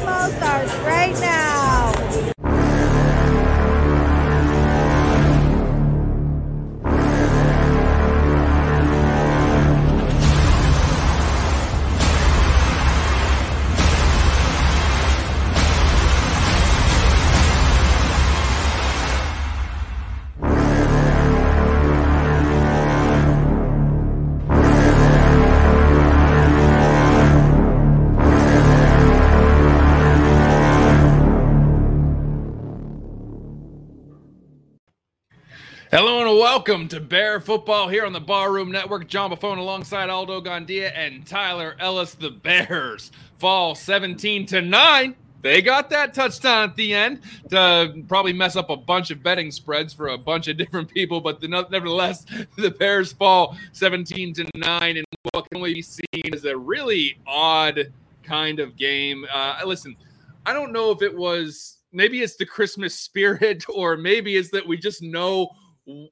football starts right now. Hello and welcome to Bear Football here on the Barroom Network. John Buffone alongside Aldo Gandia and Tyler Ellis. The Bears fall 17 to 9. They got that touchdown at the end to probably mess up a bunch of betting spreads for a bunch of different people, but the, nevertheless, the Bears fall 17 to 9 And what can only be seen as a really odd kind of game. Uh, listen, I don't know if it was maybe it's the Christmas spirit, or maybe it's that we just know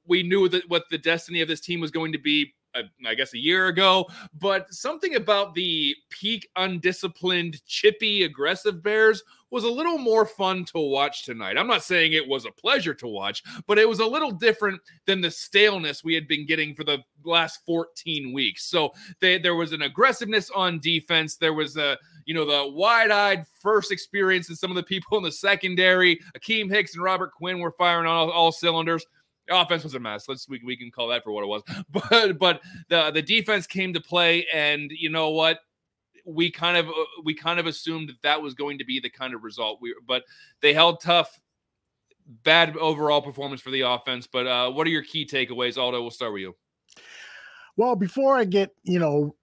we knew that what the destiny of this team was going to be uh, I guess a year ago, but something about the peak undisciplined, chippy, aggressive Bears was a little more fun to watch tonight. I'm not saying it was a pleasure to watch, but it was a little different than the staleness we had been getting for the last 14 weeks. So they, there was an aggressiveness on defense. There was a you know the wide-eyed first experience and some of the people in the secondary. Akiem Hicks and Robert Quinn were firing on all, all cylinders offense was a mess. Let's we, we can call that for what it was. But but the the defense came to play, and you know what? We kind of uh, we kind of assumed that that was going to be the kind of result. We but they held tough. Bad overall performance for the offense. But uh, what are your key takeaways, Aldo? We'll start with you. Well, before I get you know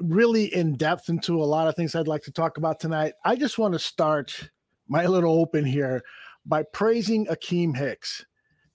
really in depth into a lot of things I'd like to talk about tonight, I just want to start my little open here by praising Akiem Hicks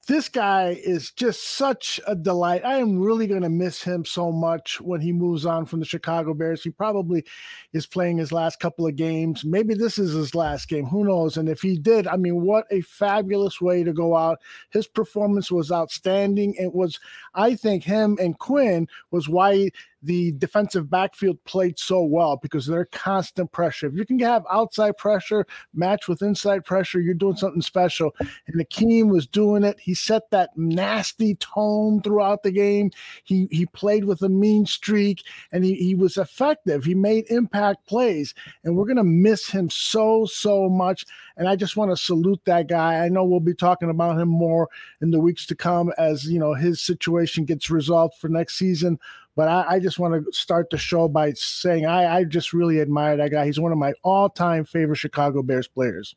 this guy is just such a delight. I am really going to miss him so much when he moves on from the Chicago Bears. He probably is playing his last couple of games. Maybe this is his last game. Who knows? And if he did, I mean, what a fabulous way to go out. His performance was outstanding. It was, I think, him and Quinn was why the defensive backfield played so well because they're constant pressure. If you can have outside pressure match with inside pressure, you're doing something special. And Akiem was doing it. He set that nasty tone throughout the game. He he played with a mean streak and he, he was effective. He made impact plays. And we're gonna miss him so, so much. And I just want to salute that guy. I know we'll be talking about him more in the weeks to come as you know his situation gets resolved for next season. But I, I just want to start the show by saying I, I just really admire that guy. He's one of my all-time favorite Chicago Bears players.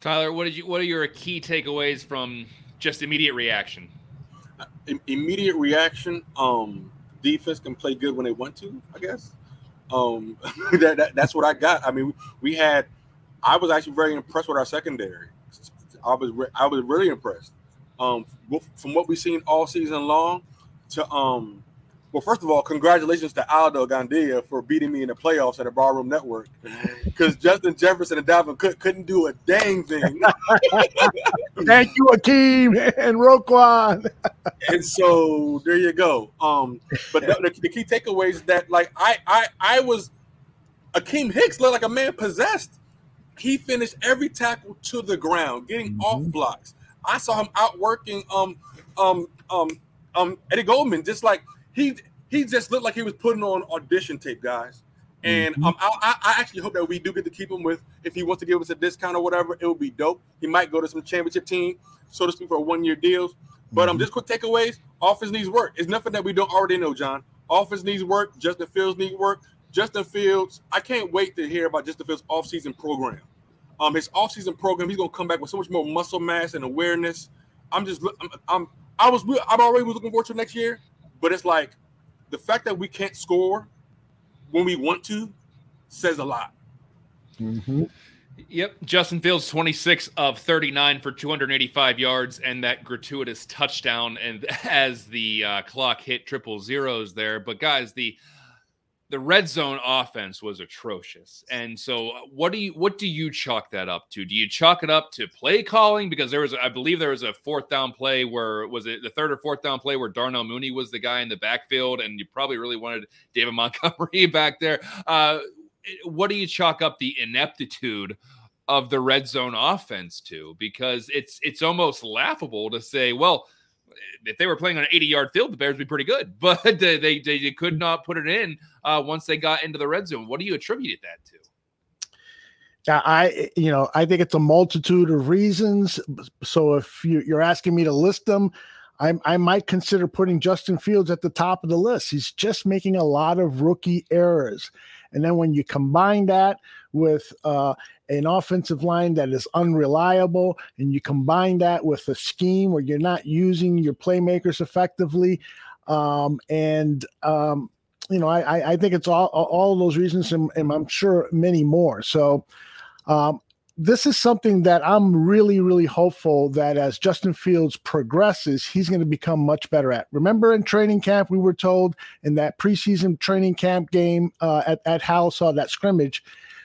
Tyler, what did you? What are your key takeaways from just immediate reaction? Immediate reaction. Um, defense can play good when they want to. I guess. Um, that, that, that's what I got. I mean, we had. I was actually very impressed with our secondary. I was I was really impressed. Um, from what we've seen all season long, to um well, first of all, congratulations to Aldo Gandia for beating me in the playoffs at the Barroom Network. Because Justin Jefferson and Dalvin Cook couldn't do a dang thing. Thank you, Akiem and Roquan. and so there you go. Um, but the, the, key takeaway is that like I I I was Akiem Hicks looked like a man possessed. He finished every tackle to the ground, getting mm-hmm. off blocks. I saw him outworking um um um um Eddie Goldman, just like he he just looked like he was putting on audition tape, guys. And mm-hmm. um, I, I actually hope that we do get to keep him with. If he wants to give us a discount or whatever, it would be dope. He might go to some championship team, so to speak, for one year deals. But um, mm-hmm. just quick takeaways: offense needs work. It's nothing that we don't already know, John. Offense needs work. Justin Fields needs work. Justin Fields, I can't wait to hear about Justin Fields' offseason program. Um, his offseason program, he's gonna come back with so much more muscle mass and awareness. I'm just, I'm, I'm I was I'm already was looking forward to next year, but it's like the fact that we can't score when we want to says a lot. Mm-hmm. Yep, Justin Fields 26 of 39 for 285 yards and that gratuitous touchdown and as the uh, clock hit triple zeros there. But guys, the the red zone offense was atrocious. And so uh, what do you what do you chalk that up to? Do you chalk it up to play calling because there was I believe there was a fourth down play where was it the third or fourth down play where Darnell Mooney was the guy in the backfield and you probably really wanted David Montgomery back there. Uh, what do you chalk up the ineptitude of the red zone offense to? Because it's it's almost laughable to say, well, if they were playing on an 80 yard field, the Bears would be pretty good, but they, they, they could not put it in uh, once they got into the red zone. What do you attribute that to? I, you know, I think it's a multitude of reasons. So if you, you're asking me to list them, I, I might consider putting Justin Fields at the top of the list. He's just making a lot of rookie errors. And then when you combine that with uh, an offensive line that is unreliable, and you combine that with a scheme where you're not using your playmakers effectively, um, and um, you know, I, I think it's all all those reasons, and, and I'm sure many more. So, um, this is something that I'm really, really hopeful that as Justin Fields progresses, he's going to become much better at. Remember in training camp, we were told in that preseason training camp game uh, at, at Halas Hall, that scrimmage,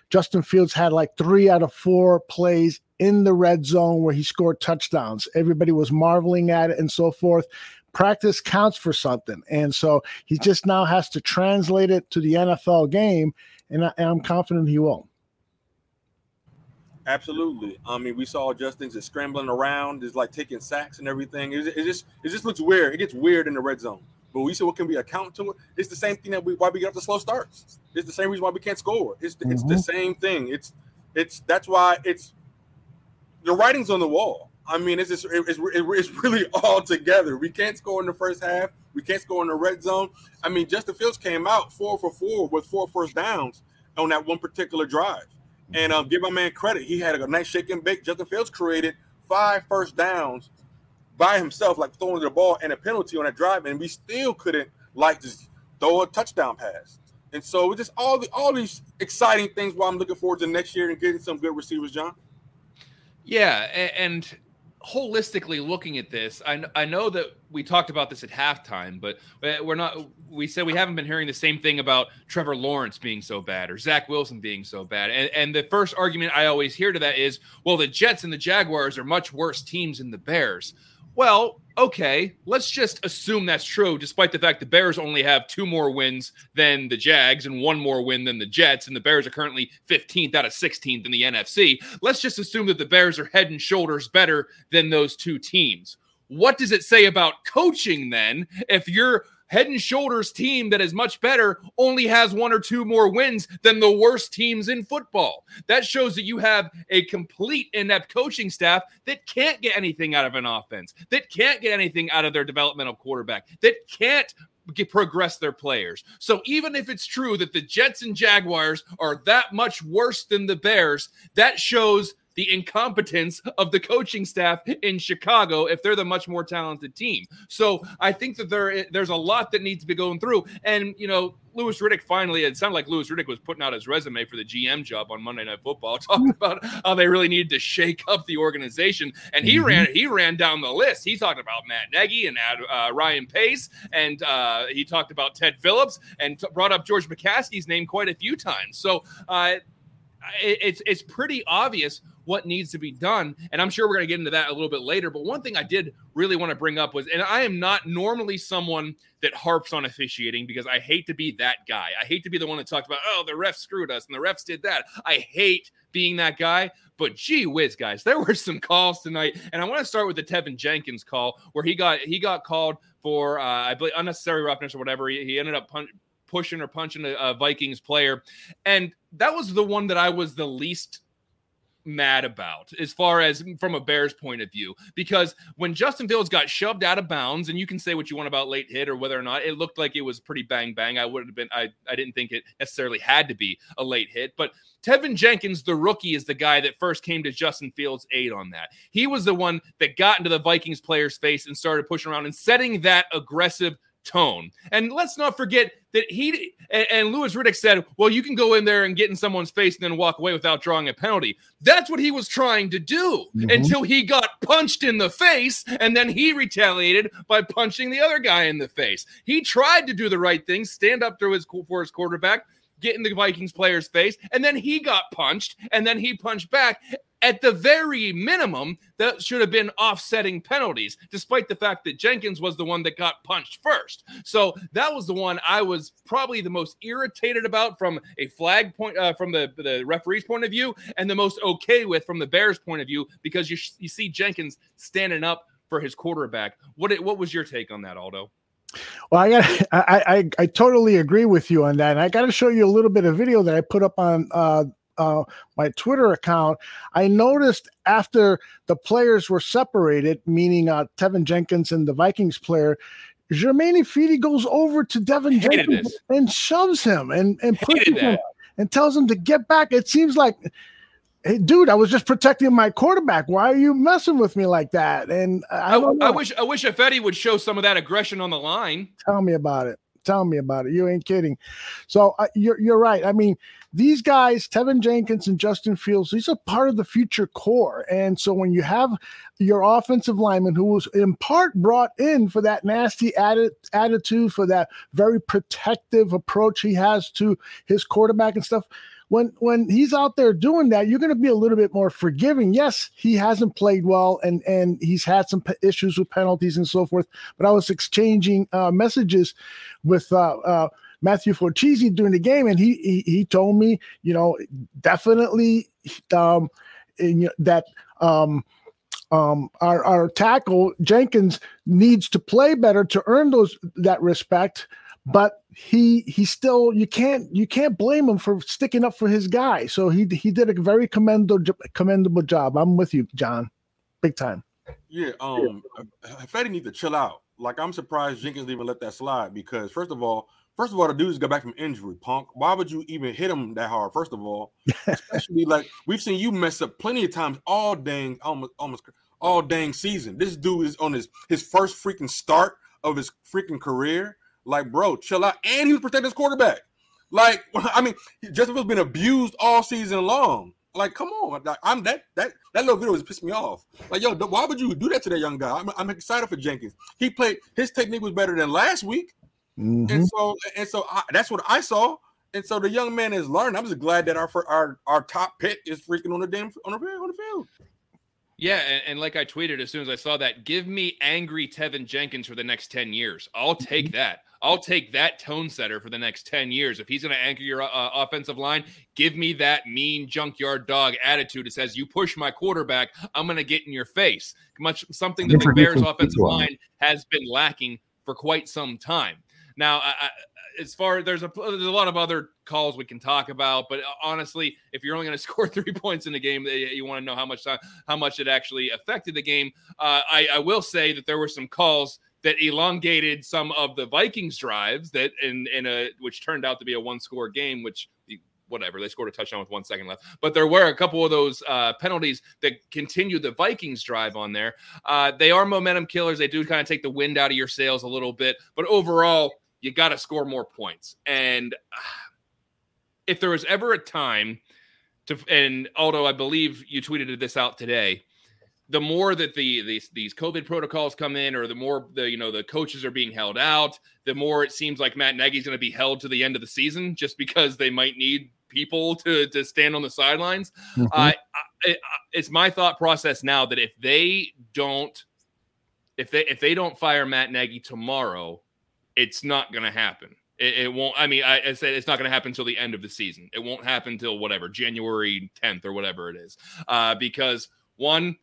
Justin Fields had like three out of four plays in the red zone where he scored touchdowns. Everybody was marveling at it and so forth. Practice counts for something. And so he just now has to translate it to the NFL game. And, I, and I'm confident he will. Absolutely. I mean, we saw Justin just scrambling around, just like taking sacks and everything. It, it, just it just looks weird. It gets weird in the red zone. But we said, what can we account to it? It's the same thing that we why we got the slow starts. It's the same reason why we can't score. It's mm-hmm. it's the same thing. It's it's that's why it's the writing's on the wall. I mean, it's just it's, it's really all together. We can't score in the first half. We can't score in the red zone. I mean, Justin Fields came out four for four with four first downs on that one particular drive. And um, give my man credit. He had a nice shake and bake. Justin Fields created five first downs by himself, like throwing the ball and a penalty on that drive, and we still couldn't like just throw a touchdown pass. And so it's just all the all these exciting things while I'm looking forward to next year and getting some good receivers, John. Yeah, and holistically looking at this, I, I know that we talked about this at halftime, but uh, we're not. We said we haven't been hearing the same thing about Trevor Lawrence being so bad or Zach Wilson being so bad. And, and the first argument I always hear to that is, well, the Jets and the Jaguars are much worse teams than the Bears. Well, okay, let's just assume that's true, despite the fact the Bears only have two more wins than the Jags and one more win than the Jets, and the Bears are currently 15th out of 16th in the NFC. Let's just assume that the Bears are head and shoulders better than those two teams. What does it say about coaching then if you're head and shoulders team that is much better only has one or two more wins than the worst teams in football. That shows that you have a complete inept coaching staff that can't get anything out of an offense, that can't get anything out of their developmental quarterback, that can't get, progress their players. So even if it's true that the Jets and Jaguars are that much worse than the Bears, that shows the incompetence of the coaching staff in Chicago if they're the much more talented team. So I think that there there's a lot that needs to be going through. And you know, Louis Riddick finally, it sounded like Louis Riddick was putting out his resume for the GM job on Monday Night Football, talking about how they really needed to shake up the organization. And he mm-hmm. ran he ran down the list. He talked about Matt Nagy and uh, Ryan Pace, and uh, he talked about Ted Phillips, and t- brought up George McCaskey's name quite a few times. So uh, it, it's it's pretty obvious what needs to be done. And I'm sure we're going to get into that a little bit later. But one thing I did really want to bring up was, and I am not normally someone that harps on officiating because I hate to be that guy. I hate to be the one that talks about, oh, the refs screwed us and the refs did that. I hate being that guy. But gee whiz, guys, there were some calls tonight, and I want to start with the Tevin Jenkins call where he got he got called for uh, I believe unnecessary roughness or whatever. He, he ended up pun- pushing or punching a, a Vikings player, and that was the one that I was the least mad about as far as from a Bears point of view. Because when Justin Fields got shoved out of bounds, and you can say what you want about late hit or whether or not it looked like it was pretty bang bang. I would have been, I, I didn't think it necessarily had to be a late hit. But Tevin Jenkins, the rookie, is the guy that first came to Justin Fields' aid on that. He was the one that got into the Vikings player's face and started pushing around and setting that aggressive tone. And let's not forget that he and, and Louis Riddick said, well, you can go in there and get in someone's face and then walk away without drawing a penalty. That's what he was trying to do mm-hmm. until he got punched in the face and then he retaliated by punching the other guy in the face. He tried to do the right thing, stand up to his for his quarterback. Get in the Vikings player's face, and then he got punched, and then he punched back. At the very minimum, that should have been offsetting penalties, despite the fact that Jenkins was the one that got punched first. So that was the one I was probably the most irritated about from a flag point, uh, from the, the referee's point of view, and the most okay with from the Bears' point of view, because you, you see Jenkins standing up for his quarterback. What what was your take on that, Aldo? Well, I got I, I I totally agree with you on that. And I got to show you a little bit of video that I put up on uh, uh, my Twitter account. I noticed after the players were separated, meaning uh, Tevin Jenkins and the Vikings player, Germain Ifedi goes over to Tevin Jenkins this. and shoves him and and pushes him and tells him to get back. It seems like. Hey, dude, I was just protecting my quarterback. Why are you messing with me like that? And I, I. I wish I wish Ifedi would show some of that aggression on the line. Tell me about it. Tell me about it. You ain't kidding. So uh, you're you're right. I mean, these guys, Tevin Jenkins and Justin Fields, these are part of the future core. And so when you have your offensive lineman who was in part brought in for that nasty atti- attitude, for that very protective approach he has to his quarterback and stuff. When when he's out there doing that, you're going to be a little bit more forgiving. Yes, he hasn't played well, and and he's had some issues with penalties and so forth. But I was exchanging uh, messages with uh, uh, Matthew Forchisi during the game, and he he, he told me, you know, definitely um, in, that um, um, our our tackle Jenkins needs to play better to earn those that respect. But he he still you can't you can't blame him for sticking up for his guy. So he he did a very commendable commendable job. I'm with you, John, big time. Yeah, um, Fetty need to chill out. Like I'm surprised Jenkins didn't even let that slide because first of all, first of all, the dude's got back from injury. Punk, why would you even hit him that hard? First of all, especially like we've seen you mess up plenty of times all dang almost almost all dang season. This dude is on his his first freaking start of his freaking career. Like, bro, chill out. And he was protecting his quarterback. Like, I mean, Justin Fields been abused all season long. Like, come on, like, I'm that that that little video has pissed me off. Like, yo, why would you do that to that young guy? I'm, I'm excited for Jenkins. He played his technique was better than last week, Mhm. and so and so I, that's what I saw. And so the young man is learning. I'm just glad that our our our top pick is freaking on the damn on the on the field. Yeah, and, and like I tweeted as soon as I saw that, give me angry Tevin Jenkins for the next 10 years. I'll take that. I'll take that tone setter for the next 10 years. If he's going to anchor your uh, offensive line, give me that mean junkyard dog attitude that says, you push my quarterback, I'm going to get in your face. Much something that the Bears offensive line has been lacking for quite some time. Now, I, I, as far there's a there's a lot of other calls we can talk about, but honestly, if you're only going to score three points in the game, you, you want to know how much time, how much it actually affected the game. Uh, I, I will say that there were some calls that elongated some of the Vikings drives that in in a which turned out to be a one score game, which whatever they scored a touchdown with one second left. But there were a couple of those uh, penalties that continued the vikings drive on there. Uh, they are momentum killers. They do kind of take the wind out of your sails a little bit but overall you got to score more points and uh, if there was ever a time to and although i believe you tweeted this out today the more that the these these COVID protocols come in, or the more the you know the coaches are being held out, the more it seems like Matt Nagy's going to be held to the end of the season, just because they might need people to to stand on the sidelines. Mm-hmm. Uh, it, it's my thought process now that if they don't, if they if they don't fire Matt Nagy tomorrow, it's not going to happen. It, it, won't. I mean, I, I said it's not going to happen until the end of the season. It won't happen until whatever January 10th or whatever it is, uh, because one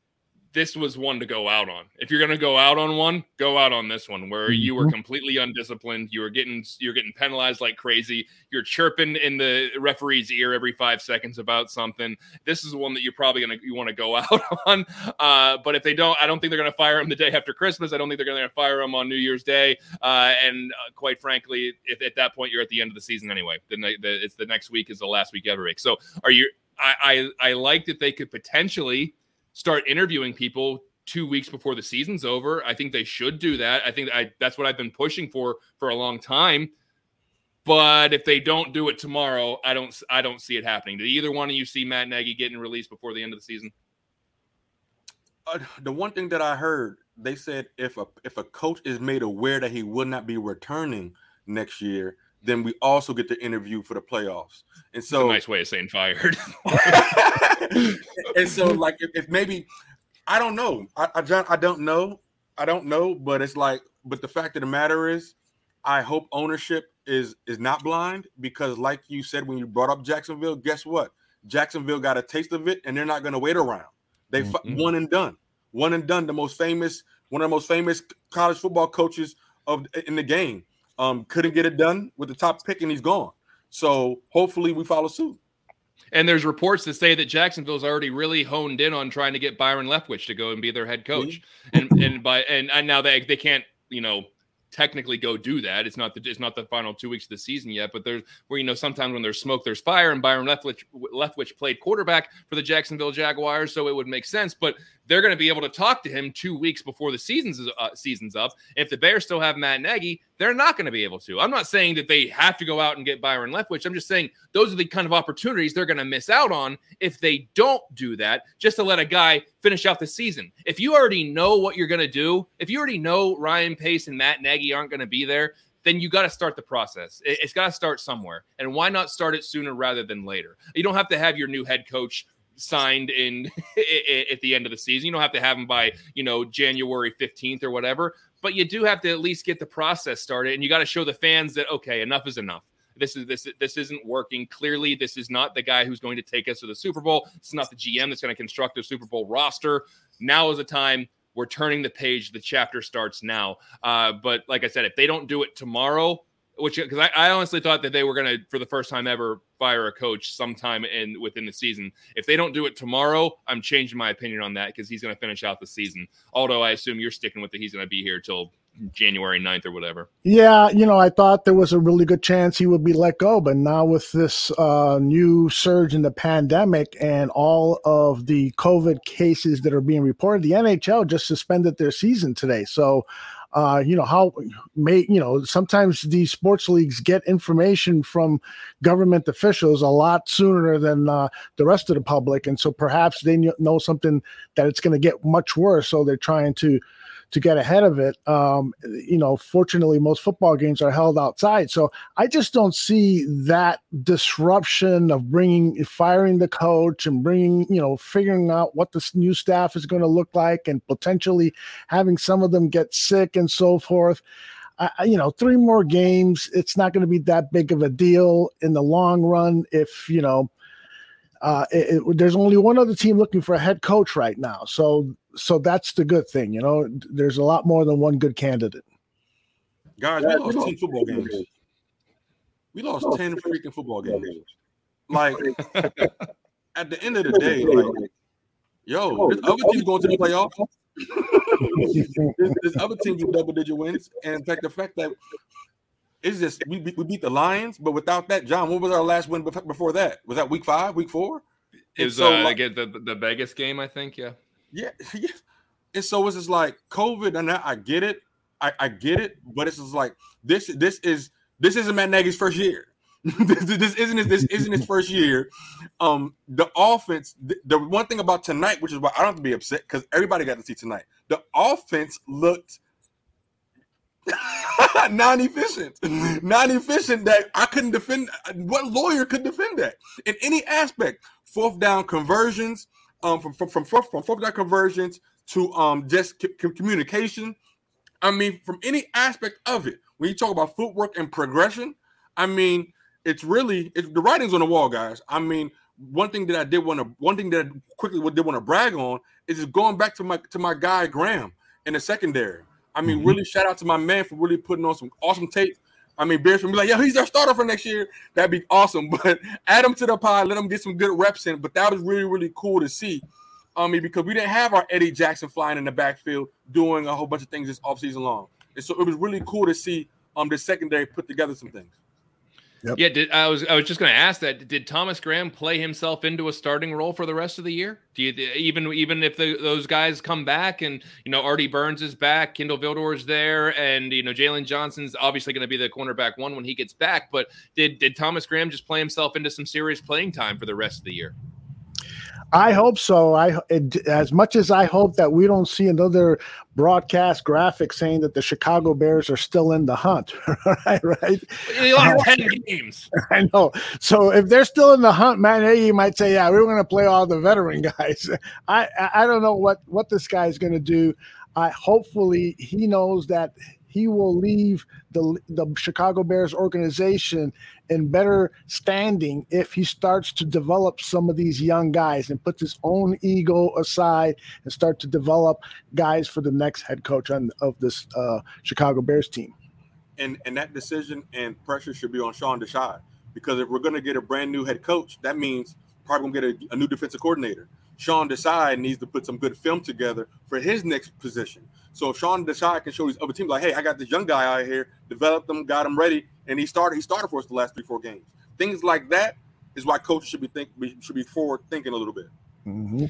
this was one to go out on. If you're going to go out on one, go out on this one where you were completely undisciplined. You were getting you're getting penalized like crazy. You're chirping in the referee's ear every five seconds about something. This is the one that you're probably going to you want to go out on. Uh, but if they don't, I don't think they're going to fire him the day after Christmas. I don't think they're going to fire him on New Year's Day. Uh, and uh, quite frankly, if at that point you're at the end of the season anyway, then the, the, it's the next week is the last week ever. So are you? I, I I like that they could potentially start interviewing people two weeks before the season's over. I think they should do that. I think I, that's what I've been pushing for for a long time. But if they don't do it tomorrow, I don't I don't see it happening. Did either one of you see Matt Nagy getting released before the end of the season? Uh, the one thing that I heard, they said if a if a coach is made aware that he will not be returning next year, then we also get to interview for the playoffs. And so, nice way of saying fired. and so, like, if, if, maybe I don't know, I, I John, I don't know, I don't know, but it's like, but the fact of the matter is, I hope ownership is is not blind because, like you said when you brought up Jacksonville, guess what? Jacksonville got a taste of it, and they're not going to wait around. They mm-hmm. one and done, one and done. The most famous, one of the most famous college football coaches of in the game, um, couldn't get it done with the top pick, and he's gone. So hopefully, we follow suit. And there's reports that say that Jacksonville's already really honed in on trying to get Byron Leftwich to go and be their head coach. Mm-hmm. And and by and, and now they they can't you know technically go do that. It's not the it's not the final two weeks of the season yet, but there's where you know sometimes when there's smoke, there's fire. And Byron Leftwich Leftwich played quarterback for the Jacksonville Jaguars, so it would make sense. But they're going to be able to talk to him two weeks before the season's uh, season's up. If the Bears still have Matt Nagy, they're not going to be able to. I'm not saying that they have to go out and get Byron Leftwich. I'm just saying those are the kind of opportunities they're going to miss out on if they don't do that. Just to let a guy finish out the season. If you already know what you're going to do, if you already know Ryan Pace and Matt Nagy aren't going to be there, then you got to start the process. It's got to start somewhere. And why not start it sooner rather than later? You don't have to have your new head coach signed in at the end of the season. You don't have to have him by, you know, January 15th or whatever, but you do have to at least get the process started and you got to show the fans that okay, enough is enough. This is this this isn't working. Clearly, this is not the guy who's going to take us to the Super Bowl. It's not the GM that's going to construct a Super Bowl roster. Now is the time we're turning the page. The chapter starts now. Uh, but like I said, if they don't do it tomorrow, which because I, I, honestly thought that they were going to, for the first time ever, fire a coach sometime in within the season. If they don't do it tomorrow, I'm changing my opinion on that because he's going to finish out the season. Although I assume you're sticking with that he's going to be here till January 9th or whatever. Yeah, you know, I thought there was a really good chance he would be let go, but now with this uh, new surge in the pandemic and all of the COVID cases that are being reported, the NHL just suspended their season today. So uh, you know how may you know sometimes these sports leagues get information from government officials a lot sooner than uh, the rest of the public and so perhaps they know something that it's going to get much worse so they're trying to to get ahead of it. Um, you know, fortunately, most football games are held outside, so I just don't see that disruption of bringing, firing the coach and bringing, you know, figuring out what this new staff is going to look like, and potentially having some of them get sick and so forth. I, you know, three more games, it's not going to be that big of a deal in the long run. If you know. Uh, it, it, there's only one other team looking for a head coach right now, so so that's the good thing. You know, there's a lot more than one good candidate. Guys, we lost 10 football games. We lost 10 freaking football games. Like, at the end of the day, like, yo, this other team's going to the playoffs. this, this other team with double digit wins. And in fact, the fact that it's just we, we beat the Lions, but without that, John, what was our last win before that? Was that week five, week four? It was so, uh, like, the, the Vegas game, I think. Yeah. Yeah, yeah. And so it's just like COVID, and I, I get it, I, I, get it, but it's just like this. This is this isn't Matt Nagy's first year. this, this, isn't his, this isn't his first year. Um, the offense. The, the one thing about tonight, which is why I don't have to be upset because everybody got to see tonight. The offense looked non-efficient, non-efficient. That I couldn't defend. What lawyer could defend that in any aspect? Fourth down conversions um, from from from, from fourth down conversions to um, just c- communication. I mean, from any aspect of it, when you talk about footwork and progression, I mean, it's really it's the writing's on the wall, guys. I mean, one thing that I did want to one thing that I quickly did want to brag on is just going back to my to my guy Graham in the secondary. I mean, mm-hmm. really shout out to my man for really putting on some awesome tape I mean, Bears can be like, yo, he's their starter for next year. That'd be awesome. But add him to the pod, let him get some good reps in. But that was really, really cool to see. I mean, because we didn't have our Eddie Jackson flying in the backfield doing a whole bunch of things this offseason long. And so it was really cool to see um the secondary put together some things. Yep. Yeah, did, I was I was just going to ask that. Did Thomas Graham play himself into a starting role for the rest of the year? Do you even even if the, those guys come back and you know Artie Burns is back, Kindle Vildor is there, and you know Jaylon Johnson's obviously going to be the cornerback one when he gets back. But did did Thomas Graham just play himself into some serious playing time for the rest of the year? I hope so. I it, as much as I hope that we don't see another broadcast graphic saying that the Chicago Bears are still in the hunt. right, right. They lost uh, ten games. I know. So if they're still in the hunt, Matt Nagy might say, "Yeah, we are going to play all the veteran guys." I I don't know what what this guy is going to do. I hopefully he knows that he will leave the the Chicago Bears organization in better standing if he starts to develop some of these young guys and puts his own ego aside and start to develop guys for the next head coach on, of this uh, Chicago Bears team. And and that decision and pressure should be on Sean Desai because if we're going to get a brand new head coach, that means probably going to get a, a new defensive coordinator. Sean Desai needs to put some good film together for his next position. So if Sean Desai can show these other teams like, hey, I got this young guy out here, developed them, got him ready, and he started he started for us the last three four games. Things like that is why coaches should be think should be forward thinking a little bit. Mm-hmm.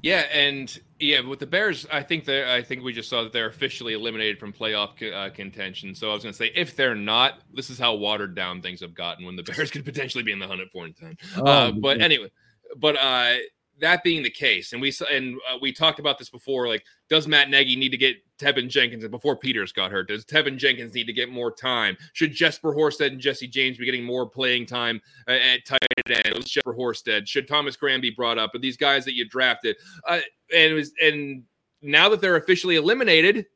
Yeah, and yeah, with the Bears, I think that I think we just saw that they're officially eliminated from playoff uh, contention. So I was going to say, if they're not, this is how watered down things have gotten when the Bears could potentially be in the hunt at four and ten. Oh, uh, but anyway, but uh, that being the case, and we and uh, we talked about this before, like does Matt Nagy need to get Tevin Jenkins before Peters got hurt? Does Tevin Jenkins need to get more time? Should Jesper Horsted and Jesse James be getting more playing time uh, at tight end? Was Jesper Horsted? Should Thomas Graham be brought up? But these guys that you drafted, uh, and was and now that they're officially eliminated,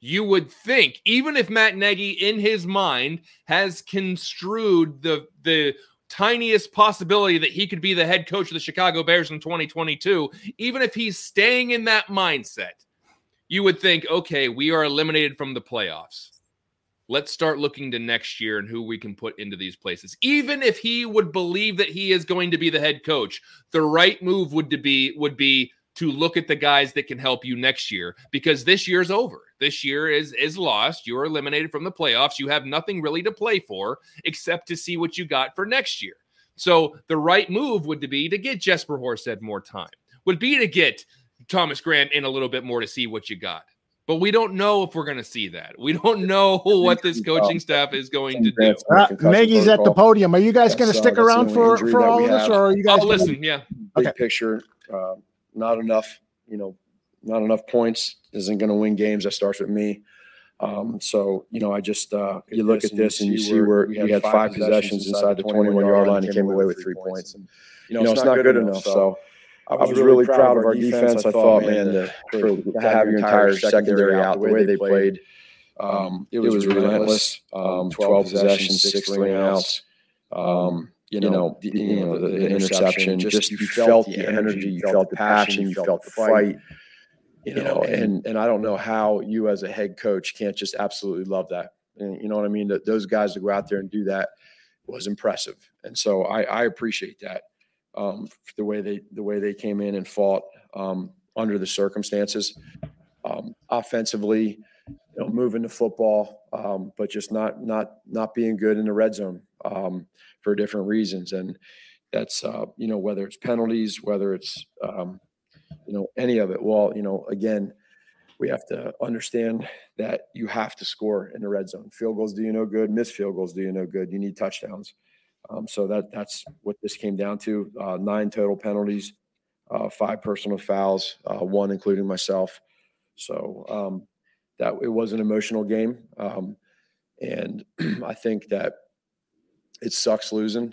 you would think even if Matt Nagy in his mind has construed the the tiniest possibility that he could be the head coach of the Chicago Bears in 2022, even if he's staying in that mindset, you would think, okay, we are eliminated from the playoffs. Let's start looking to next year and who we can put into these places. Even if he would believe that he is going to be the head coach, the right move would to be would be to look at the guys that can help you next year because this year's over. This year is is lost. You are eliminated from the playoffs. You have nothing really to play for except to see what you got for next year. So the right move would be to get Jesper Horsted more time. Would be to get Thomas Grant in a little bit more to see what you got. But we don't know if we're going to see that. We don't know what this coaching staff is going to do. Uh, Nagy's at the podium. Are you guys going to stick around for, for all of this, or are you guys? I'll listen. Yeah. Big okay. picture. Uh, not enough, you know, not enough points isn't going to win games. That starts with me. Um, so, you know, I just, uh, you look at this and you see where we had five possessions inside the 21 yard line and came away with three points. And, you know, it's not good enough. So I was really proud of our defense. I thought, man, to, to have your entire secondary out the way they played, um, it was relentless. Um, 12 possessions, six three outs. Um, you know, know, the, you know, the, the interception, just you felt the energy, you felt the passion, you felt the fight. You know, and and I don't know how you as a head coach can't just absolutely love that. And you know what I mean? That those guys to go out there and do that was impressive, and so I, I appreciate that um, the way they the way they came in and fought um, under the circumstances. Um, offensively, you know, moving the football, um, but just not not not being good in the red zone. For different reasons. And that's, uh, you know, whether it's penalties, whether it's, um, you know, any of it. Well, you know, again, we have to understand that you have to score in the red zone. Field goals do you no good. Missed field goals do you no good. You need touchdowns. Um, so that that's what this came down to. Uh, nine total penalties, uh, five personal fouls, uh, one including myself. So um, that it was an emotional game, um, and I think that it sucks losing.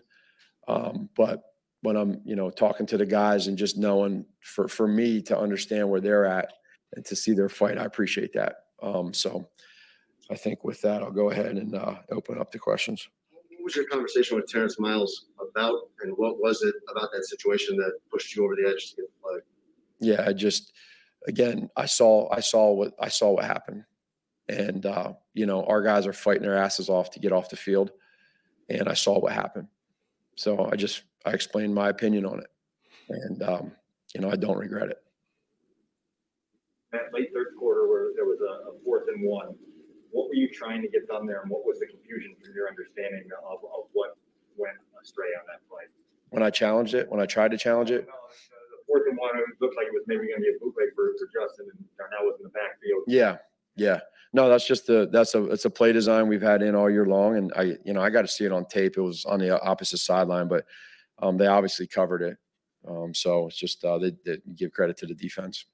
Um, but when I'm, you know, talking to the guys and just knowing for for me to understand where they're at and to see their fight, I appreciate that. Um, so I think with that, I'll go ahead and uh, open up the questions. What was your conversation with Terrence Miles about, and what was it about that situation that pushed you over the edge to get the flag? Yeah, I just again, I saw I saw what I saw what happened, and uh, you know, our guys are fighting their asses off to get off the field and I saw what happened. So I just I explained my opinion on it, and um, you know I don't regret it. That late third quarter, where there was a, a, fourth and one, what were you trying to get done there, and what was the confusion from your understanding of, of what went astray on that play? When I challenged it, when I tried to challenge it. No, the fourth and one, it looked like it was maybe going to be a bootleg for, for Justin, and Darnell was in the backfield. Yeah, yeah. No, that's just the that's a it's a play design we've had in all year long, and I you know I got to see it on tape. It was on the opposite sideline, but um, they obviously covered it, Um, so it's just uh, they, they give credit to the defense.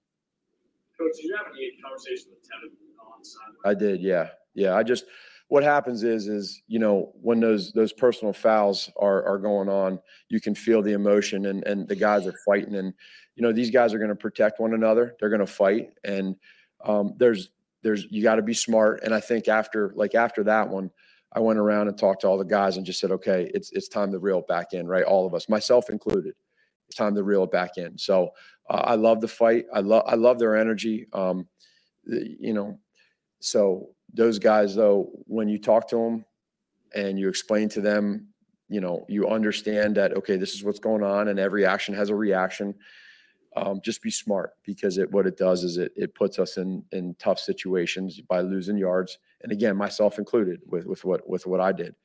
Coach, did you have any conversation with Tevin on Sunday? I did, yeah, yeah. I just what happens is is you know when those those personal fouls are are going on, you can feel the emotion and and the guys are fighting and you know these guys are going to protect one another. They're going to fight and um, there's there's you got to be smart. And I think after like after that one, I went around and talked to all the guys and just said, okay, it's it's time to reel it back in, right? All of us, myself included. It's time to reel it back in. So uh, I love the fight. I love I love their energy. Um, you know, so those guys though, when you talk to them and you explain to them, you know, you understand that okay, this is what's going on, and every action has a reaction. Um, just be smart because it what it does is it it puts us in in tough situations by losing yards, and again, myself included with with what with what I did.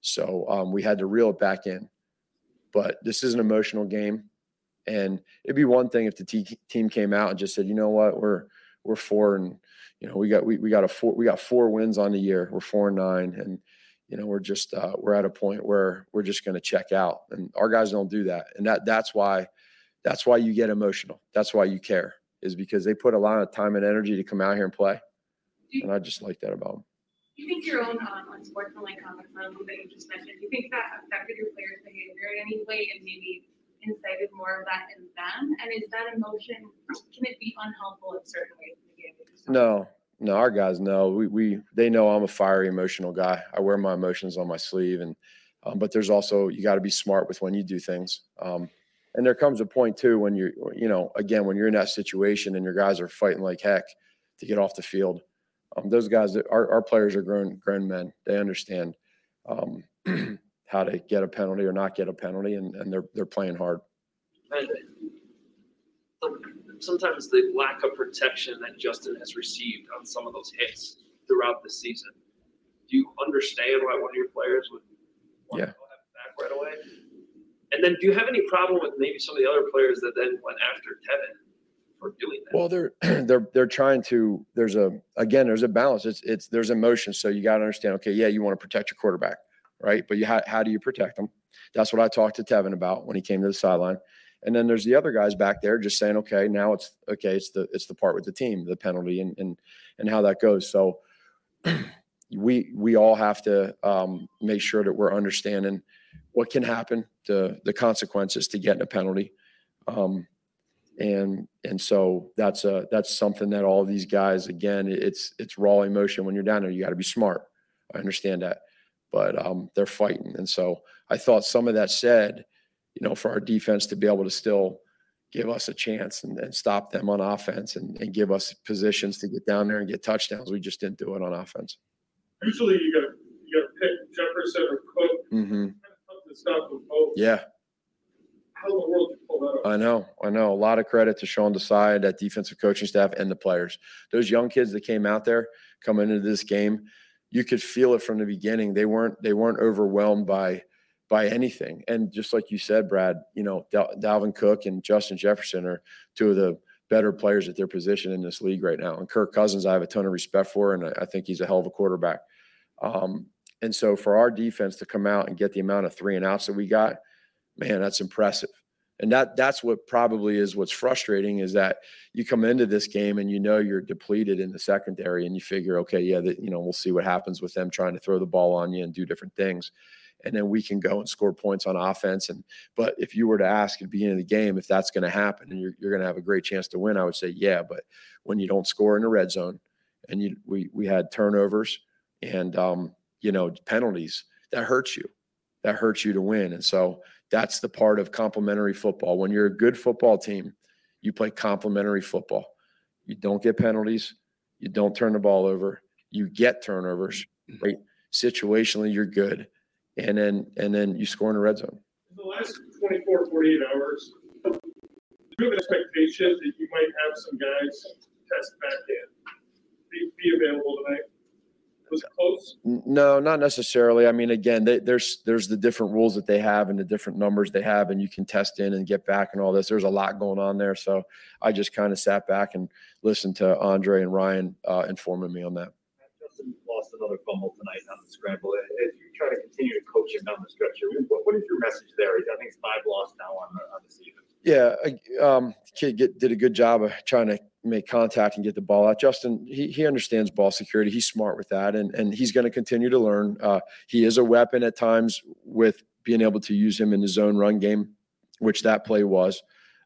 So um, we had to reel it back in. But this is an emotional game, and it'd be one thing if the te- team came out and just said, you know what, we're we're four and you know we got we, we got a four we got four wins on the year. We're four and nine, and you know we're just uh, we're at a point where we're just going to check out, and our guys don't do that, and that that's why that's why you get emotional. That's why you care is because they put a lot of time and energy to come out here and play, and I just like that about them. Do you think your own um, unsportsmanlike conduct that you just mentioned, do you think that affected your players' behavior in any way and maybe incited more of that in them? And is that emotion, can it be unhelpful in certain ways in the game? you? No, no, our guys know. We we they know I'm a fiery, emotional guy. I wear my emotions on my sleeve, and um, but there's also you got to be smart with when you do things. Um, and there comes a point too when you're you know again when you're in that situation and your guys are fighting like heck to get off the field. Um, those guys, that our our players are grown grown men. They understand um, how to get a penalty or not get a penalty, and, and they're they're playing hard. And sometimes the lack of protection that Justin has received on some of those hits throughout the season. Do you understand why one of your players would want Yeah. to go back right away? And then do you have any problem with maybe some of the other players that then went after Tevin for doing that? Well, they're they're they're trying to. There's a again. There's a balance. It's it's there's emotion. So you got to understand. Okay, yeah, you want to protect your quarterback, right? But you how how do you protect them? That's what I talked to Tevin about when he came to the sideline. And then there's the other guys back there just saying, okay, now it's okay. It's the it's the part with the team, the penalty, and and and how that goes. So we we all have to um, make sure that we're understanding what can happen, the the consequences to getting a penalty. Um, and and so that's a that's something that all these guys again it's it's raw emotion when you're down there you got to be smart. I understand that. But um they're fighting. And so i thought some of that said you know for our defense to be able to still give us a chance and, and stop them on offense and, and give us positions to get down there and get touchdowns we just didn't do it on offense. Usually you gotta, you gotta pick Jefferson or Cook, hmm kind of tough to stop them both. yeah How in the world did you pull that off? I know, I know. A lot of credit to Sean Desai, that defensive coaching staff, and the players. Those young kids that came out there coming into this game, you could feel it from the beginning. They weren't they weren't overwhelmed by by anything. And just like you said, Brad, you know, Dal- Dalvin Cook and Justin Jefferson are two of the better players at their position in this league right now. And Kirk Cousins, I have a ton of respect for, and I- I think he's a hell of a quarterback. Um, and so for our defense to come out and get the amount of three and outs that we got, man, that's impressive. And that that's what probably is what's frustrating is that you come into this game and you know you're depleted in the secondary and you figure, okay, yeah, that you know, we'll see what happens with them trying to throw the ball on you and do different things. And then we can go and score points on offense. And but if you were to ask at the beginning of the game if that's going to happen and you're, you're going to have a great chance to win, I would say yeah. But when you don't score in the red zone, and you we we had turnovers and um, you know penalties, that hurts you. That hurts you to win. And so that's the part of complementary football. When you're a good football team, you play complementary football. You don't get penalties. You don't turn the ball over. You get turnovers. Mm-hmm. Right? Situationally, you're good, and then and then you score in the red zone. In the last 24, 48 hours, do you have an expectation that you might have some guys test back in? Be, be available tonight? Was close? No, not necessarily. I mean, again, they, there's there's the different rules that they have and the different numbers they have, and you can test in and get back and all this. There's a lot going on there, so I just kind of sat back and listened to Andre and Ryan uh, informing me on that. Justin lost another fumble tonight on the scramble. As you try to continue to coach him down the stretch what, what is your message there? I think it's five lost now on the, on the season. Yeah, um, kid get, did a good job of trying to make contact and get the ball out. Justin, he, he understands ball security. He's smart with that, and and he's going to continue to learn. Uh, he is a weapon at times with being able to use him in the zone run game, which that play was.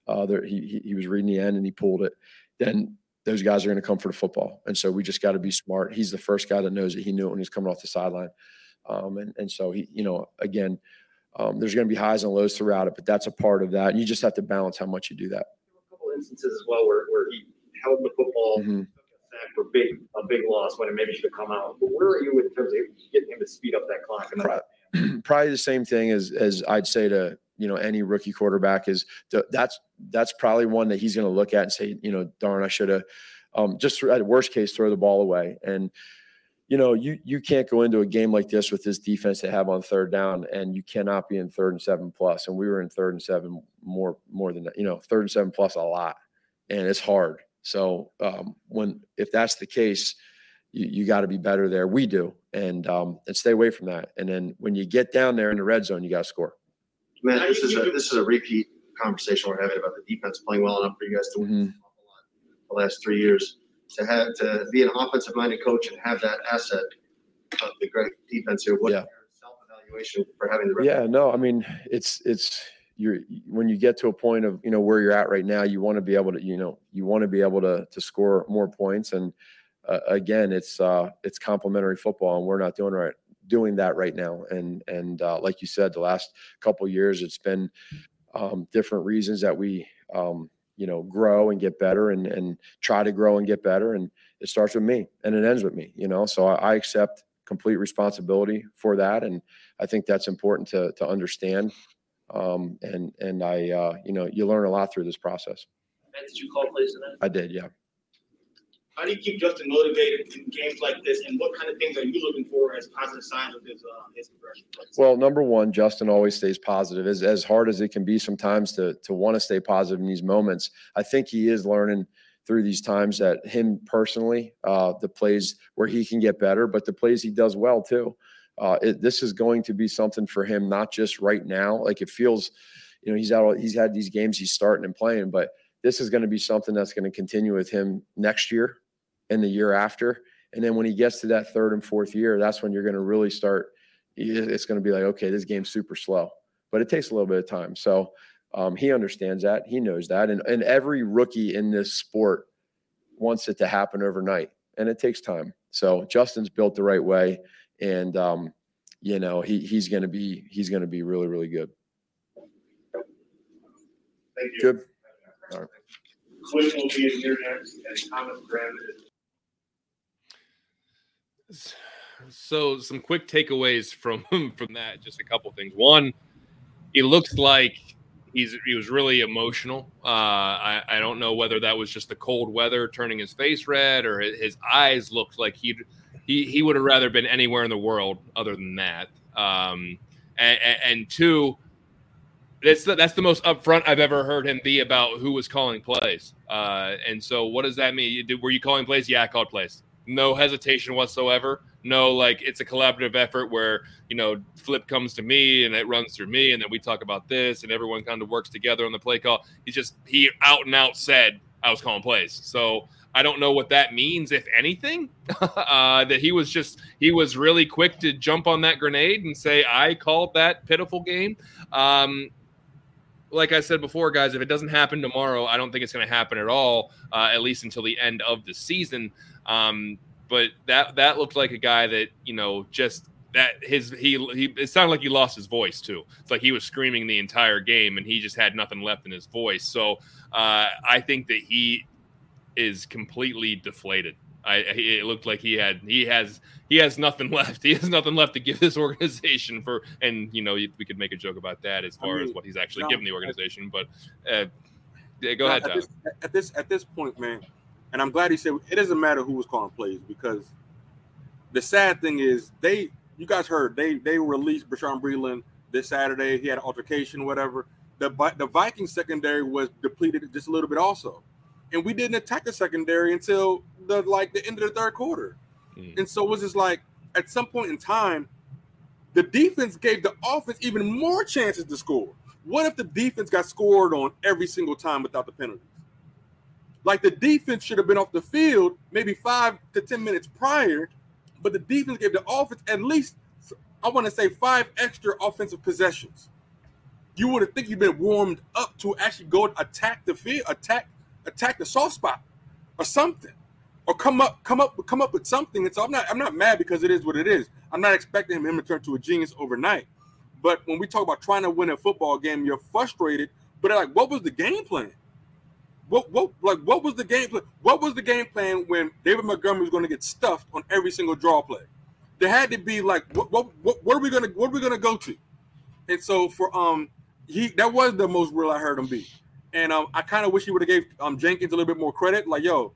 Uh, there, he he was reading the end and he pulled it. Then those guys are going to come for the football, and so we just got to be smart. He's the first guy that knows that he knew it when he's coming off the sideline, um, and and so he, you know, again, um, there's going to be highs and lows throughout it, but that's a part of that. And you just have to balance how much you do that. A couple instances as well where, where he held the football mm-hmm. for big a big loss when it maybe should have come out. But where are you in terms of getting him to speed up that clock? Probably, probably the same thing as as I'd say to you know any rookie quarterback is that's that's probably one that he's going to look at and say you know darn I should have um, just at worst case throw the ball away and you know, you you can't go into a game like this with this defense they have on third down, and you cannot be in third and seven plus. And we were in third and seven more more than you know, third and seven plus a lot, and it's hard. So um, when if that's the case, you, you got to be better there. We do, and um, and stay away from that. And then when you get down there in the red zone, you got to score. Man, this is a this is a repeat conversation we're having about the defense playing well enough for you guys to win mm-hmm. the last three years to have to be an offensive minded coach and have that asset of the great defense here. What yeah. self evaluation for having the yeah no I mean it's it's you're when you get to a point of you know where you're at right now you want to be able to you know you want to be able to to score more points and uh, again it's uh it's complementary football and we're not doing right doing that right now and and uh, like you said the last couple years it's been um, different reasons that we um, you know grow and get better and and try to grow and get better and it starts with me and it ends with me you know? So i, I accept complete responsibility for that and i think that's important to to understand um, and and i uh, you know you learn a lot through this process. Did you call plays tonight i did yeah how do you keep Justin motivated in games like this, and what kind of things are you looking for as positive signs of his uh, his progression? Well, number one, Justin always stays positive. As as hard as it can be sometimes to to want to stay positive in these moments, I think he is learning through these times that him personally, uh, the plays where he can get better, but the plays he does well too. Uh, it, this is going to be something for him, not just right now. Like it feels, you know, he's out. He's had these games he's starting and playing, but this is going to be something that's going to continue with him next year and the year after. And then when he gets to that third and fourth year, that's when you're going to really start. It's going to be like, okay, this game's super slow, but it takes a little bit of time. So um, he understands that. He knows that. And, and every rookie in this sport wants it to happen overnight, and it takes time. So Justin's built the right way, and um, you know he he's going to be he's going to be really really good. Thank you. Good. All right. Quinn will be in here next, and Thomas Graham is so some quick takeaways from from that. Just a couple things. One, he looks like he's he was really emotional. Uh, I I don't know whether that was just the cold weather turning his face red or his, eyes looked like he'd he he would have rather been anywhere in the world other than that. Um, and, and two, that's the, that's the most upfront I've ever heard him be about who was calling plays. Uh, and so, what does that mean? Were you calling plays? Yeah, I called plays no hesitation whatsoever. No, like it's a collaborative effort where you know flip comes to me and it runs through me, and then we talk about this, and everyone kind of works together on the play call. He just he out and out said I was calling plays. So I don't know what that means, if anything. uh, that he was just he was really quick to jump on that grenade and say I called that pitiful game. Um, like I said before, guys, if it doesn't happen tomorrow, I don't think it's going to happen at all, uh, at least until the end of the season. Um, but that that looked like a guy that you know just that his he he it sounded like he lost his voice too. It's like he was screaming the entire game and he just had nothing left in his voice. So uh, I think that he is completely deflated. I it looked like he had he has he has nothing left. He has nothing left to give this organization for and you know we could make a joke about that as far I mean, as what he's actually no, given the organization. But uh, yeah, go no, ahead, at this, at this at this point, man, and I'm glad he said it doesn't matter who was calling plays because the sad thing is they you guys heard they they released Bashaud Breeland this Saturday. He had an altercation, whatever. The the Viking secondary was depleted just a little bit also, and we didn't attack the secondary until the like the end of the third quarter. Mm. And so it was just like at some point in time, the defense gave the offense even more chances to score. What if the defense got scored on every single time without the penalties? Like the defense should have been off the field maybe five to 10 minutes prior, but the defense gave the offense at least, I want to say, five extra offensive possessions. You would have think you've been warmed up to actually go attack the field, attack, attack the soft spot or something. Or come up, come up, come up with something. And so I'm not, I'm not mad because it is what it is. I'm not expecting him to turn to a genius overnight. But when we talk about trying to win a football game, you're frustrated. But like, what was the game plan? What what like what was the game plan? What was the game plan when David Montgomery was going to get stuffed on every single draw play? There had to be like, what what what, what are we gonna what are we gonna go to? And so for um he that was the most real I heard him be. And um, I kind of wish he would have gave um Jenkins a little bit more credit. Like, yo,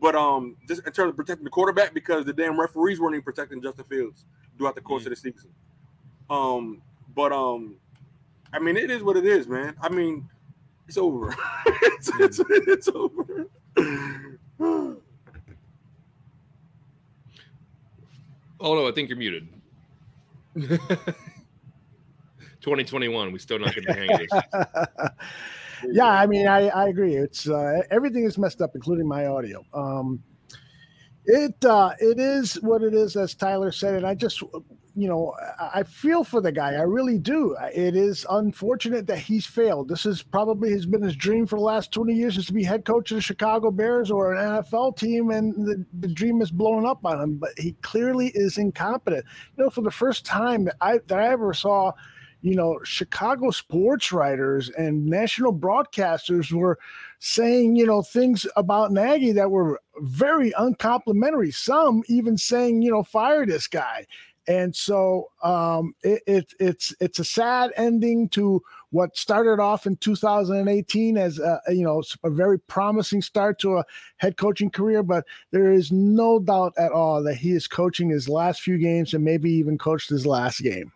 but um, just in terms of protecting the quarterback, because the damn referees weren't even protecting Justin Fields throughout the course mm-hmm. of the season. Um, but um, I mean, it is what it is, man. I mean, it's over. it's, it's, it's over. oh no, I think you're muted. 2021, we still not getting the hang of this. yeah, I mean, I, I agree. It's uh, everything is messed up, including my audio. Um, it uh, it is what it is, as Tyler said, and I just you know, I feel for the guy. I really do. It is unfortunate that he's failed. This is probably has been his dream for the last 20 years is to be head coach of the Chicago Bears or an NFL team, and the, the dream is blown up on him. But he clearly is incompetent. You know, for the first time that I that I ever saw, you know, Chicago sports writers and national broadcasters were saying, you know, things about Nagy that were very uncomplimentary. Some even saying, you know, fire this guy and so um, it, it, it's it's a sad ending to what started off in 2018 as a, you know a very promising start to a head coaching career. But there is no doubt at all that he is coaching his last few games and maybe even coached his last game.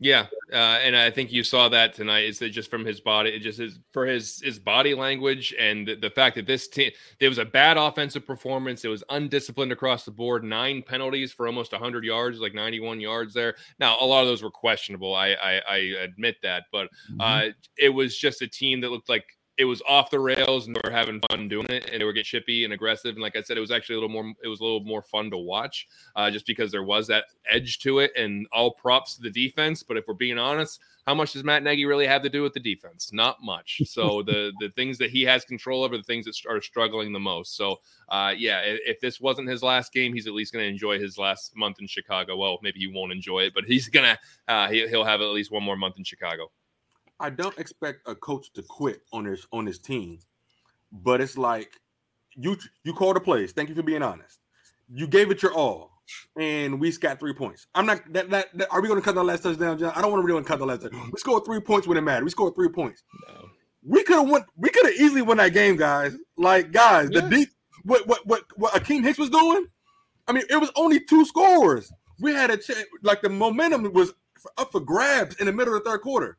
Yeah, uh, and I think you saw that tonight. Is that just from his body? It just is for his his body language and the, the fact that this team there was a bad offensive performance. It was undisciplined across the board. Nine penalties for almost 100 yards, like 91 yards there. Now a lot of those were questionable. I I, I admit that, but mm-hmm. uh, it was just a team that looked like it was off the rails and they were having fun doing it and they were getting chippy and aggressive. And like i said it was actually a little more it was a little more fun to watch uh, just because there was that edge to it. And all props to the defense. But if we're being honest how much does matt nagy really have to do with the defense? Not much. So the the things that he has control over the things that are struggling the most. So uh, yeah if, if, this wasn't his last game he's at least going to enjoy his last month in chicago. Well maybe he won't enjoy it but he's gonna uh, he, he'll have at least one more month in chicago I don't expect a coach to quit on his on his team, but it's like you you called the plays. Thank you for being honest. You gave it your all, and we got three points. I'm not that, that, that are we going to cut the last touchdown, John? I don't want to really cut the last. Touchdown. We scored three points when it mattered. We scored three points. No. We could have won. We could have easily won that game, guys. Like guys, yeah. the deep what what what what Akiem Hicks was doing. I mean, it was only two scores. We had a chance. Like the momentum was up for grabs in the middle of the third quarter.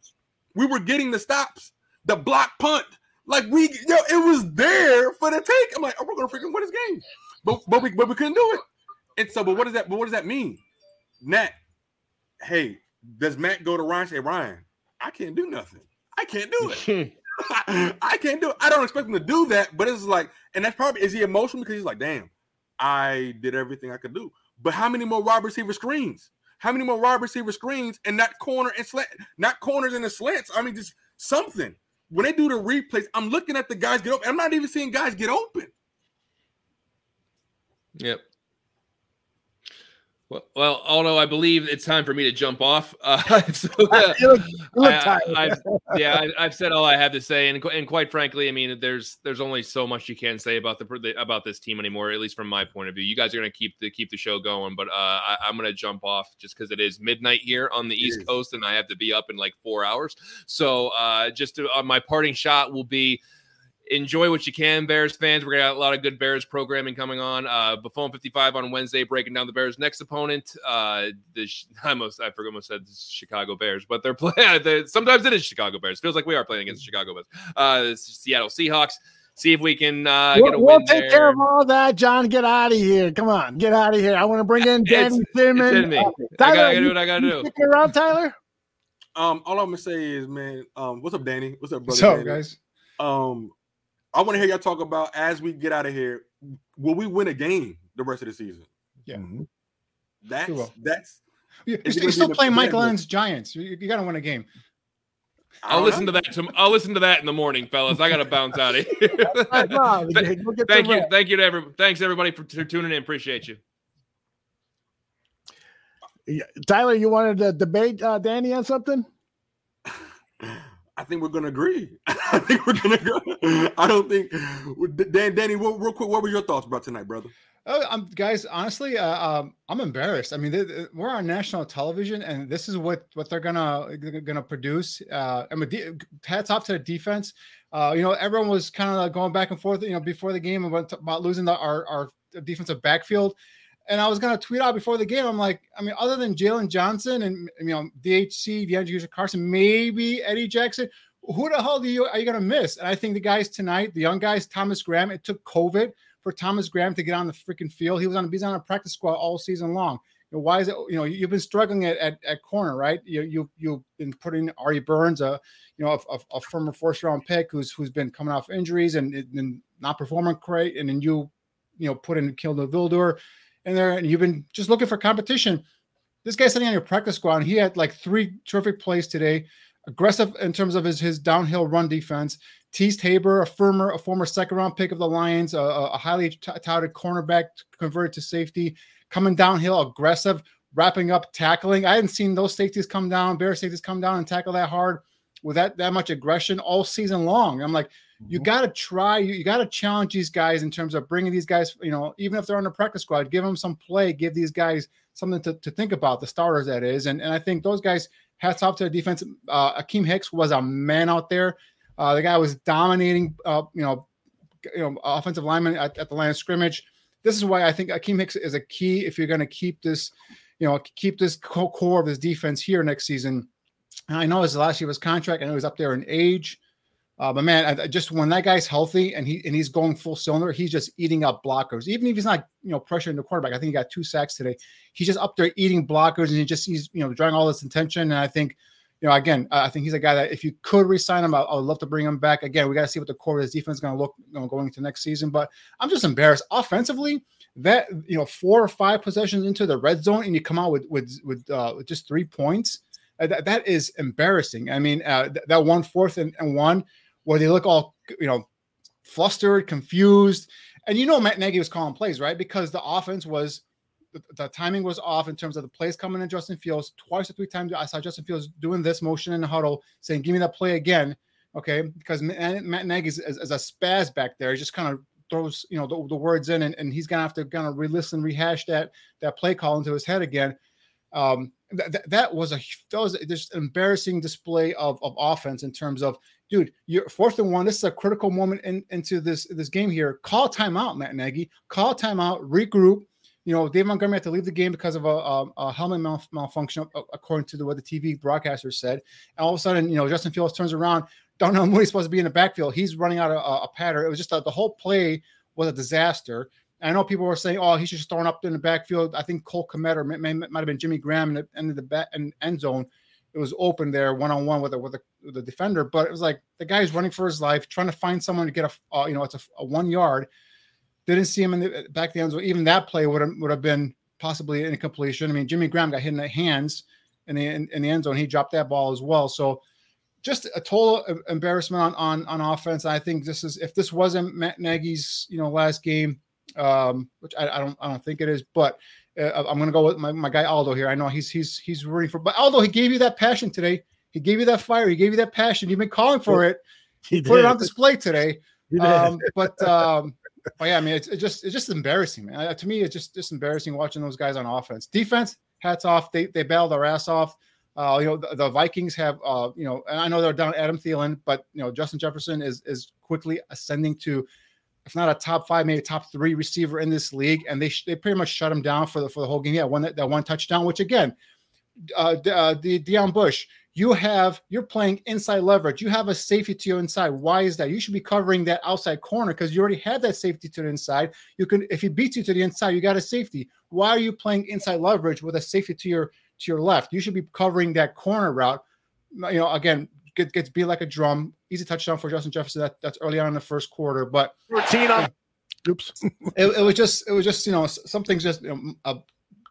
We were getting the stops, the block punt. Like we, yo, it was there for the take. I'm like, oh, we're gonna freaking win this game, but but we but we couldn't do it. And so, but what does that? But what does that mean? Nat, hey, does Matt go to Ryan say, Ryan, I can't do nothing. I can't do it. I can't do it. I don't expect him to do that, but it's like, and that's probably is he emotional because he's like, damn, I did everything I could do. But how many more wide receiver screens? How many more wide receiver screens and not corner and slant, not corners and the slants? I mean, just something. When they do the replays, I'm looking at the guys get open. I'm not even seeing guys get open. Yep. Well, well, although I believe it's time for me to jump off. Uh, so, uh, I, have yeah, I, have said all I have to say, and, and quite frankly, I mean, there's there's only so much you can say about the about this team anymore, at least from my point of view. You guys are going to keep the keep the show going, but uh, I, am going to jump off just because it is midnight here on the East Coast, and I have to be up in like four hours. So, uh, just to, uh, my parting shot will be enjoy what you can, Bears fans. We're gonna have a lot of good Bears programming coming on. Uh, Buffon 55 on Wednesday, breaking down the Bears' next opponent. Uh, the I almost I forgot almost said Chicago Bears, but they're playing. sometimes it is Chicago Bears. Feels like we are playing against Chicago Bears. Uh, Seattle Seahawks. See if we can uh, we'll, get a we'll win take there. care of all that, John. Get out of here. Come on, get out of here. I want to bring in Danny Simmons. It's in me. Uh, Tyler, I gotta do what I gotta do. Sticking around, Tyler. Um, all I'm gonna say is, man, um, what's up, Danny? What's up, brother? What's up, Danny? guys? Um, I want to hear y'all talk about as we get out of here. Will we win a game the rest of the season? Yeah, that's We will. that's. You- is You're, still- you're be still playing the Michael Allen's Giants. You, you got to win a game. I'll listen to that. To, I'll listen to that in the morning, fellas. I got to bounce out of here. That's fine. Th- Go get thank you, thank you to everyone. thanks everybody for t- tuning in. Appreciate you. Tyler, you wanted to debate uh, Danny on something? I think we're gonna agree. I think we're gonna go. I don't think Dan, Danny. Real, quick, what were your thoughts about tonight, brother? Oh, um, guys, honestly, uh, um, I'm embarrassed. I mean, th- th- we're on national television, and this is what what they're gonna gonna produce. Uh, I mean, de- hats off to the defense. Uh, you know, everyone was kind of going back and forth. You know, before the game about, about losing the, our our defensive backfield, and I was gonna tweet out before the game. I'm like, I mean, other than Jaylon Johnson and you know DHC, DeAndre Carson, maybe Eddie Jackson. Who the hell do you are you gonna miss? And I think the guys tonight, the young guys, Thomas Graham. It took COVID for Thomas Graham to get on the freaking field. He was on he's on a practice squad all season long. You know, why is it? You know, you've been struggling at, at, at corner, right? You you you've been putting Artie Burns, a you know a, a, former first round pick who's who's been coming off injuries and, and not performing great, and then you you know put in Kindle Vildor in there, and you've been just looking for competition. This guy's sitting on your practice squad, and he had like three terrific plays today. Aggressive in terms of his his downhill run defense. Teez Tabor, a former a former second round pick of the Lions, a, a highly t- touted cornerback converted to safety, coming downhill, aggressive, wrapping up, tackling. I hadn't seen those safeties come down, bear safeties come down and tackle that hard with that that much aggression all season long. I'm like, you got to try, you, you got to challenge these guys in terms of bringing these guys, you know, even if they're on the practice squad, give them some play, give these guys something to, to think about, the starters that is. And, and I think those guys, hats off to the defense. Uh, Akiem Hicks was a man out there. Uh, the guy was dominating, uh, you know, you know, offensive lineman at, at the line of scrimmage. This is why I think Akiem Hicks is a key if you're going to keep this, you know, keep this core of this defense here next season. And I know his last year was contract. I know he's up there in age, uh, but man, I, just when that guy's healthy and he and he's going full cylinder, he's just eating up blockers. Even if he's not, you know, pressuring the quarterback. I think he got two sacks today. He's just up there eating blockers, and he just he's you know drawing all this attention. And I think, you know, again, I think he's a guy that if you could resign him, I, I would love to bring him back. Again, we got to see what the core of his defense is going to look you know, going into next season. But I'm just embarrassed offensively. That you know, four or five possessions into the red zone, and you come out with with with, uh, with just three points. Uh, that, that is embarrassing. I mean, uh, th- that one fourth and, and one where they look all you know flustered, confused, and you know Matt Nagy was calling plays right because the offense was the, timing was off in terms of the plays coming in Justin Fields twice or three times. I saw Justin Fields doing this motion in the huddle, saying, "Give me that play again." Okay, because Matt Matt Nagy is, is, is a spaz back there. He just kind of throws you know the, the words in, and, and he's gonna have to kind of re-listen, rehash that that play call into his head again. Um, that, that, that was a that was just an embarrassing display of, of offense in terms of dude, you're fourth and one. This is a critical moment in, into this this game here. Call timeout, Matt Nagy. Call timeout. Regroup. You know, Dave Montgomery had to leave the game because of a, a, a helmet mal- malfunction, according to the, what the TV broadcaster said. And all of a sudden, you know, Justin Fields turns around. Don't know he's supposed to be in the backfield. He's running out of a, a pattern. It was just a, the whole play was a disaster. I know people were saying, "Oh, he should just thrown up in the backfield." I think Cole Kmet or might have been Jimmy Graham in the end of the and end zone. It was open there, one on one with a, with with defender, but it was like the guy's running for his life, trying to find someone to get a uh, you know it's a, a, one yard. Didn't see him in the back of the end zone. Even that play would have would have been possibly an incompletion. I mean, Jimmy Graham got hit in the hands in the in, in the end zone. He dropped that ball as well. So just a total embarrassment on on, on offense. I think this is if this wasn't Matt Nagy's you know last game um, which I, I, don't I don't think it is, but uh, I'm gonna go with my, my guy Aldo here. I know he's he's he's rooting for, but Aldo he gave you that passion today. He gave you that fire. He gave you that passion. You've been calling for it. He put it on display today. Um, but um, but yeah, I mean it's, it's just it's just embarrassing, man. Uh, to me, it's just just embarrassing watching those guys on offense. Defense, hats off. They they bailed their ass off. Uh, you know the, the Vikings have uh, you know, and I know they're down Adam Thielen, but you know Justin Jefferson is is quickly ascending to if not a top five, maybe top three receiver in this league, and they they pretty much shut him down for the for the whole game. Yeah, one that, one touchdown, which again, uh, uh, the Deon Bush, you have you're playing inside leverage. You have a safety to your inside. Why is that? You should be covering that outside corner because you already have that safety to the inside. You can if he beats you to the inside, you got a safety. Why are you playing inside leverage with a safety to your to your left? You should be covering that corner route you know, again, get, gets beat like a drum. Easy touchdown for Justin Jefferson. That, that's early on in the first quarter, but routine. Oops. it, it was just, it was just, you know, something's just you know, a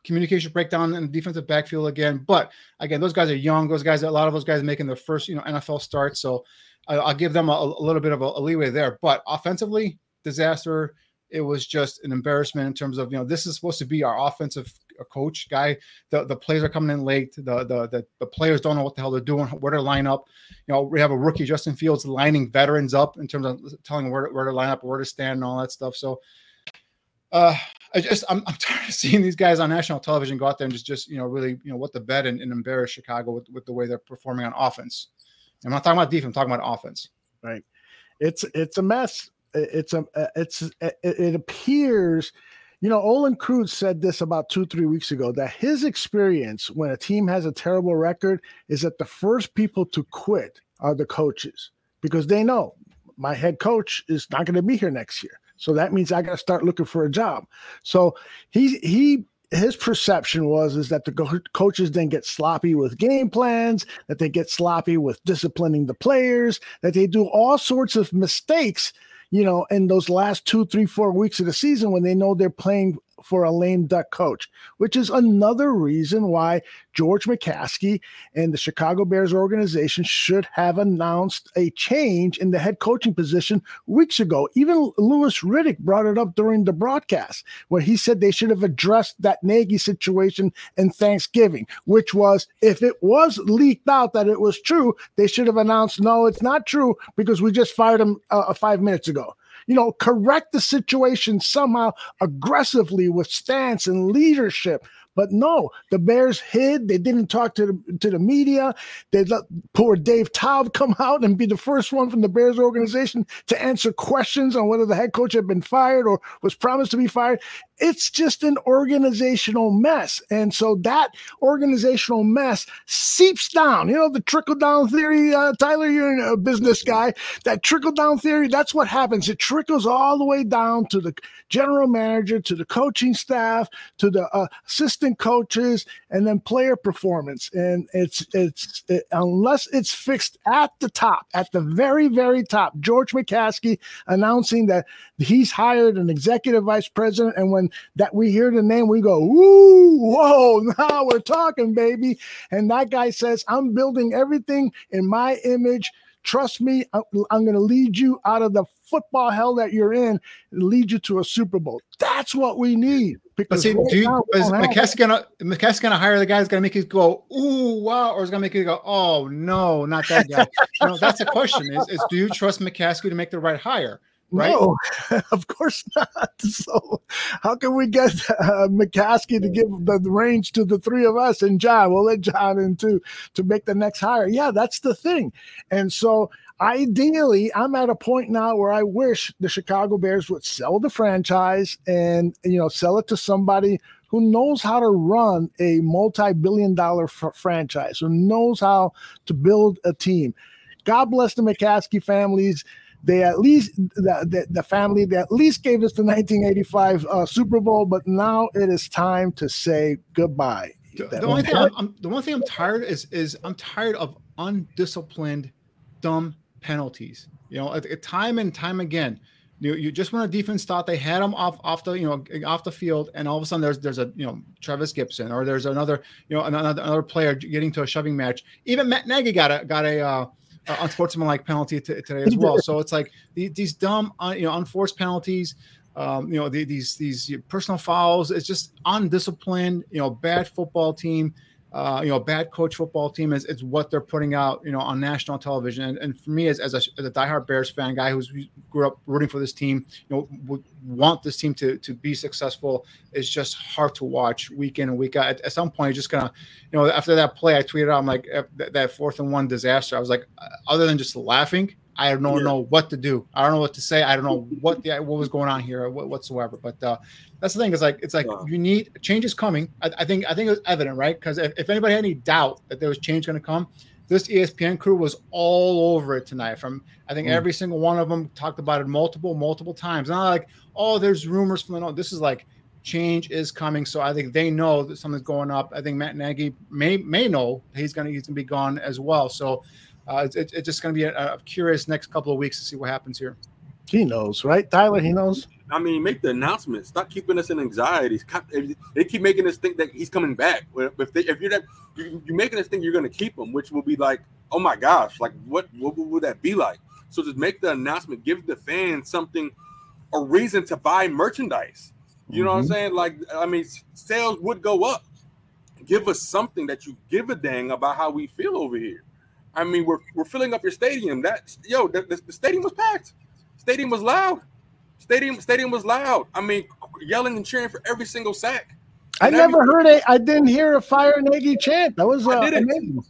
communication breakdown in the defensive backfield again. But again, those guys are young. Those guys, a lot of those guys making their first, you know, NFL start. So I, will give them a, a, little bit of a, a leeway there. But offensively, disaster. It was just an embarrassment in terms of you know this is supposed to be our offensive coach guy. The the players are coming in late. The, the the the players don't know what the hell they're doing, where to line up. You know, we have a rookie Justin Fields lining veterans up in terms of telling where, where to line up, where to stand, and all that stuff. So, uh, I just I'm, I'm tired of seeing these guys on national television go out there and just just you know really you know what the bed and, and embarrass Chicago with, with the way they're performing on offense. I'm not talking about defense. I'm talking about offense. Right. It's it's a mess it's a it's it appears you know olin Kreutz said this about two three weeks ago that his experience when a team has a terrible record is that the first people to quit are the coaches because they know my head coach is not going to be here next year. So that means i got to start looking for a job. So he he his perception was is that the coaches then get sloppy with game plans that they get sloppy with disciplining the players that they do all sorts of mistakes you know, in those last two, three, four weeks of the season when they know they're playing for a lame duck coach, which is another reason why George McCaskey and the Chicago Bears organization should have announced a change in the head coaching position weeks ago. Even Louis Riddick brought it up during the broadcast where he said they should have addressed that Nagy situation in Thanksgiving, which was if it was leaked out that it was true, they should have announced, no, it's not true because we just fired him uh, five minutes ago you know, correct the situation somehow aggressively with stance and leadership. But no, the Bears hid. They didn't talk to the, to the media. They let poor Dave Toub come out and be the first one from the Bears organization to answer questions on whether the head coach had been fired or was promised to be fired. It's just an organizational mess. And so that organizational mess seeps down. You know, the trickle down theory, uh, Tyler, you're a business guy. That trickle down theory, that's what happens. It trickles all the way down to the general manager, to the coaching staff, to the uh, assistant coaches, and then player performance. And it's, it's, it, unless it's fixed at the top, at the very, very top, George McCaskey announcing that he's hired an executive vice president. And when that we hear the name, we go, ooh, whoa, now we're talking, baby. And that guy says, I'm building everything in my image. Trust me, I'm, going to lead you out of the football hell that you're in and lead you to a Super Bowl. That's what we need. Because see, do you, is McCaskey gonna gonna hire the guy who's gonna make it go, ooh, wow, or is gonna make you go, oh no, not that guy. you know, that's the question: is, is do you trust McCaskey to make the right hire? Right? No, of course not. So, how can we get uh, McCaskey to give the, range to the three of us and John? We'll let John in too to make the next hire. Yeah, that's the thing. And so, ideally, I'm at a point now where I wish the Chicago Bears would sell the franchise and you know sell it to somebody who knows how to run a multi-billion dollar f- franchise, who knows how to build a team. God bless the McCaskey families they at least the, the, the family that at least gave us the 1985 uh, Super Bowl, but now it is time to say goodbye. The, only thing I'm, I'm, the one thing I'm tired is is I'm tired of undisciplined, dumb penalties. You know, time and time again, you, you just when a defense thought they had them off off the you know off the field, and all of a sudden there's there's a you know Trevis Gipson or there's another you know another, another player getting to a shoving match. Even Matt Nagy got a got a uh, unsportsmanlike penalty t- today as well. So it's like the, these dumb, uh, you know, unforced penalties. Um, you know, the, these these personal fouls. It's just undisciplined. You know, bad football team uh, you know, bad coach football team is, is what they're putting out, you know, on national television. And, and for me, as, as, a, as a diehard Bears fan, guy who's who grew up rooting for this team, you know, would want this team to, to be successful is just hard to watch week in and week out. At, at some point, you're just gonna, you know, after that play, I tweeted out, I'm like, that, fourth and one disaster. I was like, other than just laughing, I don't yeah. know what to do. I don't know what to say. I don't know what the what was going on here whatsoever. But uh, that's the thing. It's like it's like wow. you need change is coming. I, I, think I think it was evident, right? Because if, if anybody had any doubt that there was change going to come, this ESPN crew was all over it tonight. From I think mm. every single one of them talked about it multiple multiple times. Not like oh, there's rumors from the no. This is like change is coming. So I think they know that something's going up. I think Matt Nagy may may know he's gonna he's gonna be gone as well. So uh, it's, it's just gonna be a, a curious next couple of weeks to see what happens here. He knows, right, Tyler? He knows. I mean, make the announcement. Stop keeping us in anxiety. They keep making us think that he's coming back. If they, if you're that, you're making us think you're going to keep him, which will be like, oh my gosh, like what, what would that be like? So just make the announcement. Give the fans something, a reason to buy merchandise. You know mm-hmm. what I'm mm-hmm. saying? Like, I mean, sales would go up. Give us something that you give a dang about how we feel over here. I mean, we're we're filling up your stadium. That yo, the, the, stadium was packed. Stadium was loud. Stadium stadium was loud. I mean, yelling and cheering for every single sack. I never heard it. I didn't hear a fire Nagy chant. That was uh, amazing.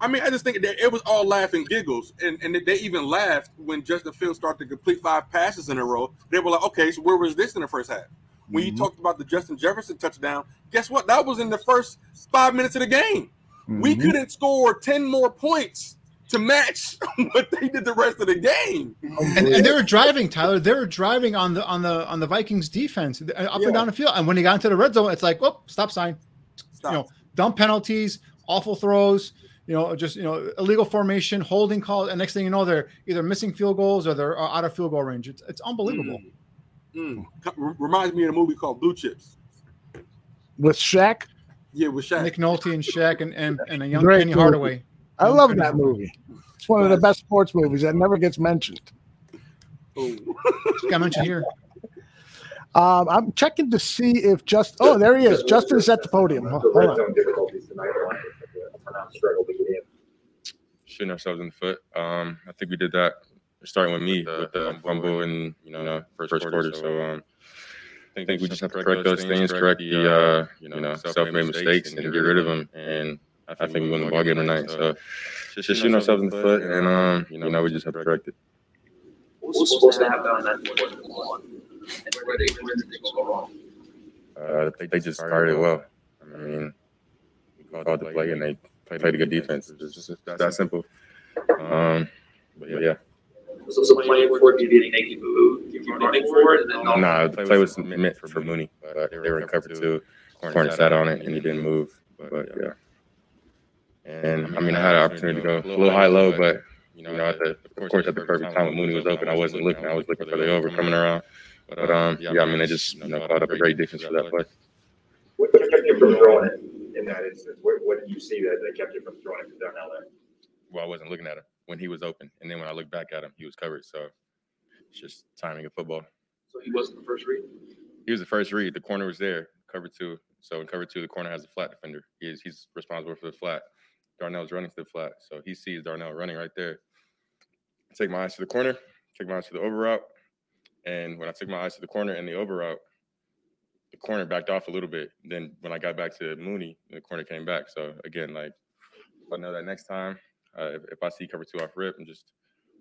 I mean, I just think that it was all laughing giggles, and, and they even laughed when Justin Fields started to complete five passes in a row. They were like, "Okay, so where was this in the first half?" When mm-hmm. you talked about the Justin Jefferson touchdown, guess what? That was in the first five minutes of the game. Mm-hmm. We couldn't score ten more points to match what they did the rest of the game. And, and, they were driving, Tyler. They were driving on the on the on the Vikings defense uh, up yeah. and down the field. And when he got into the red zone, it's like, oh, stop sign. Stop. You know, dumb penalties, awful throws. You know, just you know, illegal formation, holding call, and next thing you know, they're either missing field goals or they're out of field goal range. It's, it's unbelievable. Mm. Mm. Reminds me of a movie called Blue Chips with Shaq. Yeah, with Shaq, Nick Nolte, and Shaq, and and, and a young Great Penny Hardaway. I love that movie. It's one of the best sports movies that never gets mentioned. Got mentioned here. Um, I'm checking to see if just oh there he is. Justin's at the podium. Hold on. Shooting ourselves in the foot. Um, I think we did that starting with me with the fumble and you know first, first quarter. So um, I think we just have to correct those things, correct the uh, you know self-made mistakes, and get rid of them. And I think we win the ball game tonight. So just, just shooting ourselves in the foot, and um, you know, we just have to correct it. What's supposed to happen on that one? And where they where did things go wrong? Uh, they, they just started well. I mean, we called the play and they played a good defense. It's just that simple. Um, but yeah. Yeah. So, so playing for it, did they move? Keep running for it? And then nah, the play was meant for, for Mooney, but they were in cover two. Corner sat on it and he didn't move. But yeah. And I mean, I had an opportunity to go a little high low, but you know, at the of course at the perfect time when Mooney was open, I wasn't looking. I was looking for the over coming around. But um, yeah, I mean, they just you know caught up a great defense for that play. What kept you from throwing it in that instance? What, what did you see that, that kept you from throwing it down there? Well, I wasn't looking at him when he was open, and then when I looked back at him, he was covered. So it's just timing of football. So he wasn't the first read. He was the first read. The corner was there, cover two. So in cover two, the corner has a flat defender. He is, he's responsible for the flat. Darnell's running to the flat. So he sees Darnell running right there. I take my eyes to the corner, take my eyes to the over route. And when I took my eyes to the corner and the over route, the corner backed off a little bit. Then when I got back to Mooney, the corner came back. So again, like I know that next time, uh, if, if, I see cover two off rip and just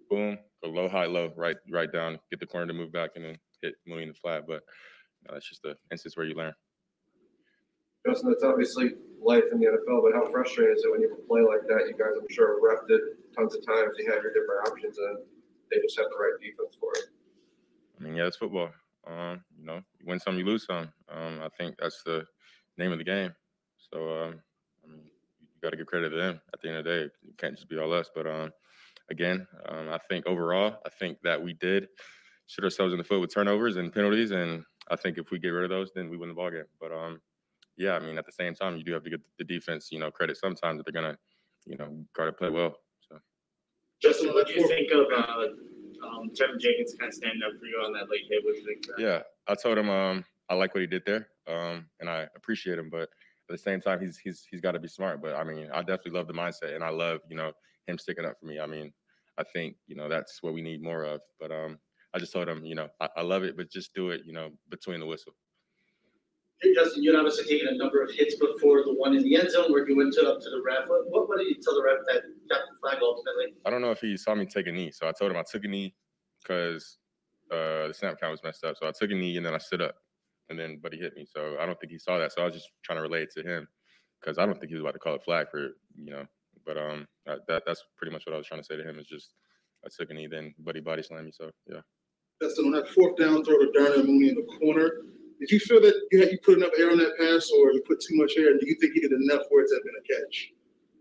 boom, go low, high, low, right, right down, get the corner to move back and then hit Mooney in the flat. But you know, that's just the instance where you learn. Justin, it's obviously life in the NFL, but how frustrating is it when you play like that? You guys, I'm sure, have repped it tons of times. You have your different options, and they just have the right defense for it. I mean, yeah, it's football. Um, you know, you win some, you lose some. Um, I think that's the name of the game. So, um, you got to give credit to them. At the end of the day, it can't just be all us. But um, again, um, I think overall, I think that we did shoot ourselves in the foot with turnovers and penalties, and I think if we get rid of those, then we win the ball game. But um, yeah, I mean, at the same time, you do have to get the defense, you know, credit sometimes that they're gonna, you know, guard to play well. So, Justin, what do you think of uh, um, Tevin Jenkins kind of standing up for you on that late hit? What do you think? Yeah, I told him um, I like what he did there, um, and I appreciate him, but at the same time, he's he's he's got to be smart. But I mean, I definitely love the mindset, and I love you know him sticking up for me. I mean, I think you know that's what we need more of. But um, I just told him, you know, I, I love it, but just do it, you know, between the whistle. Hey, Justin, you'd obviously taken a number of hits before the one in the end zone where you went to up to the ref. What, what, what did you tell the ref that got the flag ultimately? I don't know if he saw me take a knee. So I told him I took a knee because uh, the snap count was messed up. So I took a knee and then I stood up. And then, but he hit me. So I don't think he saw that. So I was just trying to relate to him because I don't think he was about to call it flag for, you know, but um, that that's pretty much what I was trying to say to him is just I took a knee, then buddy body slammed me. So yeah. That's on that fourth down throw to Darnell Mooney in the corner, Did you feel that you had you put enough air on that pass, or you put too much air? And do you think he did enough for it to have been a catch?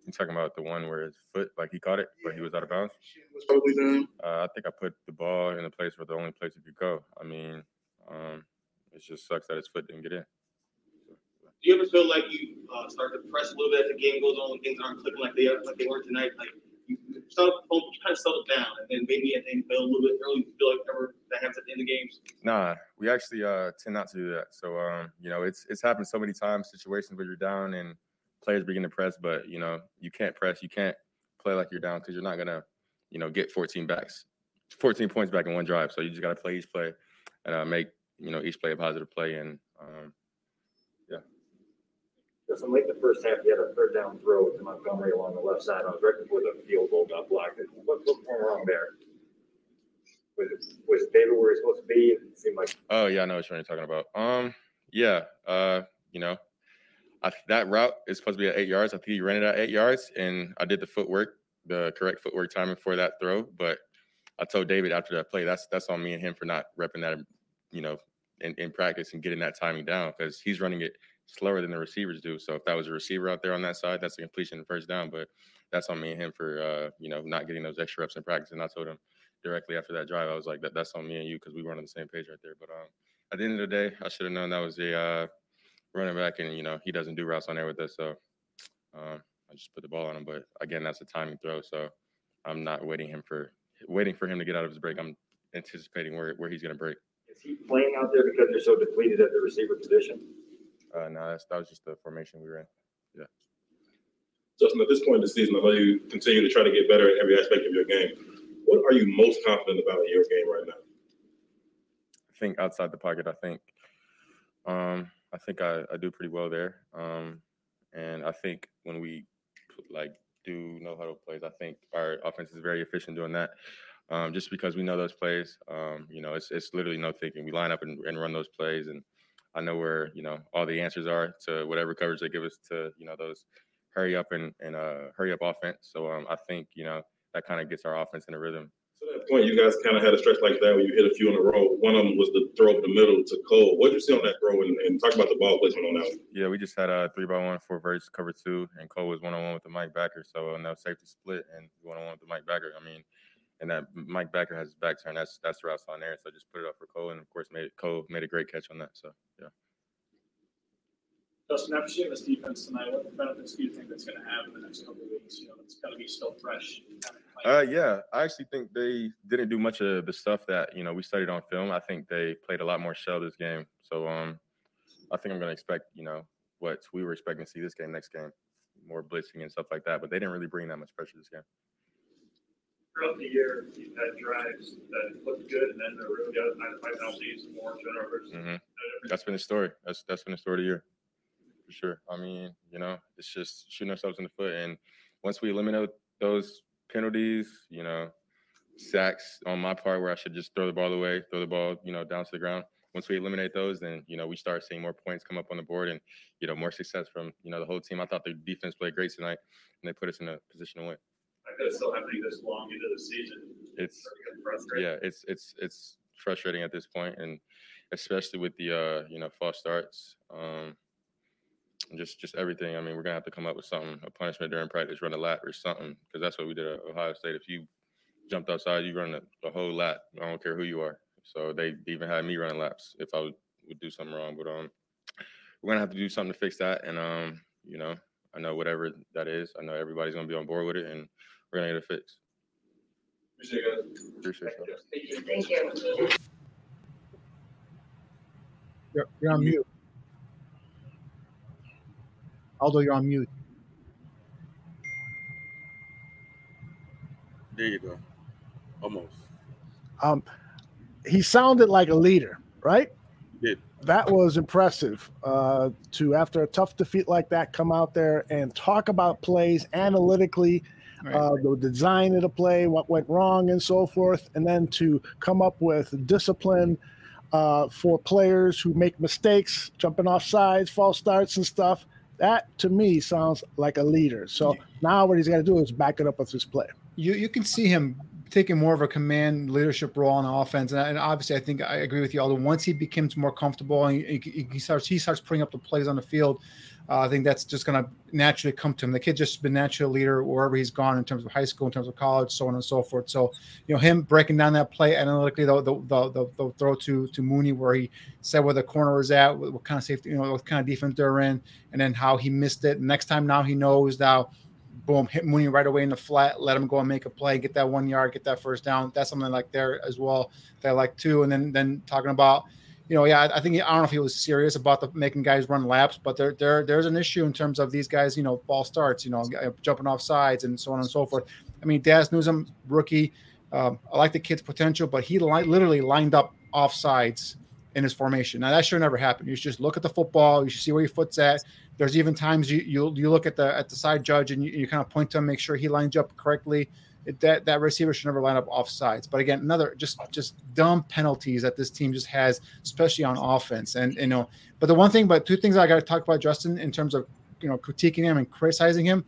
You talking about the one where his foot, like he caught it, but he was out of bounds? Was probably done. Uh, I think I put the ball in a place where the only place it could go. I mean, um, it just sucks that his foot didn't get in. Do you ever feel like you uh, start to press a little bit as the game goes on and things aren't clicking like they are, like they were tonight? Like you start you kind of settle down, and then maybe at the end a little bit early. You feel like ever that happens at the end of games. Nah, we actually uh, tend not to do that. So um, you know, it's it's happened so many times, situations where you're down and players begin to press, but you know, you can't press, you can't play like you're down because you're not gonna, you know, get 14 backs, 14 points back in one drive. So you just gotta play each play and uh, make you know each play a positive play. And um, yeah. Just in late in the first half, you had a third down throw to Montgomery along the left side. I was right before the field goal got blocked. What, what went wrong there? Was, it, was David where he's supposed to be? It seemed like. Oh yeah, I know what you're talking about. Um, yeah, uh, you know, I, that route is supposed to be at eight yards. I think he ran it at eight yards, and I did the footwork, the correct footwork timing for that throw. But I told David after that play, that's that's on me and him for not repping that, you know, in, in practice and getting that timing down because he's running it slower than the receivers do. So if that was a receiver out there on that side, that's a completion first down. But that's on me and him for uh, you know not getting those extra reps in practice. And I told him directly after that drive, I was like, that, that's on me and you because we weren't on the same page right there. But um, at the end of the day, I should have known that was a uh, running back, and you know he doesn't do routes on there with us, so um, I just put the ball on him. But again, that's a timing throw, so I'm not waiting him for waiting for him to get out of his break. I'm anticipating where where he's going to break. Is he playing out there because they're so depleted at the receiver position? Uh, no, that's, that was just the formation we were in. Yeah. Justin, at this point in the season, I know you continue to try to get better at every aspect of your game. What are you most confident about in your game right now? I think outside the pocket, I think um, I think I, I do pretty well there. Um, and I think when we like do no huddle plays, I think our offense is very efficient doing that. Um, just because we know those plays, um, you know, it's it's literally no thinking. We line up and, and run those plays, and I know where you know all the answers are to whatever coverage they give us to you know those hurry up and and uh, hurry up offense. So um, I think you know that kind of gets our offense in a rhythm to that point, you guys kind of had a stretch like that where you hit a few in a row. One of them was the throw up the middle to Cole. What did you see on that throw? And, and talk about the ball placement on that one. Yeah, we just had a three by one for verse cover two, and Cole was one on one with the Mike Backer. So uh, no safety split and one on one with the Mike Backer. I mean, and that Mike Backer has his back turn. That's that's the route on there. So I just put it up for Cole, and of course made Cole made a great catch on that. So yeah. Justin, after seeing this defense tonight, what benefits do you think that's going to have in the next couple of weeks? You know, it's going to be still fresh. Uh, yeah, I actually think they didn't do much of the stuff that you know we studied on film. I think they played a lot more shell this game. So um, I think I'm going to expect you know what we were expecting to see this game, next game, more blitzing and stuff like that. But they didn't really bring that much pressure this game. Throughout the year, you've had drives that looked good, and then the really got five penalties, more turnovers. Mm-hmm. That's been the story. That's that's been the story of the year for sure. I mean, you know, it's just shooting ourselves in the foot. And once we eliminate those penalties, you know, sacks on my part where I should just throw the ball away, throw the ball, you know, down to the ground. Once we eliminate those, then you know we start seeing more points come up on the board and you know more success from you know the whole team. I thought the defense played great tonight, and they put us in a position to win. I could still happening this long into the season. It's yeah, it's it's it's frustrating at this point, and especially with the uh, you know false starts. Um, just just everything. I mean, we're gonna have to come up with something, a punishment during practice, run a lap or something, because that's what we did at Ohio State. If you jumped outside, you run a, a, whole lap. I don't care who you are. So they even had me running laps if I would, would do something wrong. But um, we're gonna have to do something to fix that. And um, you know, I know whatever that is, I know everybody's gonna be on board with it, and we're gonna get it fixed. Appreciate it. Appreciate it. Thank you. You're, you're on mute. Aldo, you're on mute. There you go. Almost. Um, he sounded like a leader, right? Yeah. That was impressive. Uh, to after a tough defeat like that, come out there and talk about plays analytically, right. uh, the design of the play, what went wrong, and so forth, and then to come up with discipline uh, for players who make mistakes, jumping off sides, false starts, and stuff that to me sounds like a leader. So now what he's got to do is back it up with his play. You you can see him taking more of a command leadership role on offense. And, and obviously, I think I agree with you. Although once he becomes more comfortable and he, he starts he starts putting up the plays on the field, uh, I think that's just going to naturally come to him. The kid just been natural leader wherever he's gone in terms of high school, in terms of college, so on and so forth. So, you know, him breaking down that play analytically, the the, the, the, the throw to to Mooney where he said where the corner was at, what, what, kind of safety, you know, what kind of defense they're in, and then how he missed it. Next time now he knows now. Boom, hit Mooney right away in the flat, let him go and make a play, get that one yard, get that first down. That's something like there as well that I like too. And then then talking about you know, yeah, I think I don't know if he was serious about the making guys run laps, but there, there, there's an issue in terms of these guys, you know, ball starts, you know, jumping off sides and so on and so forth. I mean, Dazz Newsome, rookie, um, I like the kid's potential, but he li- literally lined up off sides in his formation. Now that should never happen. You should just look at the football. You should see where your foot's at. There's even times you you, you look at the at the side judge and you, you kind of point to him, make sure he lines up correctly it, that that receiver should never line up off sides. But again, another just just dumb penalties that this team just has, especially on offense. And you know, but the one thing, but two things I got to talk about Justin in terms of you know critiquing him and criticizing him.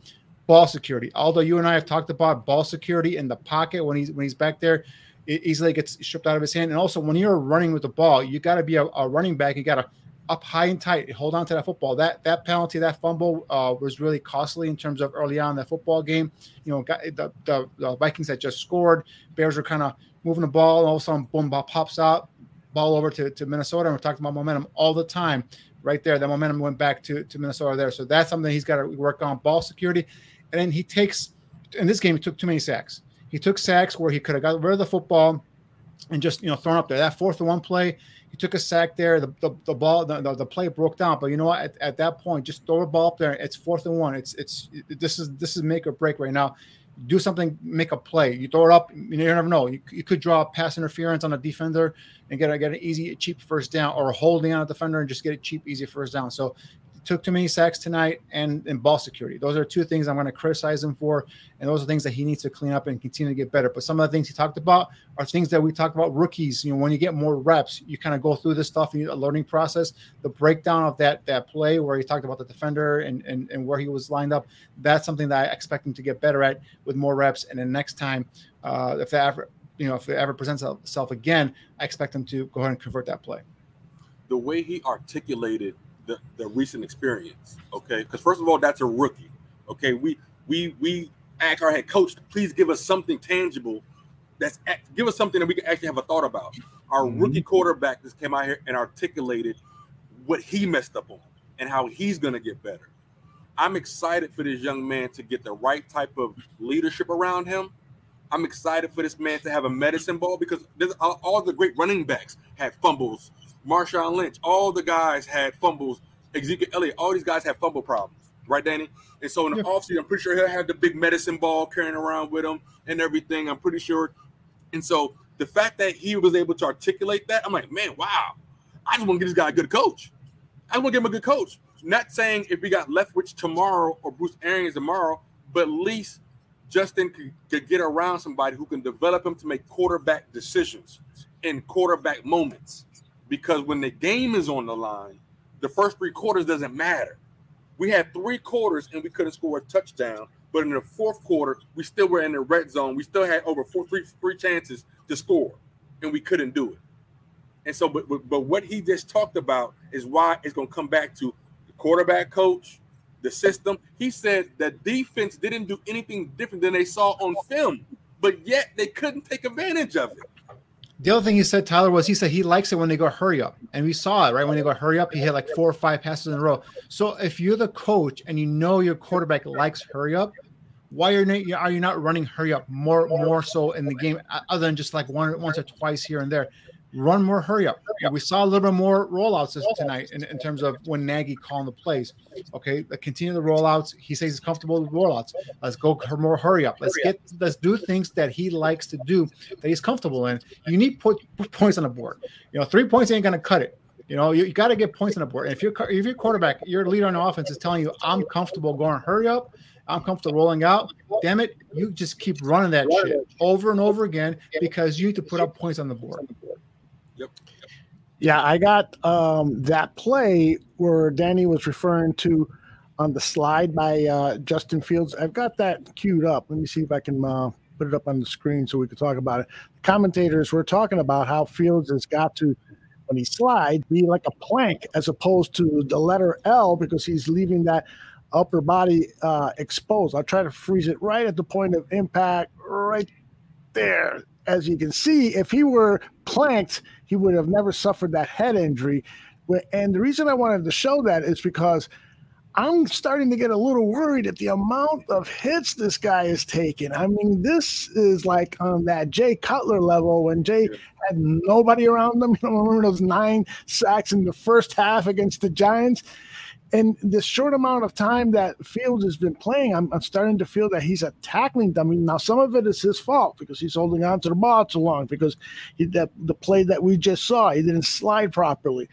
Ball security. Although you and I have talked about ball security in the pocket when he's when he's back there, easily gets stripped out of his hand. And also when you're running with the ball, you got to be a, a running back. You got to up high and tight, hold on to that football. That that penalty, that fumble uh, was really costly in terms of early on in that football game. You know, got, the, the, the Vikings had just scored. Bears were kind of moving the ball, and all of a sudden, boom, ball pops out, ball over to, to Minnesota. And we're talking about momentum all the time. Right there, that momentum went back to, to Minnesota there. So that's something he's got to work on ball security. And then he takes in this game, he took too many sacks. He took sacks where he could have got rid of the football and just you know thrown up there. That fourth and one play, he took a sack there. The, the, the ball, the, the, play broke down. But you know what? At, at, that point, just throw a ball up there. It's fourth and one. It's it's this is this is make or break right now. Do something, make a play. You throw it up. You never know. You, you could draw pass interference on a defender and get a, get an easy, cheap first down, or holding on a defender and just get a cheap, easy first down. So took too many sacks tonight and, and ball security. Those are two things I'm going to criticize him for. And those are things that he needs to clean up and continue to get better. But some of the things he talked about are things that we talk about rookies. You know, when you get more reps, you kind of go through this stuff in a learning process. The breakdown of that that play where he talked about the defender and, and, and where he was lined up, that's something that I expect him to get better at with more reps. And then next time, uh, if that ever, you know, if it ever presents itself again, I expect him to go ahead and convert that play. The way he articulated the, the recent experience. Okay, because first of all, that's a rookie. Okay, we we we ask our head coach, please give us something tangible. That's give us something that we can actually have a thought about. Our mm-hmm. rookie quarterback just came out here and articulated what he messed up on and how he's going to get better. I'm excited for this young man to get the right type of leadership around him. I'm excited for this man to have a medicine ball because all, all the great running backs had fumbles Marshawn Lynch, all the guys had fumbles. Ezekiel Elliott, all these guys have fumble problems, right, Danny? And so in the yeah. offseason, I'm pretty sure he'll have the big medicine ball carrying around with him and everything. I'm pretty sure. And so the fact that he was able to articulate that, I'm like, man, wow. I just want to get this guy a good coach. I want to give him a good coach. Not saying if we got Leftwich tomorrow or Bruce Arians tomorrow, but at least Justin could, could get around somebody who can develop him to make quarterback decisions in quarterback moments because when the game is on the line, the first three quarters doesn't matter. We had three quarters and we couldn't score a touchdown, but in the fourth quarter, we still were in the red zone. We still had over four, three, three chances to score, and we couldn't do it. And so, but, but, what he just talked about is why it's going to come back to the quarterback coach, the system. He said that defense didn't do anything different than they saw on film, but yet they couldn't take advantage of it. The other thing he said, Tyler, was he said he likes it when they go hurry up, and we saw it right when they go hurry up. He hit like four or five passes in a row. So if you're the coach and you know your quarterback likes hurry up, why are you are you not running hurry up more more so in the game uh, other than just like one once or twice here and there? Run more hurry up. We saw a little bit more rollouts this, tonight in, in terms of when Nagy calling the plays. Okay, continue the rollouts. He says he's comfortable with rollouts. Let's go more hurry up. Let's get let's do things that he likes to do that he's comfortable in. You need put, put points on the board. You know, three points ain't gonna cut it. You know, you, you got to get points on the board. And if you're if your quarterback, your leader on the offense is telling you, "I'm comfortable going hurry up," I'm comfortable rolling out. Damn it, you just keep running that shit over and over again because you need to put up points on the board. Yep. Yeah, I got um, that play where Danny was referring to on the slide by uh, Justin Fields. I've got that queued up. Let me see if I can uh, put it up on the screen so we can talk about it. The commentators were talking about how Fields has got to, when he slides, be like a plank as opposed to the letter L because he's leaving that upper body uh, exposed. I'll try to freeze it right at the point of impact, right there. As you can see, if he were planked, he would have never suffered that head injury. And the reason I wanted to show that is because I'm starting to get a little worried at the amount of hits this guy is taking. I mean, this is like on that Jay Cutler level when Jay had nobody around him. You know, remember those nine sacks in the first half against the Giants? And this short amount of time that Fields has been playing, I'm, I'm starting to feel that he's a tackling dummy. Now, some of it is his fault because he's holding on to the ball too long because he, that, the play that we just saw, he didn't slide properly.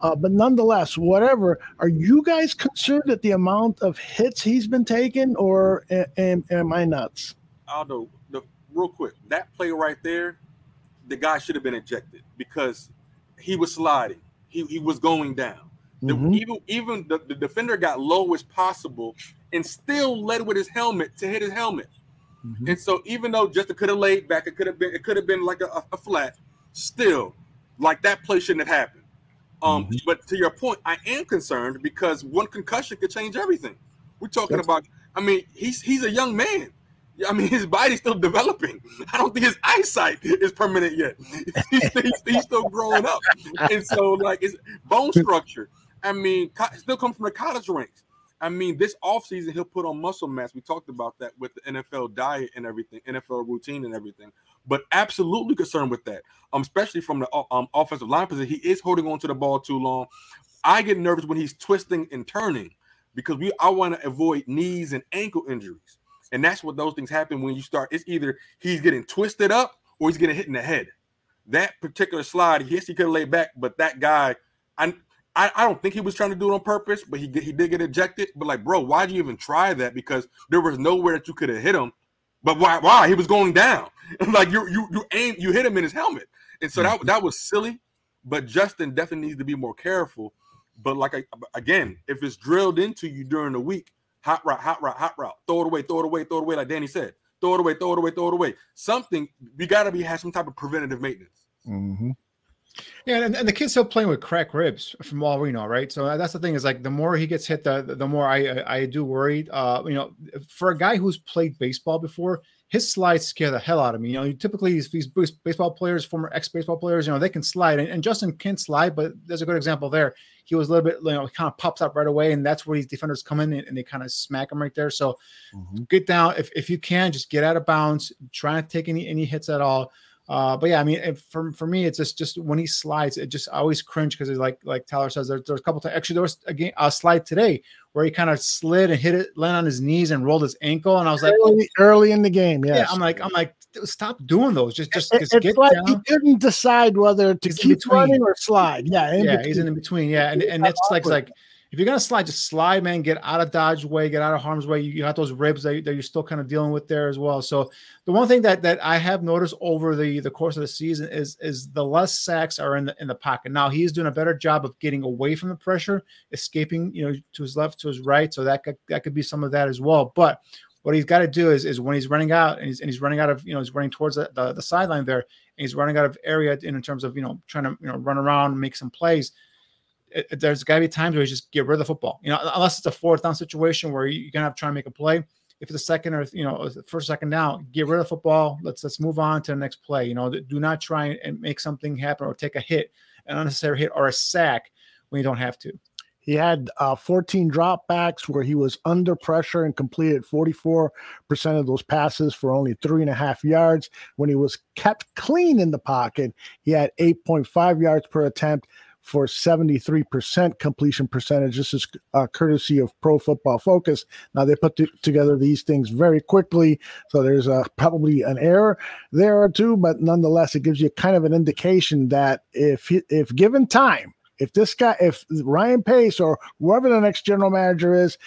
Uh, but nonetheless, whatever, are you guys concerned at the amount of hits he's been taking, or am, am I nuts? Aldo, the, real quick, that play right there, the guy should have been ejected because he was sliding. He, he was going down. The, mm-hmm. Even even the, the defender got low as possible and still led with his helmet to hit his helmet. Mm-hmm. And so even though Justin could have laid back, it could have been it could have been like a, a, flat. Still, like that play shouldn't have happened. Um, mm-hmm. but to your point, I am concerned because one concussion could change everything. We're talking That's about. I mean, he's he's a young man. I mean, his body's still developing. I don't think his eyesight is permanent yet. He's, he's, he's still growing up, and so like his bone structure. I mean, still come from the college ranks. I mean, this offseason, he'll put on muscle mass. We talked about that with the NFL diet and everything, NFL routine and everything. But absolutely concerned with that, um, especially from the um, offensive line position. He is holding on to the ball too long. I get nervous when he's twisting and turning because we I want to avoid knees and ankle injuries. And that's what those things happen when you start. It's either he's getting twisted up or he's getting hit in the head. That particular slide, yes, he could have laid back, but that guy, I I, I don't think he was trying to do it on purpose, but he he did get ejected. But like, bro, why'd you even try that? Because there was nowhere that you could have hit him. But why? Why he was going down? like you you you aim you hit him in his helmet, and so that mm-hmm. that was silly. But Justin definitely needs to be more careful. But like again, if it's drilled into you during the week, hot route, hot route, hot route, throw it away, throw it away, throw it away, like Danny said, throw it away, throw it away, throw it away. Something we got to be have some type of preventative maintenance. Mm-hmm. Yeah, and, and the kid's still playing with cracked ribs from all we know, right? So that's the thing is like the more he gets hit, the the more I I do worry. Uh, you know, for a guy who's played baseball before, his slides scare the hell out of me. You know, typically these, these baseball players, former ex baseball players, you know, they can slide, and, and, Justin can slide, but there's a good example there. He was a little bit, you know, kind of pops up right away, and that's where these defenders come in and, and they kind of smack him right there. So mm-hmm. get down if if you can, just get out of bounds. Try not to take any any hits at all. Uh, but yeah, I mean, for, for me, it's just just when he slides, it just I always cringe because like like Tyler says, there, there's a couple times. Actually, there was a, game, a slide today where he kind of slid and hit it, landed on his knees and rolled his ankle, and I was like, early, early in the game, yes. yeah. I'm like, I'm like, stop doing those. Just just, just get like down. He couldn't decide whether to he's keep running or slide. Yeah, yeah, between. he's in between. Yeah, and and it's like like if you're gonna slide, just slide, man. Get out of Dodge way, get out of harm's way. You, you have those ribs that, that, you're still kind of dealing with there as well. So the one thing that that I have noticed over the the course of the season is is the less sacks are in the in the pocket. Now he's doing a better job of getting away from the pressure, escaping, you know, to his left, to his right. So that could that could be some of that as well. But what he's got to do is, is when he's running out and he's, and he's running out of, you know, he's running towards the, the, the sideline there and he's running out of area in, in terms of, you know, trying to, you know, run around, make some plays it, there's got to be times where you just get rid of the football. You know, unless it's a fourth down situation where you're gonna have to try and make a play. If it's a second or you know first second down, get rid of the football. Let's let's move on to the next play. You know, do not try and make something happen or take a hit, an unnecessary hit or a sack when you don't have to. He had uh, 14 dropbacks where he was under pressure and completed 44% of those passes for only three and a half yards. When he was kept clean in the pocket, he had 8.5 yards per attempt for 73% completion percentage. This is uh, courtesy of Pro Football Focus. Now, they put t- together these things very quickly, so there's uh, probably an error there or two, but nonetheless, it gives you kind of an indication that if if given time, if this guy, if Ryan Pace or whoever the next general manager is,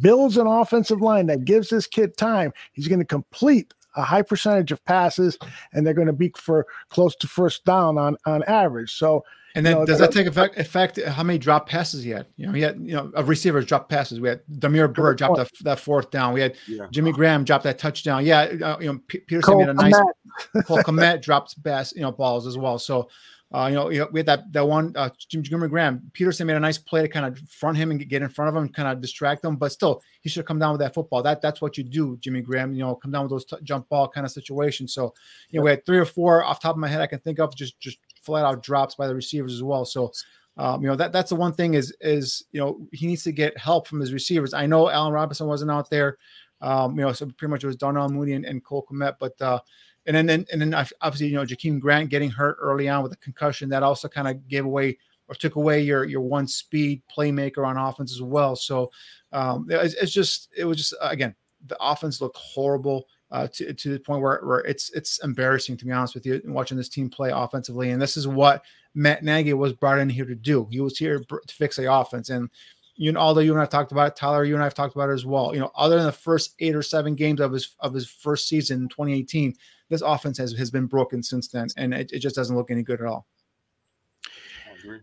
builds an offensive line that gives this kid time, he's going to complete a high percentage of passes, and they're going to be for close to first down on on average. So And then you know, does that take effect, effect how many drop passes he had? You know, he had, you know, of receivers drop passes. We had Damiere Byrd dropped that, that fourth down. We had Yeah. Jimmy Graham dropped that touchdown. Yeah, uh, you know, P- Peterson Cole made a nice Kmet. Cole Kmet dropped bass, you know, balls as well. So uh, you know, you know, we had that that one uh, Jimmy Jimmy Graham. Peterson made a nice play to kind of front him and get in front of him, kind of distract him. But still, he should have come down with that football. That that's what you do, Jimmy Graham. You know, come down with those t- jump ball kind of situations. So you know, we had three or four off the top of my head I can think of, just just flat out drops by the receivers as well. So. Um, you know that that's the one thing is is you know he needs to get help from his receivers. I know Allen Robinson wasn't out there, um, you know, so pretty much it was Darnell Mooney and, and Cole Kmet, but uh, and then, then and then obviously you know Jakeem Grant getting hurt early on with a concussion that also kind of gave away or took away your your one speed playmaker on offense as well. So um, it's, it's just it was just again the offense looked horrible. Uh, to, to the point where, where it's it's embarrassing to be honest with you watching this team play offensively. And this is what Matt Nagy was brought in here to do. He was here to fix the offense. And you know, although you and I have talked about it, Tyler, you and I have talked about it as well. You know, other than the first eight or seven games of his of his first season in 2018, this offense has, has been broken since then, and it, it just doesn't look any good at all.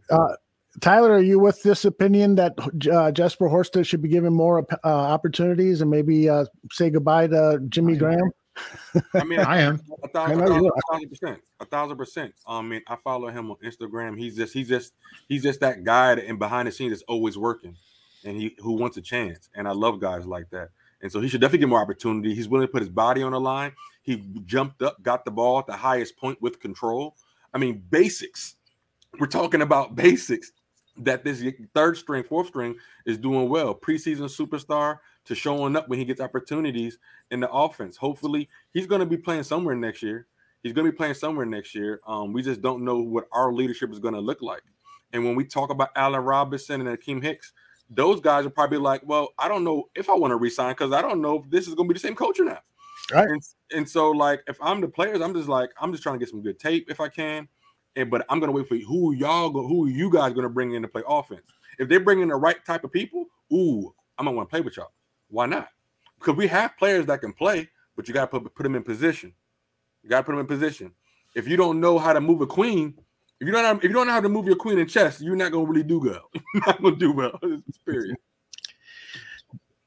Uh, Tyler, are you with this opinion that uh, Jesper Horsted should be given more uh, opportunities and maybe uh, say goodbye to Jimmy Graham? I mean, I am. A thousand, I a thousand, a thousand percent. A thousand percent. I mean, I follow him on Instagram. He's just, he's just, he's just that guy that, and behind the scenes that's always working, and he who wants a chance. And I love guys like that. And so he should definitely get more opportunity. He's willing to put his body on the line. He jumped up, got the ball at the highest point with control. I mean, basics. We're talking about basics that this third string, fourth string is doing well. Preseason superstar to showing up when he gets opportunities in the offense. Hopefully, he's going to be playing somewhere next year. He's going to be playing somewhere next year. Um, we just don't know what our leadership is going to look like. And when we talk about Allen Robinson and Akiem Hicks, those guys are probably like, well, I don't know if I want to resign because I don't know if this is going to be the same coach or not. Right. And, and so, like, if I'm the players, I'm just like, I'm just trying to get some good tape if I can. And but I'm gonna wait for who y'all go, who you guys gonna bring in to play offense? If they bring in the right type of people, ooh, I'm gonna want to play with y'all. Why not? Because we have players that can play, but you gotta put put them in position. You gotta put them in position. If you don't know how to move a queen, if you don't know, if you don't know how to move your queen in chess, you're not gonna really do well. you're not gonna do well. Period.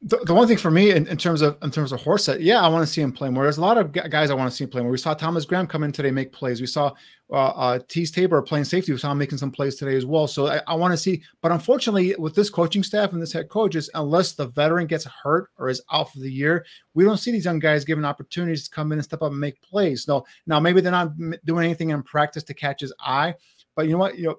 The, the one thing for me in, in terms of in terms of Horsted, yeah, I want to see him play more. There's a lot of guys I want to see him play more. We saw Thomas Graham come in today make plays. We saw uh, uh, Teez Tabor playing safety. We saw him making some plays today as well. So I, I want to see. But unfortunately, with this coaching staff and this head coach, is unless the veteran gets hurt or is out for the year, we don't see these young guys given opportunities to come in and step up and make plays. No, now maybe they're not doing anything in practice to catch his eye. But you know what? You know,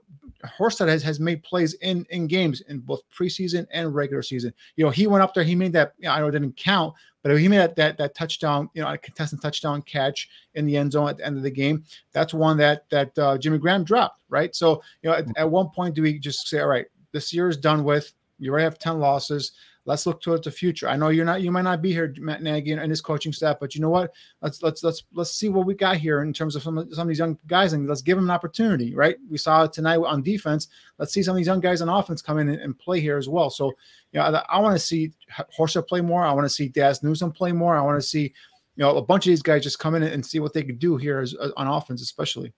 Horsted has, has made plays in in games in both preseason and regular season. You know, he went up there, he made that. You know, I know it didn't count, but he made that that, that touchdown. You know, a contestant touchdown catch in the end zone at the end of the game. That's one that that uh, Jimmy Graham dropped. Right. So you know, at, at one point, do we just say, all right, this year is done with. You already have ten losses. Let's look towards the future. I know you're not, you might not be here, Matt Nagy and his coaching staff, but you know what? Let's let's let's let's see what we got here in terms of some of, some of these young guys, and let's give them an opportunity. Right? We saw it tonight on defense. Let's see some of these young guys on offense come in and, and play here as well. So, you know, I, I want to see Horsted play more. I want to see Dazz Newsome play more. I want to see, you know, a bunch of these guys just come in and see what they could do here as, on offense, especially.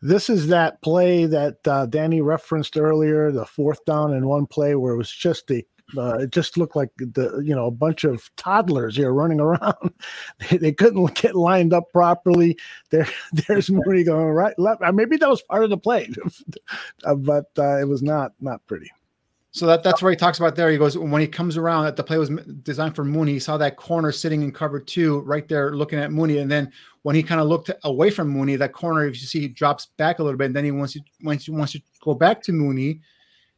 This is that play that uh, Danny referenced earlier, the fourth down and one play where it was just a uh, it just looked like the you know a bunch of toddlers here running around. they, they, couldn't get lined up properly. There, there's Mooney going right left. Uh, maybe that was part of the play, uh, but uh, it was not not pretty. So that, that's where he talks about there. He goes when he comes around that the play was designed for Mooney. He saw that corner sitting in cover two, right there, looking at Mooney. And then when he kind of looked away from Mooney, that corner, if you see, he drops back a little bit. And then he wants wants you wants to go back to Mooney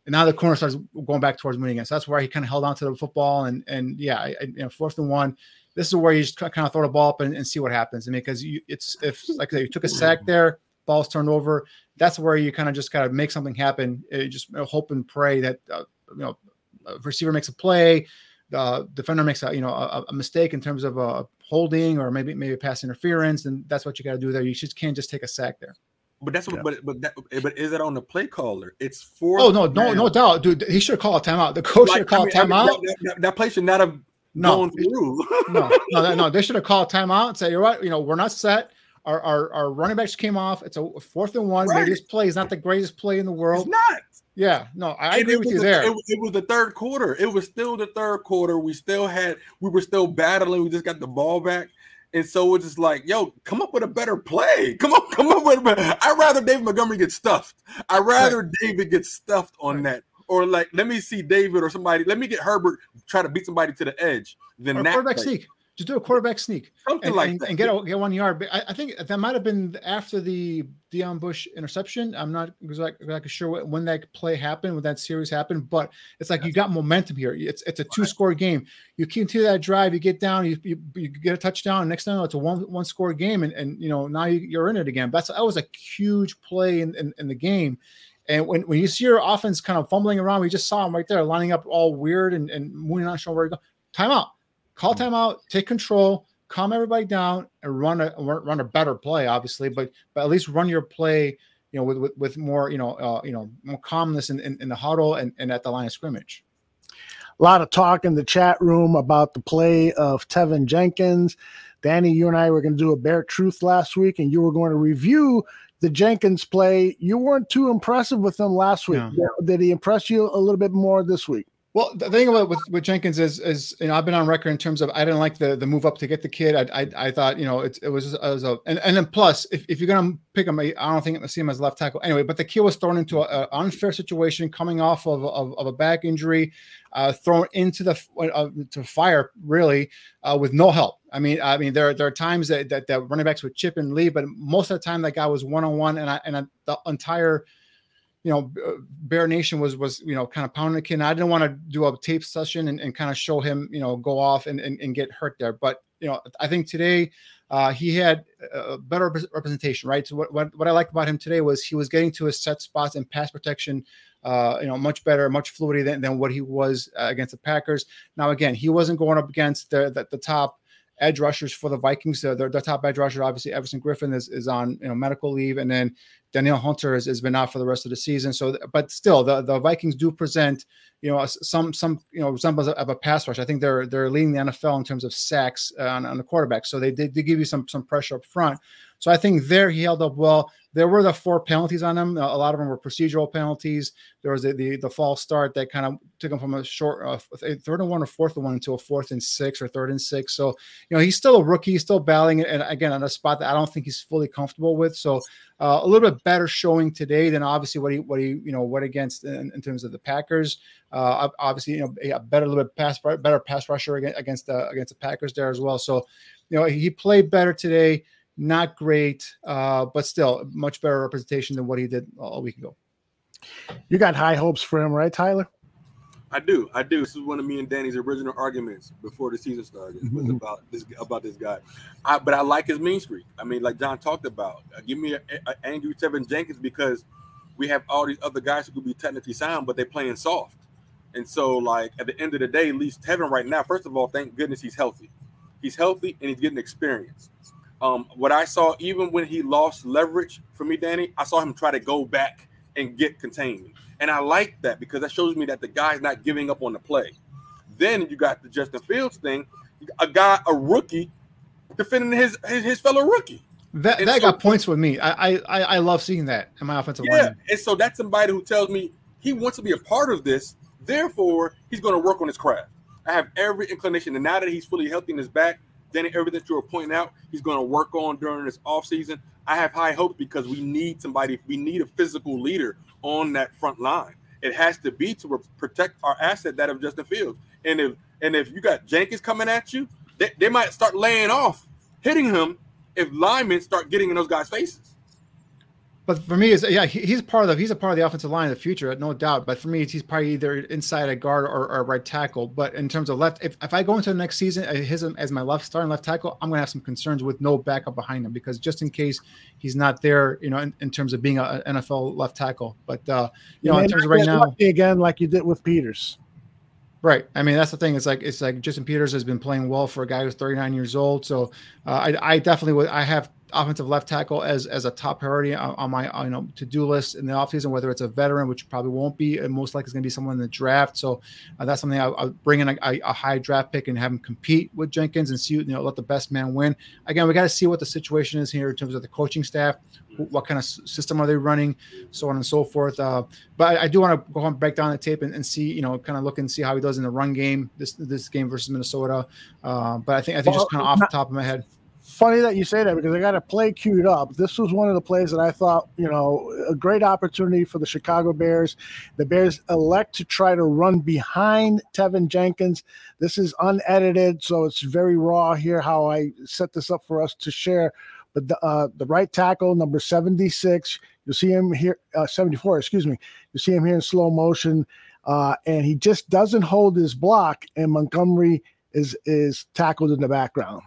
and now the corner starts going back towards Mooney again. So that's where he kind of held on to the football. And and yeah, I, you know, fourth and one. This is where you just kind of throw the ball up and, and see what happens. I mean, because you, it's if like I said, you took a sack there, ball's turned over. That's where you kind of just got to make something happen. You just hope and pray that uh, you know a receiver makes a play, the defender makes a you know a, a mistake in terms of a holding or maybe maybe pass interference, and that's what you got to do there. You just can't just take a sack there. But that's what. Yeah. But but that, eh, but is it on the play caller? It's for. Oh no, no, no doubt, dude. He should call a timeout. The coach like, should call I mean, a timeout. I mean, that, that, that, play should not have no, gone through. no, no, no. They should have called a timeout and say, "You're right. You know, we're not set. Our, our, our running backs came off. It's a fourth and one. Right. Maybe this play is not the greatest play in the world. It's not. Yeah, no, I And agree with you the- there. It, was- it was the third quarter. It was still the third quarter. We still had, we were still battling. We just got the ball back. And so it's just like, yo, come up with a better play. Come on, come up with a. I'd rather David Montgomery get stuffed. I'd rather David get stuffed on that. Or like, let me see David or somebody, let me get Herbert try to beat somebody to the edge. Then Or that quarterback play. sneak. Just do a quarterback sneak. Something and, like and, that. and get a, get one yard. But I, I think that might have been after the Deon Bush interception. I'm not exactly, exactly sure what- when that play happened, when that series happened. But it's like you got momentum here. It's it's a two score game. You continue that drive. You get down. You, you, you get a touchdown. Next time it's a one one score game, and and you know now you, you're in it again. That's that was a huge play in, in, in the game. And when, when you see your offense kind of fumbling around, we just saw him right there lining up all weird and, and moving not sure where to go. Timeout. Call timeout, take control, calm everybody down, and run a run a better play, obviously, but but at least run your play, you know, with with, with more, you know, uh, you know, more calmness in, in, in the huddle and, and at the line of scrimmage. A lot of talk in the chat room about the play of Tevin Jenkins. Danny, you and I were going to do a bare truth last week, and you were going to review the Jenkins play. You weren't too impressive with him last week. Did he impress you a little bit more this week? Well, the thing about with, with Jenkins is is you know I've been on record in terms of I didn't like the the move up to get the kid. I I, I thought you know it, it was, was a and, and then plus if, if you're gonna pick him, I don't think I see him as left tackle anyway. But the kid was thrown into an unfair situation coming off of, of, of a back injury, uh, thrown into the uh, to fire really uh, with no help. I mean I mean there there are times that, that that running backs would chip and leave, but most of the time that guy was one on one, and I and I, the entire you know, Bear Nation was was you know kind of pounding the kid. And I didn't want to do a tape session and, and kind of show him you know go off and, and, and get hurt there. But you know, I think today uh, he had a better representation, right? So what, what what I liked about him today was he was getting to his set spots and pass protection. Uh, you know, much better, much fluidity than, than what he was uh, against the Packers. Now, again, he wasn't going up against the the, the top edge rushers for the Vikings. Uh, the, the top edge rusher, obviously, Everson Griffen is, is on you know medical leave, and then Danielle Hunter has, has been out for the rest of the season. So, but still, the, the Vikings do present you know some some you know resemblance of a pass rush. I think they're they're leading the NFL in terms of sacks uh, on, on the quarterback. So they did, give you some some pressure up front. So I think there he held up well. There were the four penalties on him. A lot of them were procedural penalties. There was the the, the false start that kind of took him from a short uh, third and one or fourth and one into a fourth and six or third and six. So you know he's still a rookie, he's still battling, and again on a spot that I don't think he's fully comfortable with. So uh, a little bit better showing today than obviously what he what he you know went against in, in terms of the Packers. Uh, obviously, you know, a better little bit pass better pass rusher against the against the Packers there as well. So you know he played better today. Not great, uh, but still much better representation than what he did a week ago. You got high hopes for him, right, Tyler? I do, I do. This is one of me and Danny's original arguments before the season started was Mhm. about this about this guy. I, but I like his mean streak. I mean, like John talked about, uh, give me an angry Tevin Jenkins because we have all these other guys who could be technically sound, but they're playing soft. And so, like at the end of the day, at least Tevin right now, first of all, thank goodness he's healthy. He's healthy and he's getting experience. Um, what I saw, even when he lost leverage for me, Danny, I saw him try to go back and get containment. And I like that because that shows me that the guy's not giving up on the play. Then you got the Justin Fields thing, a guy, a rookie, defending his his, his fellow rookie. That And that so- got points with me. I I I love seeing that in my offensive Yeah, line. and so that's somebody who tells me he wants to be a part of this. Therefore, he's going to work on his craft. I have every inclination, and now that he's fully healthy in his back, then everything that you were pointing out, he's going to work on during this offseason. I have high hopes because we need somebody, we need a physical leader on that front line. It has to be to protect our asset that of Justin Fields. And if and if you got Jenkins coming at you, they, they might start laying off, hitting him if linemen start getting in those guys' faces. But for me, is yeah, he, he's part of the he's a part of the offensive line of the future, no doubt. But for me, he's probably either inside a guard or, or right tackle. But in terms of left, if, if I go into the next season uh, his as my left starting left tackle, I'm gonna have some concerns with no backup behind him because just in case he's not there, you know, in, in terms of being an NFL left tackle. But uh, you know, in terms of right now, again, like you did with Peters. Right. I mean, that's the thing. It's like it's like Jason Peters has been playing well for a guy who's 39 years old. So uh, I, I definitely would. I have offensive left tackle as as a top priority on, on my you know to do list in the offseason, whether it's a veteran, which probably won't be, and most likely is going to be someone in the draft. So uh, that's something I'll, I'll, bring in a, a, high draft pick and have him compete with Jenkins and see you know let the best man win. Again, we got to see what the situation is here in terms of the coaching staff, what kind of system are they running, so on and so forth. Uh, but I, I do want to go and break down the tape and, and, see you know kind of look and see how he does in the run game this this game versus Minnesota. Uh, but I think I think well, just kind of off the top of my head funny that you say that because I got a play queued up. This was one of the plays that I thought, you know, a great opportunity for the Chicago Bears. The Bears elect to try to run behind Tevin Jenkins. This is unedited, so it's very raw here how I set this up for us to share. But the, uh, the right tackle, number 76, you'll see him here, uh, 74, excuse me. You see him here in slow motion, uh, and he just doesn't hold his block, and Montgomery is is tackled in the background.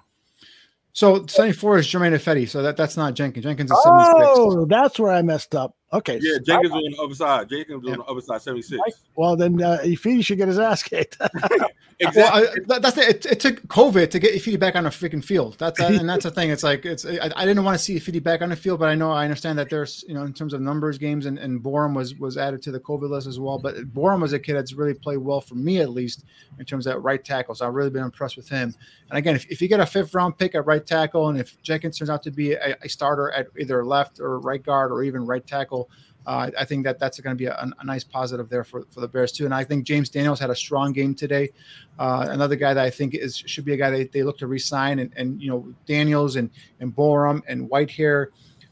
So 74 is Germain Ifedi. So that, that's not Jenkins. Jenkins is 76. Oh, that's where I messed up. Okay. Yeah, Jenkins was on the other side. Jenkins was yeah. on the other side, 76. Well, then uh, Ifedi should get his ass kicked. exactly. Well, I, that's the, it, it, took COVID to get Ifedi back on a freaking field. That's uh, and that's the thing. It's like it's I, I, didn't want to see Ifedi back on the field, but I know I understand that there's you know in terms of numbers games and, and Borom was was added to the COVID list as well. But Borom was a kid that's really played well for me at least in terms of that right tackle. So I've really been impressed with him. And again, if, if you get a fifth round pick at right tackle, and if Jenkins turns out to be a, a starter at either left or right guard or even right tackle uh, I think that that's going to be a, a, nice positive there for, for the Bears too. And I think James Daniels had a strong game today. Uh, another guy that I think is should be a guy that they look to resign. And, and you know Daniels and and Borom and Whitehair,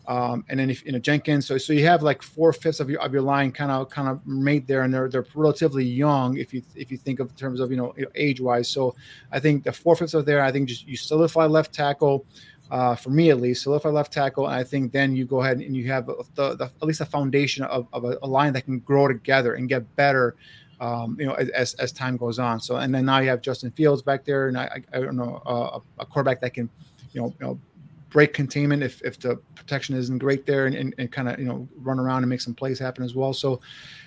um, and then if you know Jenkins. So so you have like four fifths of your of your line kind of kind of made there, and they're they're relatively young if you if you think of terms of you know age wise. So I think the four fifths are there. I think just you solidify left tackle uh, for me at least. Solidify left tackle, and I think then you go ahead and you have the, the at least a foundation of, of a, a, line that can grow together and get better. Um, you know, as, as time goes on. So, and then now you have Justin Fields back there, and I, I, don't know uh, a quarterback that can, you know, you know, break containment if, if the protection isn't great there and, and, and kind of you know run around and make some plays happen as well. So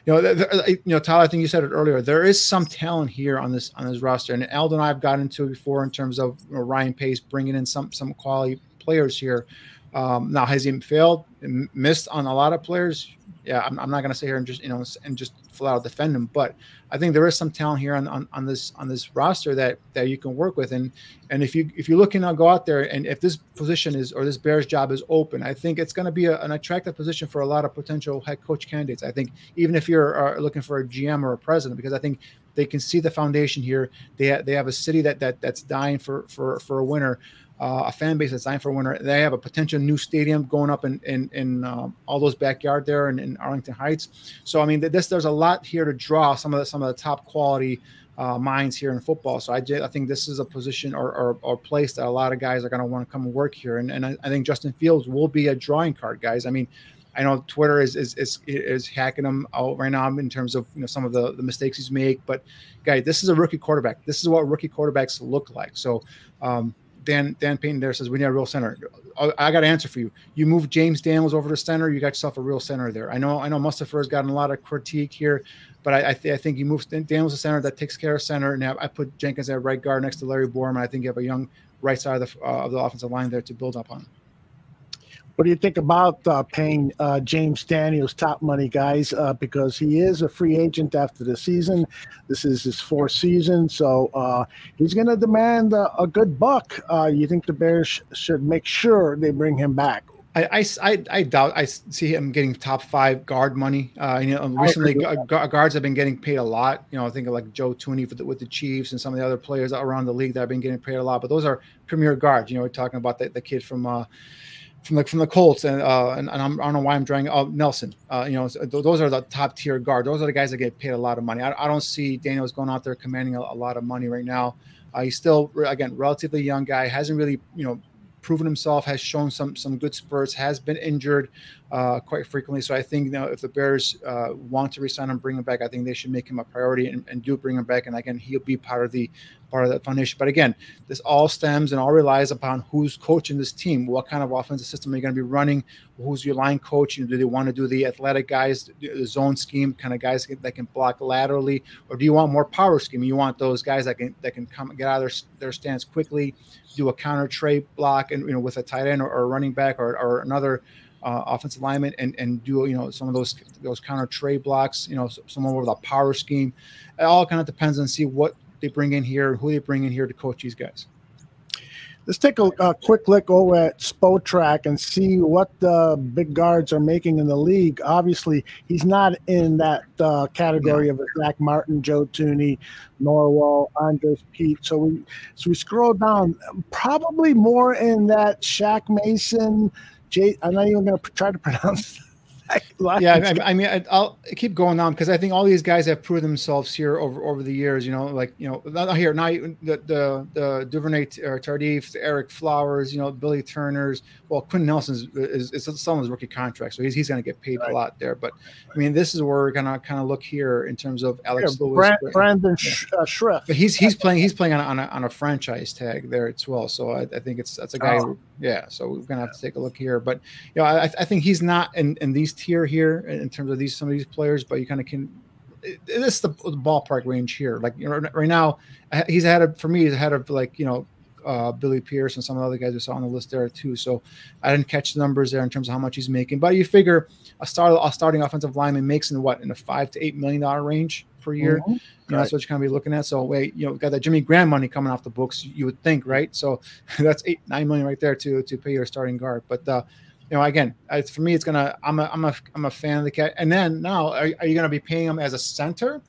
you know you know Tyler I think you said it earlier there is some talent here on this on this roster. And Alden and I've gotten into it before in terms of you know, Ryan Pace bringing in some some quality players here. Um, now has he failed missed on a lot of players yeah I'm, I'm not going to sit here and just you know and just flat out defend him but I think there is some talent here on, on, on this on this roster that that you can work with. And and if you if you're looking to go out there and if this position is or this Bears job is open, I think it's going to be a, an attractive position for a lot of potential head coach candidates. I think even if you're uh, looking for a GM or a president, because I think they can see the foundation here. They ha- they have a city that that that's dying for for for a winner uh, a fan base that's dying for a winner. They have a potential new stadium going up in in, in um, all those backyard there in, in, Arlington Heights. So I mean, this there's a lot here to draw some of the some of the top quality uh, minds here in football. So I, I think this is a position or, or, or place that a lot of guys are going to want to come and work here. And, and I, I, think Justin Fields will be a drawing card, guys. I mean, I know Twitter is is is, is hacking him out right now in terms of you know some of the, the mistakes he's made. But guys, this is a rookie quarterback. This is what rookie quarterbacks look like. So um, Dan Dan Payton there says we need a real center. I got an answer for you. You move James Daniels over to center, you got yourself a real center there. I know I know Mustipher has gotten a lot of critique here, but I I, th- I think you move Daniels to center that takes care of center, and I put Jenkins at right guard next to Larry Borom, and I think you have a young right side of the uh, of the offensive line there to build up on. What do you think about uh, paying uh, James Daniels top money, guys? Uh, because he is a free agent after the season. This is his fourth season, so uh, he's going to demand a, a, good buck. Uh, you think the Bears should make sure they bring him back? I, I, I, doubt I see him getting top five guard money. Uh, you know, recently guards have been getting paid a lot. You know, I think of like Joe Thuney the, with the Chiefs and some of the other players around the league that have been getting paid a lot. But those are premier guards. You know, we're talking about the, the kid from from the from the Colts, and uh, and, and I'm, I do not know why I'm drawing. Oh, Nelson. Uh, you know, those are the top tier guard. Those are the guys that get paid a lot of money. I, I don't see Daniels going out there commanding a, a lot of money right now. Uh, he's still again relatively young guy. Hasn't really you know proven himself. Has shown some some good spurts. Has been injured. uh, quite frequently. So I think you know if the Bears uh, want to resign him, bring him back, I think they should make him a priority and, and do bring him back. And again, he'll be part of the part of that foundation. But again, this all stems and all relies upon who's coaching this team. What kind of offensive system are you going to be running? Who's your line coach? You know, do they want to do the athletic guys, the zone scheme kind of guys that can block laterally, or do you want more power scheme? You want those guys that can that can come get out of their, their stance quickly, do a counter trade block, and you know with a tight end or, or a running back or, or another uh, offensive lineman and and do you know some of those those counter trade blocks you know some over the power scheme it all kind of depends on see what they bring in here, who they bring in here to coach these guys. Let's take a, a quick look over at Spotrac and see what the big guards are making in the league. Obviously, he's not in that uh, category of Zack Martin, Joe Thuney, Norwell, Andrus Peat. So we so we scroll down, probably more in that Shaq Mason. Jay, I'm not even going to try to pronounce yeah, I, I mean, I, will keep going on because I think all these guys have proved themselves here over over the years. You know, like you know, not here now the the, the Duvernay or Tardif, Ereck Flowers, you know, Billy Turner's. Well, Quenton Nelson's is, is, is some of his rookie contract, so he's, he's going to get paid right. a lot there. But I mean, this is where we're going to kind of look here in terms of Alex yeah, Lewis, Brandon yeah. uh. But he's he's playing he's playing on a, on a, on a franchise tag there as well. So I, I think it's that's a guy. Oh. Who, yeah, so we're going to have to take a look here. But you know, I, I think he's not in in these tier here in terms of these some of these players, but you kind of can. This is the, the, ballpark range here. Like you know, right now, he's ahead of for me. He's ahead of like you know uh, Billy Pierce and some of the other guys we saw on the list there too. So I didn't catch the numbers there in terms of how much he's making, but you figure a start a starting offensive lineman makes in what in the five to eight million dollar range per year. Mm-hmm. You know, right. that's what you're gonna be looking at. So wait, you know, got that Jimmy Graham money coming off the books, you would think, right? So that's eight nine million right there to to pay your starting guard. But uh, you know, again, it's for me, it's gonna. I'm a, I'm a, I'm a fan of the cat. And then now, are, are you gonna be paying him as a center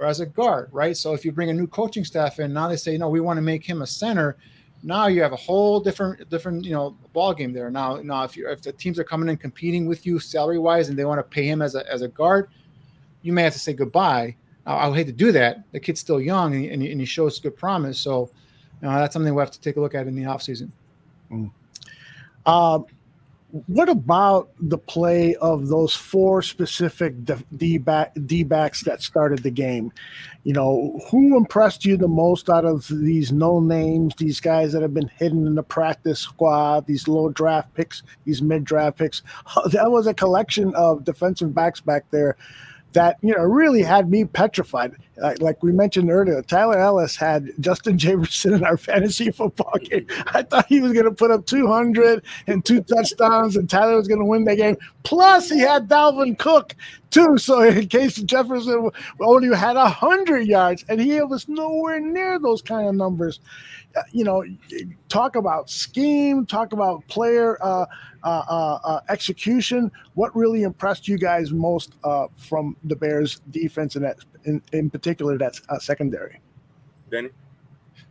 or as a guard, right? So if you bring a new coaching staff in, now they say, no, we want to make him a center. Now you have a whole different, different, you know, ball game there. Now, now if you if the teams are coming in competing with you salary wise and they want to pay him as a as a guard, you may have to say goodbye. I would hate to do that. The kid's still young and, and, and he shows good promise. So, you know, that's something we have to take a look at in the offseason. Mm. Uh, what about the play of those four specific D backs that started the game? You know, who impressed you the most out of these no names, these guys that have been hidden in the practice squad, these low draft picks, these mid draft picks? That was a collection of defensive backs back there that you know really had me petrified. Like, like, we mentioned earlier, Tyler Ellis had Justin Jefferson in our fantasy football game. I thought he was going to put up 200 and two touchdowns, and Tyler was going to win that game. Plus, he had Dalvin Cook too. So in case Jefferson only had hundred yards, and he was nowhere near those kind of numbers. Uh, you know, talk about scheme, talk about player uh execution. What really impressed you guys most uh, from the Bears' defense, and that in, in particular, that's secondary? Danny.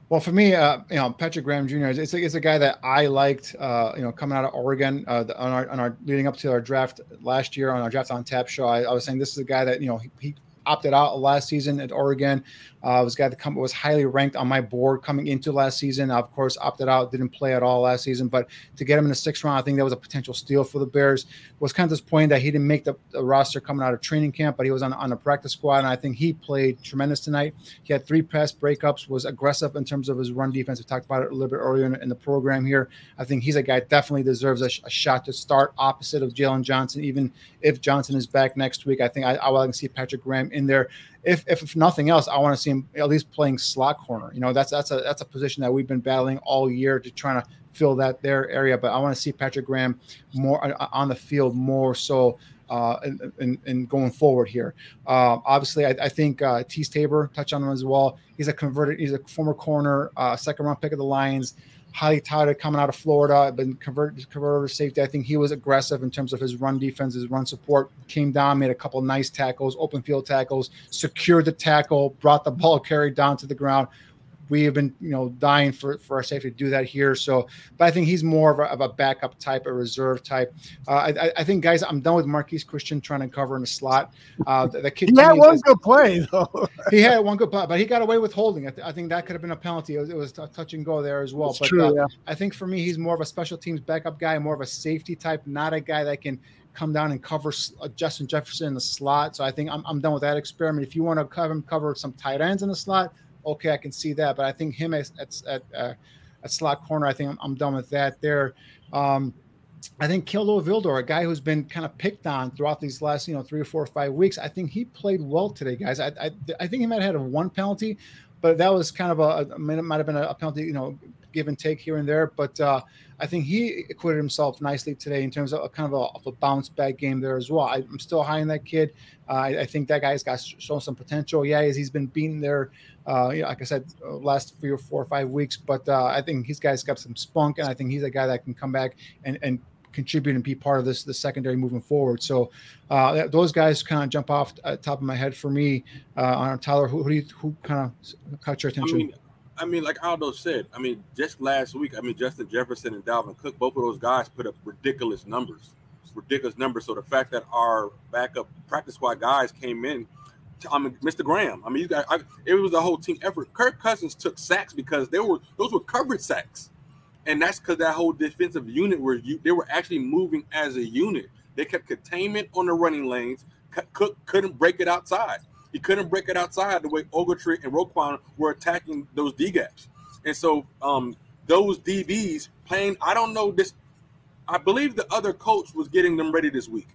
Well, for me, uh, you know, Patrick Graham Jr. is a, it's a guy that I liked, uh, you know, coming out of Oregon uh, on, our, on our leading up to our draft last year on our draft on tap show. I, I was saying this is a guy that you know he, he opted out last season at Oregon. Uh, was a guy that come, was highly ranked on my board coming into last season. Of course, opted out, didn't play at all last season. But to get him in the sixth round, I think that was a potential steal for the Bears. Was kind of disappointed that he didn't make the, the roster coming out of training camp, but he was on on the practice squad, and I think he played tremendous tonight. He had three pass breakups, was aggressive in terms of his run defense. We talked about it a little bit earlier in, in the program here. I think he's a guy definitely deserves a, sh- a shot to start opposite of Jaylon Johnson, even if Johnson is back next week. I think I, I will see Patrick Graham in there if, if nothing else, I want to see him at least playing slot corner. You know, that's that's a that's a position that we've been battling all year to try to fill that their area. But I want to see Patrick Graham more uh, on the field more so uh, and, and, going forward here. Uh, obviously, I, I think uh, Teez Tabor touched on him as well. He's a converted, he's a former corner, uh, second round pick of the Lions highly touted coming out of Florida, been converted converted to safety. I think he was aggressive in terms of his run defense, his run support. Came down, made a couple nice tackles, open field tackles, secured the tackle, brought the ball carried down to the ground we have been, you know, dying for, for our safety to do that here. So, but I think he's more of a, of a backup type, a reserve type. Uh, I, I, think, guys, I'm done with Marquise Christian trying to cover in the slot. Uh, the, the kid he had one good play, though. he had one good play, but he got away with holding. I, th- I think that could have been a penalty. It was, it was a touch and go there as well. It's but true, uh, yeah. I think for me, he's more of a special teams backup guy, more of a safety type, not a guy that can come down and cover uh, Justin Jefferson in the slot. So I think I'm, I'm done with that experiment. If you want to cover him, cover some tight ends in the slot, okay, I can see that. But I think him at at, at, uh, at slot corner, I think I'm, I'm done with that there. Um, I think Kindle Vildor, a guy who's been kind of picked on throughout these last, you know, three or four or five weeks, I think he played well today, guys. I, I, I think he might have had a one penalty, but that was kind of a might have been a penalty, you know, give and take here and there. But uh, I think he acquitted himself nicely today in terms of a kind of a, of a bounce back game there as well. I, am still high on that kid. Uh, I, I, think that guy's got shown some potential. Yeah, he's, he's been beaten there, uh, you know, like I said, uh, last three or four or five weeks. But uh, I think he's guys got some spunk, and I think he's a guy that can come back and and contribute and be part of this the secondary moving forward. So uh, those guys kind of jump off the top of my head for me. Uh, on Tyler, who who, you, who kind of caught your attention? I mean, I mean, like Aldo said, I mean, just last week, I mean, Justin Jefferson and Dalvin Cook, both of those guys put up ridiculous numbers, ridiculous numbers. So the fact that our backup practice squad guys came in, I mean, Mr. Graham, I mean, you got, I, it was a whole team effort. Kirk Cousins took sacks because they were those were covered sacks, and that's because that whole defensive unit were you they were actually moving as a unit. They kept containment on the running lanes. Cook couldn't break it outside. He couldn't break it outside the way Ogletree and Roquan were attacking those D gaps. And so um, those DBs playing, I don't know this. I believe the other coach was getting them ready this week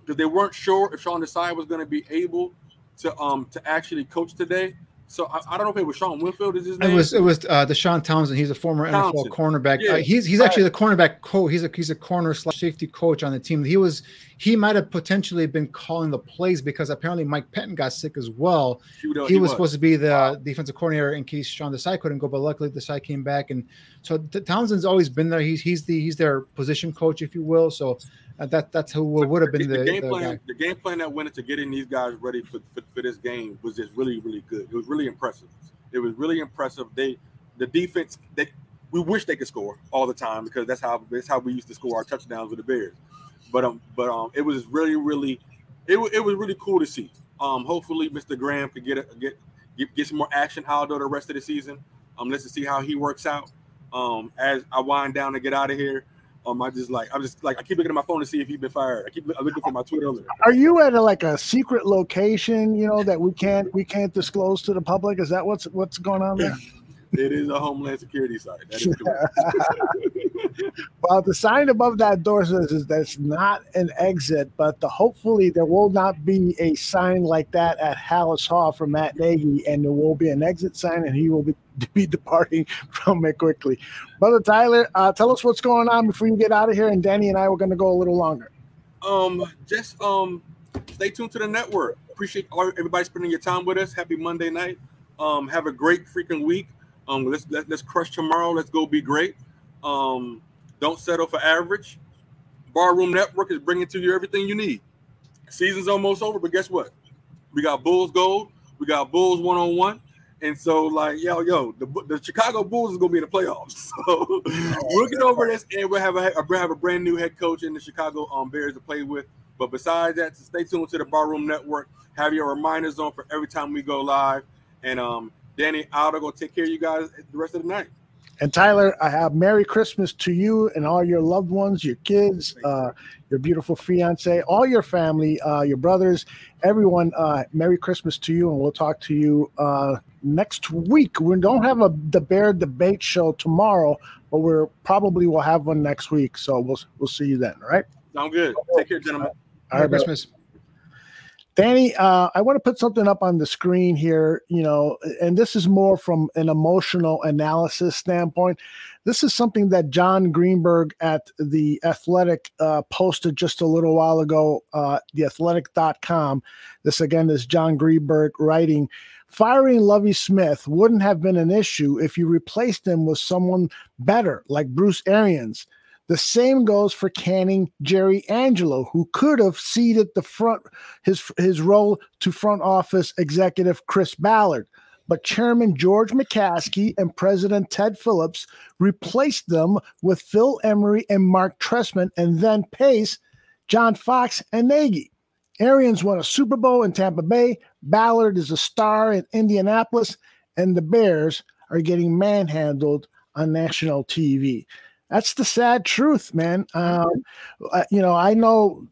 because they weren't sure if Sean Desai was going to be able to um to actually coach today. So I, I, don't know if it was Sean Winfield. Is his name? It was it was uh, Deshea Townsend. He's a former Townsend. NFL cornerback. Yeah, uh, he's he's right. actually the cornerback coach. He's a he's a corner slash safety coach on the team. He was he might have potentially been calling the plays because apparently Mike Pettine got sick as well. He, he, he was, was, supposed to be the wow. defensive coordinator in case Sean Desai couldn't go, but luckily Desai came back and so Townsend's always been there. He's he's the he's their position coach, if you will. So uh, that that's who would have been the, the game the plan. Guy. The game plan that went into getting these guys ready for, for, for this game was just really really good. It was really impressive. It was really impressive. They the defense they we wish they could score all the time because that's how that's how we used to score our touchdowns with the Bears. But um but um it was really really it, it was really cool to see. Um hopefully Mr. Graham could get a, get, get get some more action out of the rest of the season. Um let's see how he works out. Um as I wind down to get out of here. Um, I just like I'm just like I keep looking at my phone to see if he's been fired. I keep looking for my Twitter. Are you at a, like a secret location? You know that we can't we can't disclose to the public. Is that what's what's going on there? it is a Homeland Security site. That is well, the sign above that door says is that's not an exit, but the, hopefully there will not be a sign like that at Halas Hall for Matt Nagy, and there will be an exit sign, and he will be, be departing from it quickly. Brother Tyler, uh, tell us what's going on before you get out of here, and Danny and I were going to go a little longer. Um, just um, stay tuned to the network. Appreciate all, everybody spending your time with us. Happy Monday night. Um, have a great freaking week. Um, let's let, let us crush tomorrow. Let's go be great. Um, don't settle for average. Barroom Network is bringing to you everything you need. Season's almost over, but guess what? We got Bulls Gold. We got Bulls one on one. And so, like, yo, yo, the, the Chicago Bulls is gonna be in the playoffs. So we'll get over this, and we'll have a we'll have a brand new head coach in the Chicago um, Bears to play with. But besides that, so stay tuned to the Barroom Network. Have your reminders on for every time we go live. And um, Danny Aldo gonna take care of you guys the rest of the night. And Tyler, I have Merry Christmas to you and all your loved ones, your kids, uh, your beautiful fiance, all your family, uh, your brothers, everyone. Uh, Merry Christmas to you, and we'll talk to you uh, next week. We don't have a the Bear debate show tomorrow, but we're probably will have one next week. So we'll we'll see you then. All right. Sound good. Take care, gentlemen. Merry Christmas. Danny, uh, I want to put something up on the screen here, you know, and this is more from an emotional analysis standpoint. This is something that Jon Greenberg at The Athletic uh, posted just a little while ago, uh, theathletic.com. This again is Jon Greenberg writing Firing Lovie Smith wouldn't have been an issue if you replaced him with someone better, like Bruce Arians. The same goes for canning Jerry Angelo, who could have ceded the front his his role to front office executive Chris Ballard. But Chairman George McCaskey and President Ted Phillips replaced them with Phil Emery and Mark Trestman, and then Pace, John Fox, and Nagy. Arians won a Super Bowl in Tampa Bay. Ballard is a star in Indianapolis, and the Bears are getting manhandled on national TV that's the sad truth, man. Um, uh, you know, I know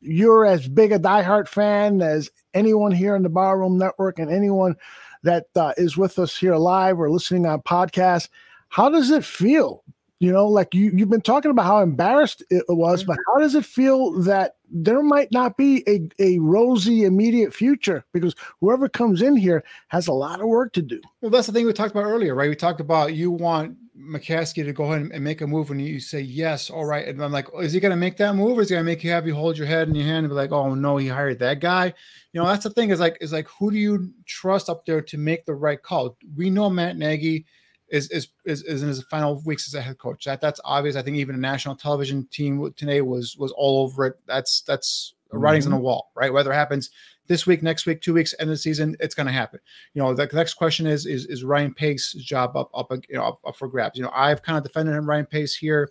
you're as big a diehard fan as anyone here in the Barroom Network and anyone that uh, is with us here live or listening on podcast. How does it feel? You know, like you, you've been talking about how embarrassed it was, but mm-hmm. how does it feel that there might not be a, a rosy immediate future because whoever comes in here has a lot of work to do? Well, that's the thing we talked about earlier, right? We talked about you want McCaskey to go ahead and make a move when you say yes, all right. And I'm like, oh, is he going to make that move, or is he going to make you have you hold your head in your hand and be like, oh no, he hired that guy? You know, that's the thing. Is like, is like, who do you trust up there to make the right call? We know Matt Nagy is is is, is in his final weeks as a head coach. That that's obvious. I think even a national television team today was was all over it. That's that's mm-hmm. writings on the wall, right? Whether it happens this week, next week, two weeks, end of the season, it's going to happen. You know, the next question is is is Ryan Pace's job up up you know up, up for grabs? You know, I've kind of defended him, Ryan Pace here.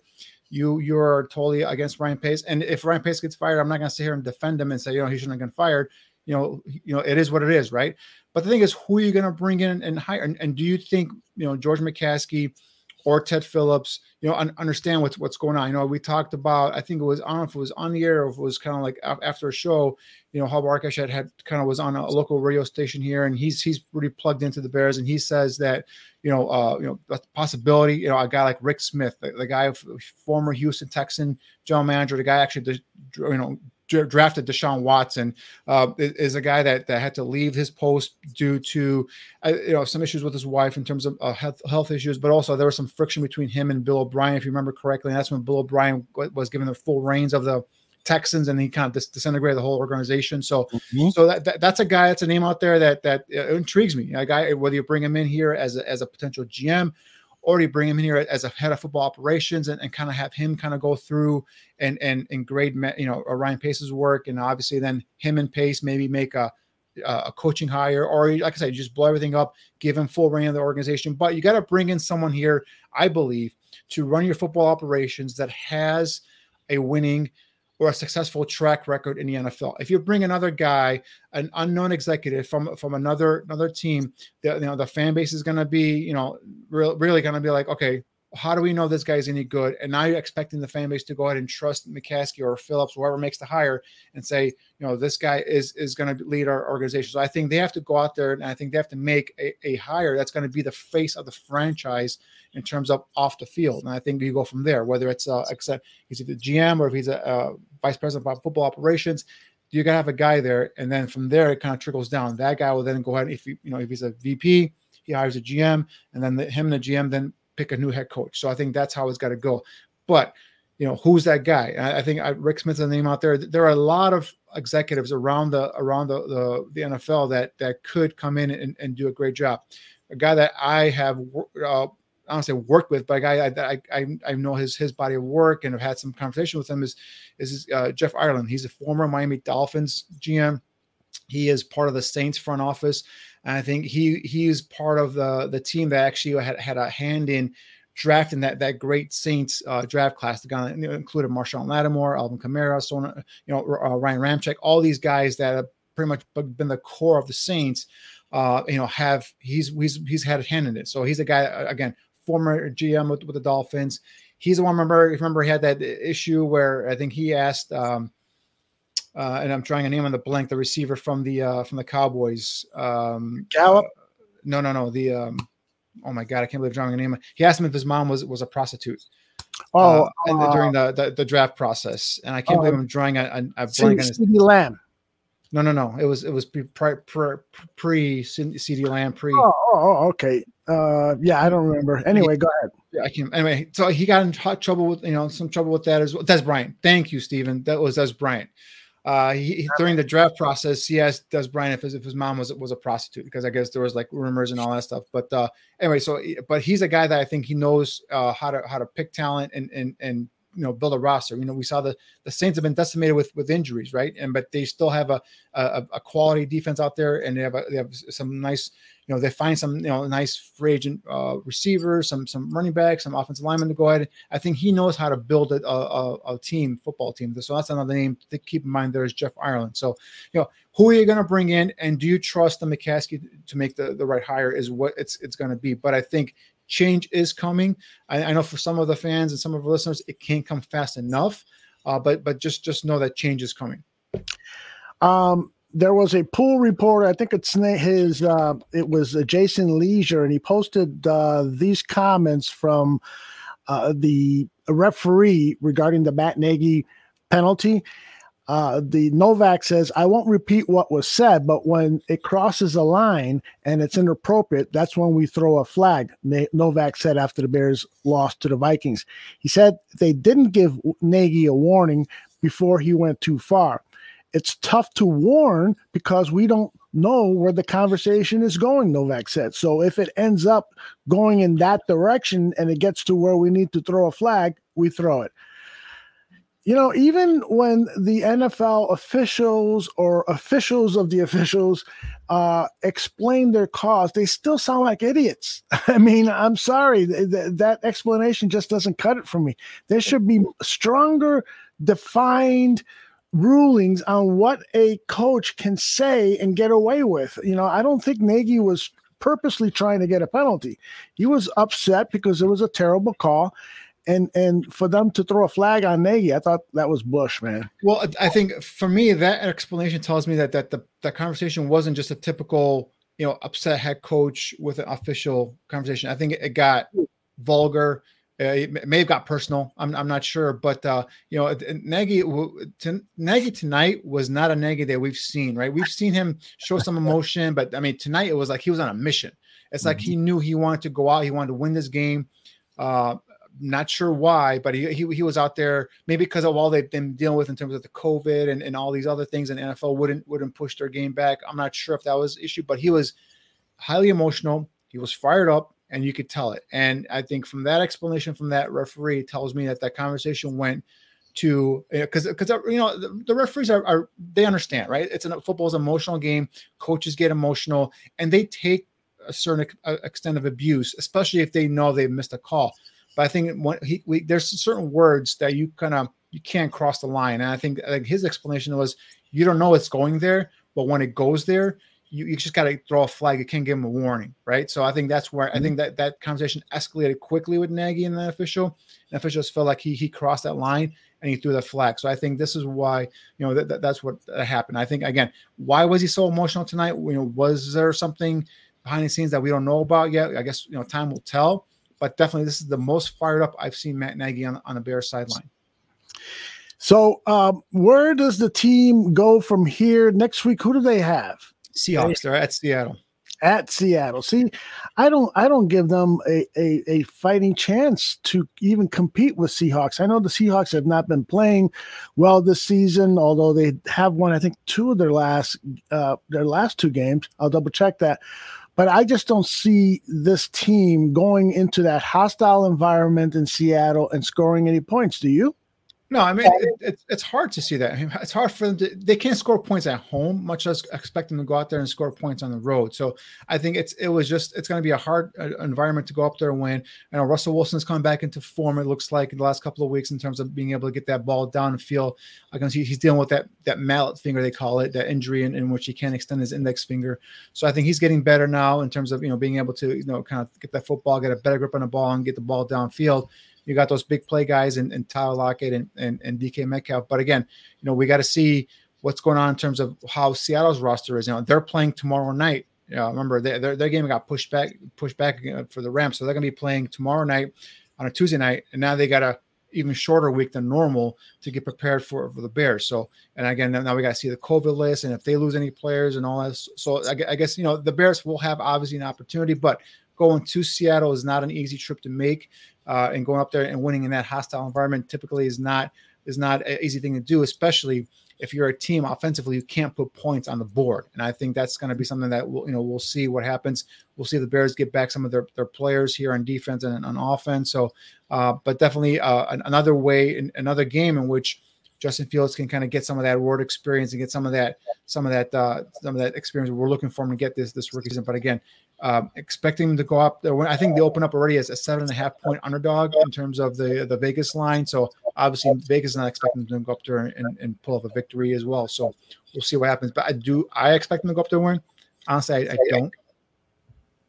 You you're totally against Ryan Pace, and if Ryan Pace gets fired, I'm not going to sit here and defend him and say you know he shouldn't have gotten fired. You know, you know it is what it is, right? But the thing is, who are you going to bring in and hire? And, and do you think you know George McCaskey? or Ted Phillips, you know, un- understand what's what's going on. You know, we talked about, I think it was, I don't know if it was on the air or if it was kind of like after a show, you know, Hub Arkush had, had kind of was on a local radio station here, and he's he's really plugged into the Bears, and he says that, you know, uh, you know, the possibility, you know, a guy like Rick Smith, the, the guy, former Houston Texan general manager, the guy actually, you know, drafted Deshaun Watson uh, is a guy that that had to leave his post due to uh, you know some issues with his wife in terms of uh, health, health issues, but also there was some friction between him and Bill O'Brien, if you remember correctly. And that's when Bill O'Brien was given the full reins of the Texans, and he kind of dis- disintegrated the whole organization. So, mm-hmm. so that, that, that's a guy, that's a name out there that that uh, intrigues me. A guy, whether you bring him in here as a, as a potential GM you bring him in here as a head of football operations and, and kind of have him kind of go through and and and grade you know uh, Ryan Pace's work and obviously then him and Pace maybe make a a coaching hire or like I said just blow everything up give him full reign of the organization. But you got to bring in someone here I believe to run your football operations that has a winning or a successful track record in the NFL. If you bring another guy, an unknown executive from from another another team, the, you know the fan base is going to be you know re- really going to be like, okay, how do we know this guy's any good? And now you're expecting the fan base to go ahead and trust McCaskey or Phillips, whoever makes the hire, and say, you know, this guy is is going to lead our organization. So I think they have to go out there and I think they have to make a, a hire that's going to be the face of the franchise in terms of off the field. And I think you go from there, whether it's uh, except he's either GM or if he's a, a vice president of football operations. You gotta have a guy there, and then from there it kind of trickles down. That guy will then go ahead if you you know if he's a VP, he hires a GM, and then the, him and the GM then pick a new head coach. So I think that's how it's got to go. But you know who's that guy? I, I think I, Rick Smith's the name out there. There are a lot of executives around the around the the, the NFL that that could come in and, and do a great job. A guy that I have uh, say worked with, but a guy I, I I know his his body of work and have had some conversation with him is is uh, Jeff Ireland. He's a former Miami Dolphins GM. He is part of the Saints front office. And I think he he is part of the the team that actually had had a hand in drafting that that great Saints uh, draft class. The guy included Marshon Lattimore, Alvin Kamara, so on, you know uh, Ryan Ramczyk, all these guys that have pretty much been the core of the Saints. Uh, you know, have he's he's he's had a hand in it. So he's a guy again former GM with, with the Dolphins. He's the one. Remember, remember he had that issue where I think he asked, um, uh, and I'm trying a name on the blank, the receiver from the uh, from the Cowboys. Um, Gallup. Uh, no, no, no. The um, oh my god, I can't believe I'm drawing a name. He asked him if his mom was was a prostitute. Oh, uh, during the, the, the draft process, and I can't believe oh. I'm drawing a, a, a blank on his. Lamb. No, no, no. It was it was pre pre pre, CeeDee Lamb pre. Oh, oh, okay. Uh, yeah, I don't remember. Anyway, go ahead. Yeah, I can. Anyway, so he got in hot trouble with you know some trouble with that as well. Dez Bryant. Thank you, Stephen. That was Dez Bryant. Uh, he, during the draft process, he asked Dez Bryant if his, if his mom was was a prostitute because I guess there was like rumors and all that stuff. But uh, anyway, so but he's a guy that I think he knows uh, how to how to pick talent and and and you know build a roster. You know, we saw the the Saints have been decimated with with injuries, right? And but they still have a a, a quality defense out there, and they have a, they have some nice. You know, they find some you know nice free agent uh, receivers, some some running backs, some offensive linemen to go ahead. I think he knows how to build a, a, a team, football team. So that's another name to keep in mind. There is Jeff Ireland. So you know, who are you going to bring in, and do you trust the McCaskey to make the the right hire? Is what it's it's going to be. But I think change is coming. I, I, know for some of the fans and some of the listeners, it can't come fast enough. Uh, but but just just know that change is coming. Um, there was a pool reporter. I think it's his. Uh, it was Jason Lieser, and he posted uh, these comments from uh, the referee regarding the Matt Nagy penalty. Uh, the Novak says, I won't repeat what was said, but when it crosses a line and it's inappropriate, that's when we throw a flag. Novak said after the Bears lost to the Vikings. He said they didn't give Nagy a warning before he went too far. It's tough to warn because we don't know where the conversation is going, Novak said. So if it ends up going in that direction and it gets to where we need to throw a flag, we throw it. You know, even when the NFL officials or officials of the officials uh, explain their cause, they still sound like idiots. I mean, I'm sorry, th- th- that explanation just doesn't cut it for me. There should be stronger, defined rulings on what a coach can say and get away with. You know, I don't think Nagy was purposely trying to get a penalty. He was upset because it was a terrible call. And and for them to throw a flag on Nagy, I thought that was Bush, man. Well, I think for me that explanation tells me that that the that conversation wasn't just a typical, you know, upset head coach with an official conversation. I think it got vulgar it may have got personal. I'm, I'm not sure, but uh, you know, Nagy to, Nagy tonight was not a Nagy that we've seen. Right, we've seen him show some emotion, but I mean, tonight it was like he was on a mission. It's like he mm-hmm. knew he wanted to go out. He wanted to win this game. Uh, not sure why, but he, he, he was out there maybe because of all they've been dealing with in terms of the COVID and, and all these other things, and NFL wouldn't wouldn't push their game back. I'm not sure if that was issue, but he was highly emotional. He was fired up and you could tell it. And I think from that explanation from that referee tells me that that conversation went to because because uh, you know the, the referees are, are, they understand right. It's a football's emotional game. Coaches get emotional and they take a certain uh, extent of abuse, especially if they know they've missed a call. But I think when he, we, there's certain words that you kind of you can't cross the line. And I think like his explanation was you don't know it's going there, but when it goes there, you, you just got to throw a flag. You can't give him a warning, right? So I think that's where I mm-hmm. think that that conversation escalated quickly with Nagy and the official. And officials felt like he he crossed that line and he threw that flag. So I think this is why you know that, that that's what happened. I think again, why was he so emotional tonight? You know, was there something behind the scenes that we don't know about yet? I guess you know time will tell. But definitely, this is the most fired up I've seen Matt Nagy on on a Bears sideline. So, um, where does the team go from here next week? Who do they have? Seahawks. They're at Seattle. At Seattle. See, I don't I don't give them a, a, a fighting chance to even compete with Seahawks. I know the Seahawks have not been playing well this season, although they have won, I think, two of their last uh, their last two games. I'll double check that. But I just don't see this team going into that hostile environment in Seattle and scoring any points. Do you? No, I mean it, it, it's hard to see that. I mean, it's hard for them to. They can't score points at home, much less expect them to go out there and score points on the road. So I think it's it was just it's going to be a hard uh, environment to go up there and win. I know Russell Wilson's coming back into form. It looks like in the last couple of weeks in terms of being able to get that ball down and feel. I can see he's dealing with that that mallet finger they call it, that injury in, in which he can't extend his index finger. So I think he's getting better now in terms of you know being able to you know kind of get that football, get a better grip on the ball, and get the ball downfield you got those big play guys and, and Tyler Lockett and, and, and DK Metcalf. But again, you know, we got to see what's going on in terms of how Seattle's roster is. You know, they're playing tomorrow night. Know, remember they, their their game got pushed back pushed back uh, for the Rams, so they're going to be playing tomorrow night on a Tuesday night, and now they got a even shorter week than normal to get prepared for, for the Bears. So, and again, now we got to see the COVID list and if they lose any players and all that. So, I, guess, you know, the Bears will have obviously an opportunity, but going to Seattle is not an easy trip to make uh, and going up there and winning in that hostile environment typically is not is not an easy thing to do, especially if you're a team offensively, you can't put points on the board. And I think that's going to be something that we'll, you know, we'll see what happens. We'll see the Bears get back some of their, their players here on defense and on offense. So, uh, but definitely uh, another way, another game in which Justin Fields can kind of get some of that word experience and get some of that, some of that, uh, some of that experience. We're looking for him to get this this rookie season. But again, um, expecting them to go up. There. I think they open up already as a seven and a half point underdog in terms of the the Vegas line. So obviously Vegas is not expecting them to go up there and, and pull off a victory as well. So we'll see what happens. But I do I expect them to go up there and win. Honestly, I, I don't.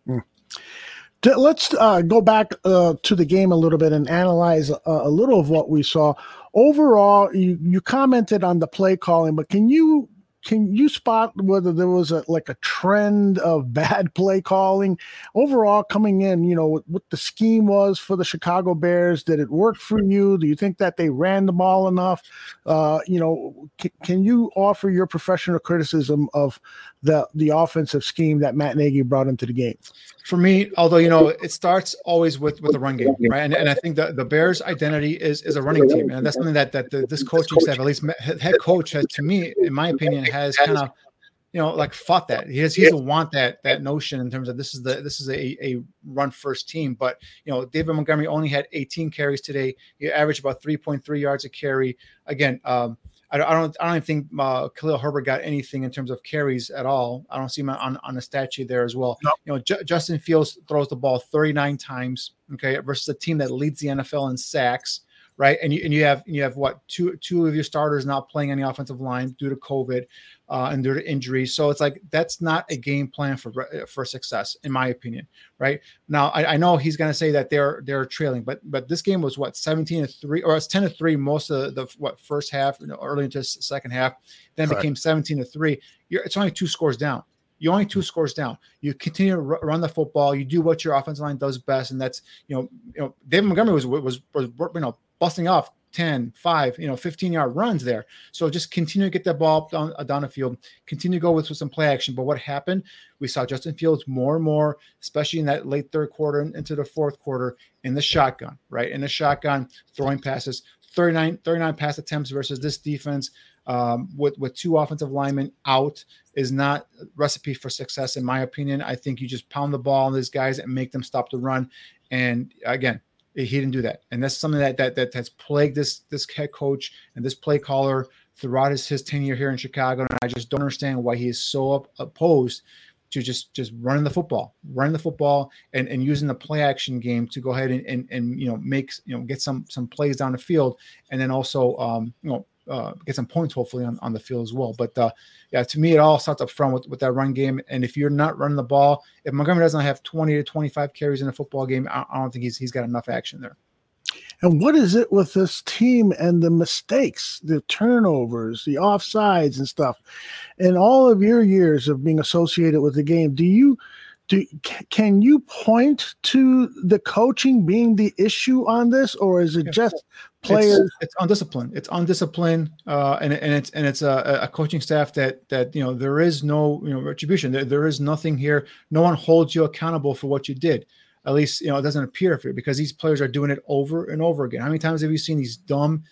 Hmm. Let's uh, go back uh, to the game a little bit and analyze uh, a little of what we saw. overall, you you commented on the play calling, but can you can you spot whether there was a like a trend of bad play calling? Overall coming in you know what, what, the scheme was for the chicago bears did it work for you? Do you think that they ran the ball enough? Uh, you know c- can you offer your professional criticism of the the offensive scheme that matt nagy brought into the game for me, although you know it starts always with with the run game, right? And, and I think the, the Bears' identity is is a running team, and that's something that that the, this coaching staff, at least head coach, has to me, in my opinion, has kind of you know like fought that. He has he doesn't want that that notion in terms of this is the this is a a run first team. But you know, David Montgomery only had 18 carries today. He averaged about 3.3 yards a carry. Again, um, I don't, I don't, I don't think uh, Khalil Herbert got anything in terms of carries at all. I don't see him on, on the statue there as well. Nope. You know, J- Justin Fields throws the ball 39 times, okay, versus a team that leads the NFL in sacks, right? And you and you have you have what two two of your starters not playing the offensive line due to COVID uh, and due to injury. So it's like that's not a game plan for for success, in my opinion. Right now, I, I know he's going to say that they're they're trailing, but but this game was what 17 to three or it's 10 to three most of the, the what first half, you know, early into the second half, then Correct. became 17 to three. You're, it's only two scores down. You only two scores down. You continue to run the football. You do what your offensive line does best, and that's you know you know David Montgomery was was, was you know busting off 10, 5, you know, 15 yard runs there. So just continue to get that ball down, down the field, continue to go with, with some play action. But what happened? We saw Justin Fields more and more, especially in that late third quarter and into the fourth quarter in the shotgun, right? In the shotgun, throwing passes, 39, 39 pass attempts versus this defense um, with, with two offensive linemen out is not recipe for success, in my opinion. I think you just pound the ball on these guys and make them stop the run. And again, he didn't do that, and that's something that that that has plagued this this head coach and this play caller throughout his, his tenure here in Chicago. And I just don't understand why he is so up, opposed to just just running the football, running the football, and, and using the play action game to go ahead and, and and you know make you know get some some plays down the field, and then also um, you know uh, get some points hopefully on, on the field as well. But uh, yeah, to me, it all starts up front with, with that run game. And if you're not running the ball, if Montgomery doesn't have 20 to 25 carries in a football game, I, I don't think he's he's got enough action there. And what is it with this team and the mistakes, the turnovers, the offsides and stuff? In all of your years of being associated with the game, do you do can you point to the coaching being the issue on this, or is it just players? It's, it's undisciplined. It's undisciplined, uh, and and it's and it's a, a, coaching staff that that you know there is no you know retribution. There, there is nothing here. No one holds you accountable for what you did. At least you know it doesn't appear for because these players are doing it over and over again. How many times have you seen these dumb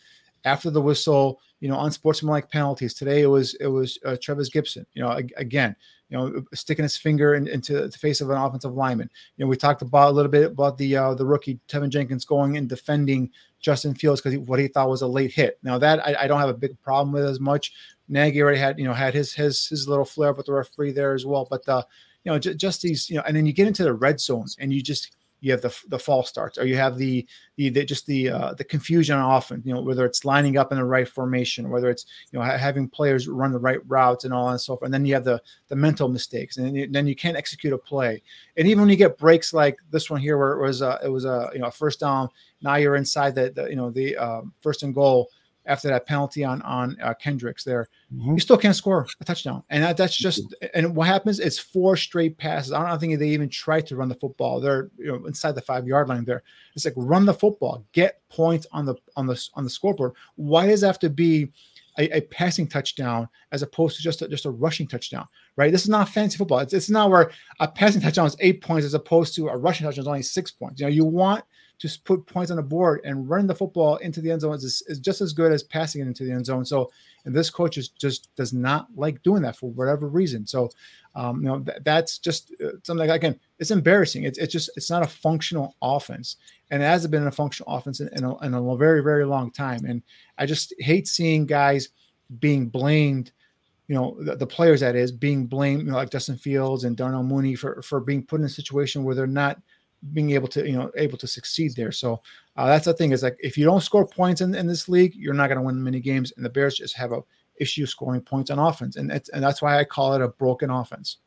after the whistle? You know, unsportsmanlike penalties. Today it was it was uh, Trevis Gipson. You know, again you know, sticking his finger in, into the face of an offensive lineman. You know, we talked about a little bit about the uh, the rookie Tevin Jenkins going and defending Justin Fields because what he thought was a late hit. Now that I, I, don't have a big problem with as much. Nagy already had you know had his his his little flare up with the referee there as well. But uh, you know, j- just these you know, and then you get into the red zone and you just you have the the false starts, or you have the the, the just the uh, the confusion often. You know, whether it's lining up in the right formation, whether it's you know ha- having players run the right routes and all and so forth. And then you have the the mental mistakes, and then you, then you can't execute a play. And even when you get breaks like this one here, where it was a, it was a you know a first down, now you're inside the, the you know the um, first and goal after that penalty on on uh, Kendricks there, mm-hmm. you still can't score a touchdown. And that, that's just and what happens? It's four straight passes. I don't think they even try to run the football. They're you know inside the five yard line there. It's like run the football, get points on the on the on the scoreboard. Why does it have to be? A, a, passing touchdown as opposed to just a, just a rushing touchdown, right? This is not fancy football. It's, it's not where a passing touchdown is eight points as opposed to a rushing touchdown is only six points. You know, you want just put points on the board and run the football into the end zone is, is just as good as passing it into the end zone. So, and this coach is just does not like doing that for whatever reason. So, um, you know, th- that's just uh, something like, again, it's embarrassing. It's, it's just, it's not a functional offense. And it hasn't been a functional offense in, in, a, in a very, very long time. And I just hate seeing guys being blamed you know the, the, players that is being blamed you know, like Justin Fields and Darnell Mooney for for being put in a situation where they're not being able to you know able to succeed there. So uh, that's the thing is like if you don't score points in, in this league, you're not going to win many games. And the Bears just have a issue scoring points on offense, and it's, and that's why I call it a broken offense.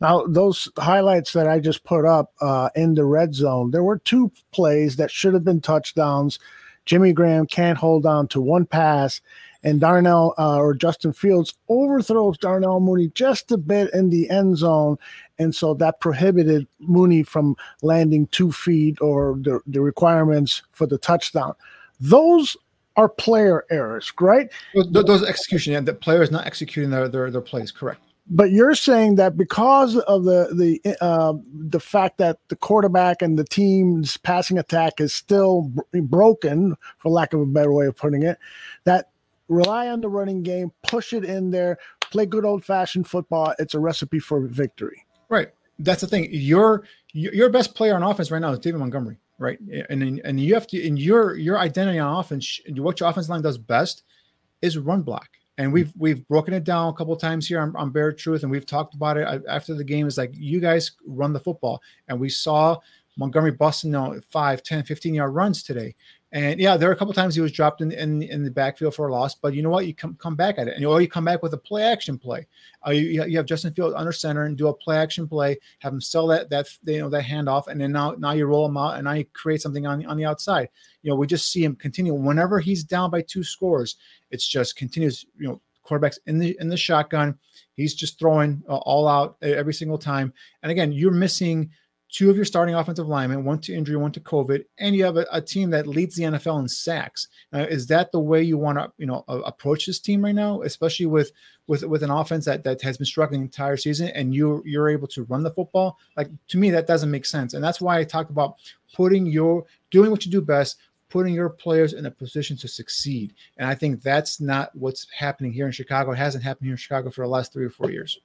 Now, those highlights that I just put up uh, in the red zone, there were two plays that should have been touchdowns. Jimmy Graham can't hold on to one pass, and Darnell uh, or Justin Fields overthrows Darnell Mooney just a bit in the end zone. And so that prohibited Mooney from landing two feet or the, the requirements for the touchdown. Those are player errors, right? Those execution, yeah, the player is not executing their, their, their plays, correct but you're saying that because of the the uh, the fact that the quarterback and the team's passing attack is still broken, for lack of a better way of putting it, that rely on the running game, push it in there, play good old fashioned football. It's a recipe for victory. Right. That's the thing. Your your best player on offense right now is David Montgomery, right? And and you have to in your your identity on offense, what your offense line does best is run block and we've we've broken it down a couple times here on, on Bear Truth, and we've talked about it uh, after the game. Is like you guys run the football, and we saw Montgomery busting know, 5, 10, 15 yard runs today. And yeah, there are a couple times he was dropped in, in, in the backfield for a loss, but you know what? You come come back at it, and you, or you come back with a play action play. Uh, you, you have Justin Field under center and do a play action play, have him sell that that you know that handoff, and then now now you roll him out, and now you create something on on the outside. You know, we just see him continue whenever he's down by two scores. It's just continues. You know, quarterbacks in the in the shotgun. He's just throwing uh, all out every single time. And again, you're missing two of your starting offensive linemen, one to injury, one to COVID, and you have a, a team that leads the NFL in sacks. is that the way you want to, you know, approach this team right now, especially with with with an offense that that has been struggling the entire season, and you you're able to run the football? Like to me, that doesn't make sense, and that's why I talk about putting your doing what you do best, putting your players in a position to succeed. And I think that's not what's happening here in Chicago. It hasn't happened here in Chicago for the last three or four years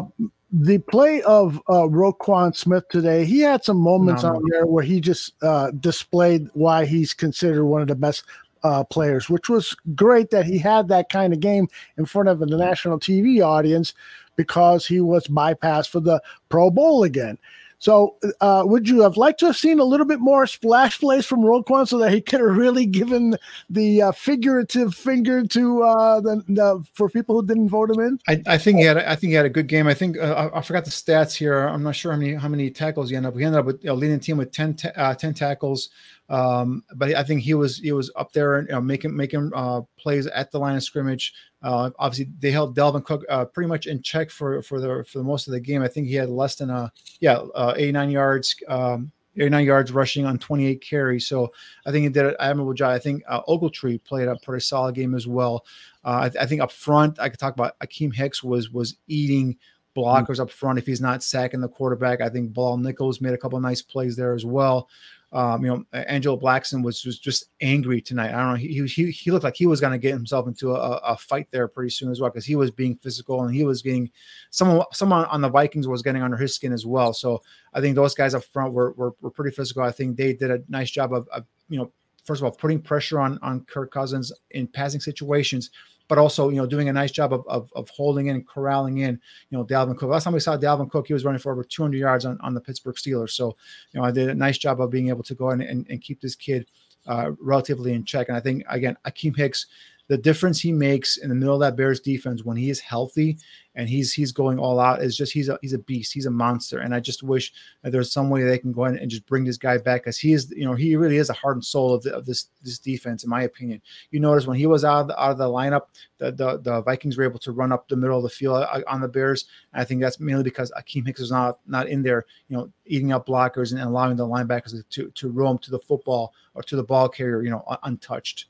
um, the play of uh, Roquan Smith today, he had some moments no, on there where he just uh, displayed why he's considered one of the best uh, players, which was great that he had that kind of game in front of the national TV audience because he was bypassed for the Pro Bowl again. So, uh, would you have liked to have seen a little bit more splash plays from Roquan so that he could have really given the uh, figurative finger to uh, the, the, for people who didn't vote him in? I, I, think he had. I think he had a good game. I think uh, I, I, forgot the stats here. I'm not sure how many how many tackles he ended up. He ended up with know, leading team with 10, uh, 10 tackles. Um, but I think he was he was up there you know, making making uh, plays at the line of scrimmage. Uh, obviously, they held Dalvin Cook uh, pretty much in check for for the for the most of the game. I think he had less than a yeah uh, 89 yards. Um, 89 yards rushing on 28 carries. So I think he did an admirable job. I think uh, Ogletree played a pretty solid game as well. Uh, I, I, think up front, I could talk about Akiem Hicks was was eating blockers mm-hmm. up front if he's not sacking the quarterback. I think Bilal Nichols made a couple nice plays there as well. Um, you know, Angelo Blackson was, was just angry tonight. I don't know. He he, he looked like he was going to get himself into a, a fight there pretty soon as well because he was being physical and he was getting someone someone on the Vikings was getting under his skin as well. So I think those guys up front were were, were pretty physical. I think they did a nice job of, of you know first of all putting pressure on on Kirk Cousins in passing situations, but also you know doing a nice job of, of, of holding in and corralling in you know Dalvin Cook. Last time we saw Dalvin Cook, he was running for over 200 yards on, on the Pittsburgh Steelers. So you know I did a nice job of being able to go in and, and keep this kid uh, relatively in check. And I think again, Akiem Hicks the difference he makes in the middle of that Bears defense when he is healthy and he's he's going all out is just he's a he's a beast. He's a monster. And I just wish that there's some way they can go in and just bring this guy back because he is, you know, he really is the heart and soul of, the, of this this defense, in my opinion. You notice when he was out of the, out of the lineup, the, the, the Vikings were able to run up the middle of the field uh, on the Bears. And I think that's mainly because Akiem Hicks is not not in there, you know, eating up blockers and allowing the linebackers to to roam to the football or to the ball carrier, you know, untouched.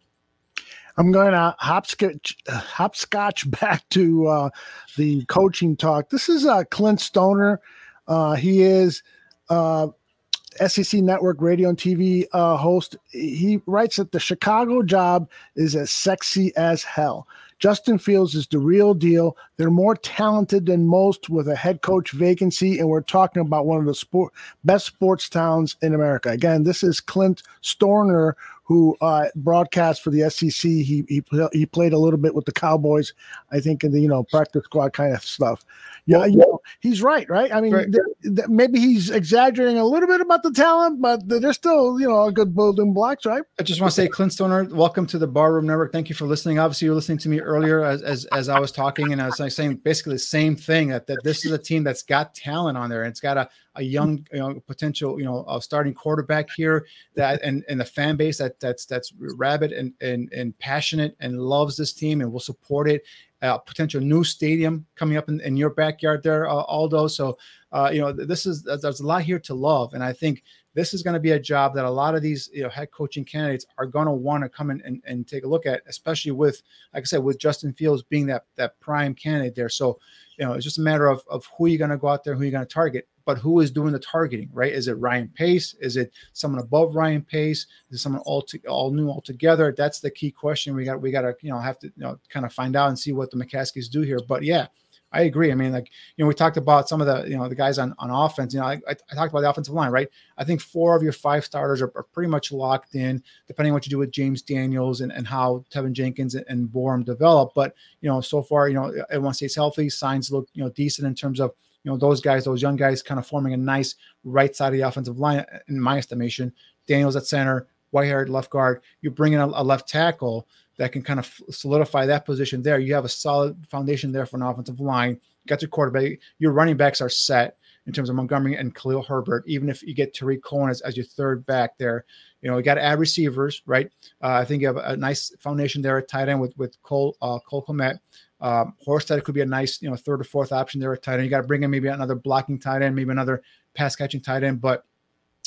I'm going to hopscotch, hopscotch back to uh, the coaching talk. This is uh, Clint Stoerner. Uh, he is uh, SEC Network radio and TV uh, host. He writes that the Chicago job is as sexy as hell. Justin Fields is the real deal. They're more talented than most with a head coach vacancy, and we're talking about one of the sport, best sports towns in America. Again, this is Clint Stoerner, who uh, broadcast for the SEC. He, he he played a little bit with the Cowboys, I think, in the you know practice squad kind of stuff. Yeah, you know, he's right, right? I mean, right. They're, they're, maybe he's exaggerating a little bit about the talent, but they're still you know a good building blocks, right? I just want to say, Clint Stoerner, welcome to the Barroom Network. Thank you for listening. Obviously, you're listening to me earlier as as, as I was talking, and I was saying basically the same thing that that this is a team that's got talent on there, and it's got a a young, you know, potential, you know, starting quarterback here that and and the fan base that that's that's rabid and and and passionate and loves this team and will support it. Uh, potential new stadium coming up in, in your backyard there, uh, Aldo. So, uh, you know, this is there's a lot here to love, and I think this is going to be a job that a lot of these you know head coaching candidates are going to want to come in and, and take a look at, especially with, like I said, with Justin Fields being that that prime candidate there. So, you know, it's just a matter of of who you're going to go out there, who you're going to target but who is doing the targeting, right? Is it Ryan Pace? Is it someone above Ryan Pace? Is it someone all to, all new altogether? That's the key question. We got we got to you know have to you know kind of find out and see what the McCaskeys do here. But yeah, I agree. I mean, like you know, we talked about some of the you know the guys on on offense. You know, I, I talked about the offensive line, right? I think four of your five starters are, are, pretty much locked in, depending on what you do with James Daniels and, and how Tevin Jenkins and, and Borom develop. But you know, so far, you know, everyone stays healthy. Signs look you know decent in terms of you know those guys, those young guys, kind of forming a nice right side of the offensive line, in my estimation. Daniels at center, Whitehair left guard. You bring in a, a left tackle that can kind of solidify that position there. You have a solid foundation there for an offensive line. Got your quarterback. Your running backs are set in terms of Montgomery and Khalil Herbert. Even if you get Tarik Cohen as, as your third back there, you know you got to add receivers, right? Uh, I think you have a, nice foundation there at tight end with with Cole uh, Cole Kmet. Um, Horsted could be a nice, you know, third or fourth option there at tight end. You got to bring in maybe another blocking tight end, maybe another pass catching tight end, but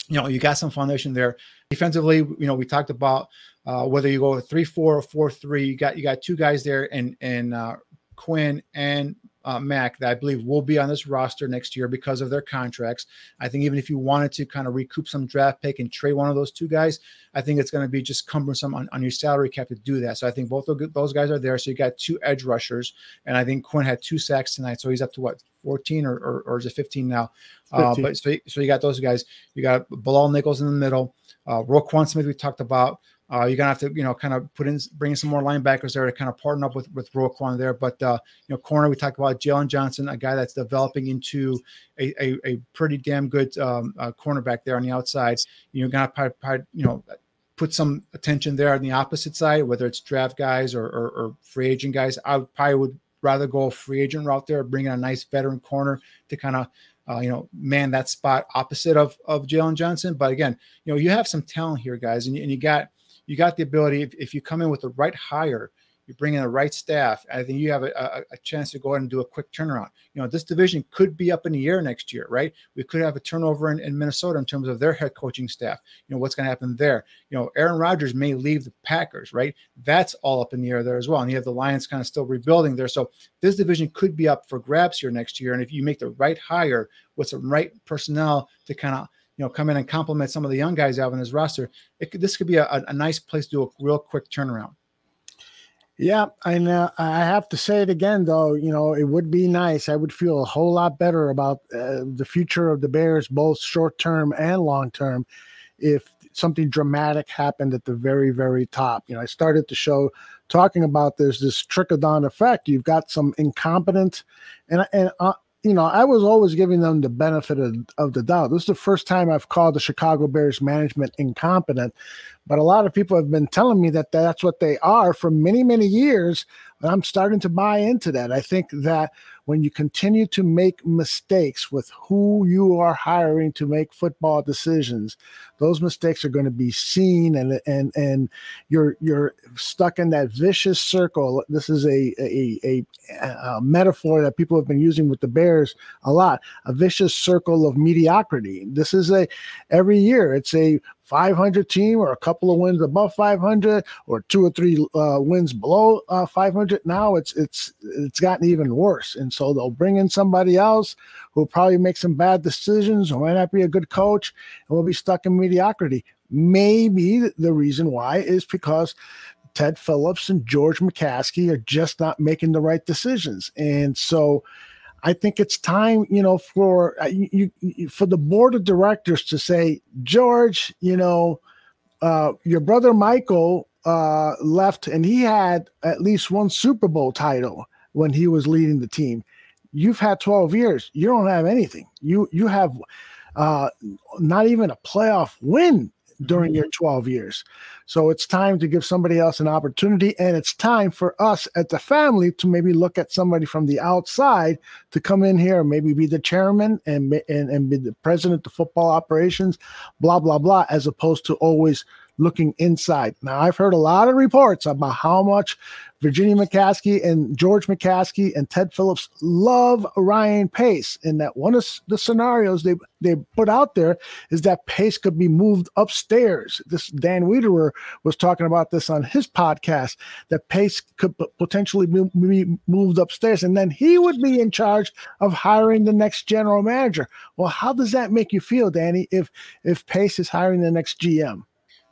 you know, you got some foundation there. Defensively, you know, we talked about uh, whether you go three four or four three. You got you got two guys there, and and uh, Quinn and uh, Mack that I believe will be on this roster next year because of their contracts. I think even if you wanted to kind of recoup some draft pick and trade one of those two guys, I think it's going to be just cumbersome on, on your salary cap to do that. So I think both of those guys are there. So you got two edge rushers, and I think Quinn had two sacks tonight, so he's up to what 14 or, or, or is it 15 now? 15. Uh, but so, so you got those guys. You got Bilal Nichols in the middle. Uh, Roquan Smith we talked about. Uh, you're gonna have to, you know, kind of put in, bring in some more linebackers there to kind of partner up with with Roquan there. But uh, you know, corner we talked about Jaylon Johnson, a guy that's developing into a a, a pretty damn good um, uh, cornerback there on the outside. You're gonna probably, probably, you know put some attention there on the opposite side, whether it's draft guys or, or, or free agent guys. I probably would rather go a free agent route there, bring in a nice veteran corner to kind of uh, you know, man that spot opposite of of Jaylon Johnson. But again, you know, you have some talent here, guys, and, you, and you got you got the ability if, if you come in with the right hire you bring in the right staff i think you have a, a, a, chance to go ahead and do a quick turnaround. You know this division could be up in the air next year right? We could have a turnover in, in minnesota in terms of their head coaching staff. You know what's going to happen there? You know aaron rodgers may leave the packers right? That's all up in the air there as well and you have the lions kind of still rebuilding there. So this division could be up for grabs here next year and if you make the right hire with some right personnel to kind of you know, come in and complement some of the young guys out on his roster, could, this could be a, a nice place to do a real quick turnaround. Yeah, and uh, I have to say it again, though. You know, it would be nice. I would feel a whole lot better about uh, the future of the Bears, both short term and long term, if something dramatic happened at the very, very top. You know, I started the show talking about there's this trickle down effect. You've got some incompetent, and and uh, you know, I was always giving them the benefit of, of the doubt. This is the first time I've called the Chicago Bears management incompetent, but a lot of people have been telling me that that's what they are for many, many years. And I'm starting to buy into that. I think that when you continue to make mistakes with who you are hiring to make football decisions, those mistakes are going to be seen and and and you're you're stuck in that vicious circle. This is a a, a, a metaphor that people have been using with the Bears a lot, a vicious circle of mediocrity. This is a every year it's a 500 team or a couple of wins above 500 or two or three uh, wins below uh, 500 now it's it's it's gotten even worse. And so they'll bring in somebody else who'll probably make some bad decisions or might not be a good coach and we'll be stuck in mediocrity. Maybe the reason why is because ted phillips and george mccaskey are just not making the right decisions. And so I think it's time, you know, for uh, you, you, for the board of directors to say, George, you know, uh, your brother Michael uh, left, and he had at least one Super Bowl title when he was leading the team. You've had 12 years. You don't have anything. You you have uh, not even a playoff win during your mm-hmm. 12 years. So it's time to give somebody else an opportunity. And it's time for us at the family to maybe look at somebody from the outside to come in here and maybe be the chairman and, and, and be the president of football operations, blah, blah, blah, as opposed to always looking inside. Now, I've heard a lot of reports about how much Virginia McCaskey and George McCaskey and Ted Phillips love Ryan Pace, and that one of the scenarios they they put out there is that Pace could be moved upstairs. This Dan Wiederer was talking about this on his podcast that Pace could potentially be moved upstairs, and then he would be in charge of hiring the next general manager. Well, how does that make you feel, Danny? If if Pace is hiring the next GM?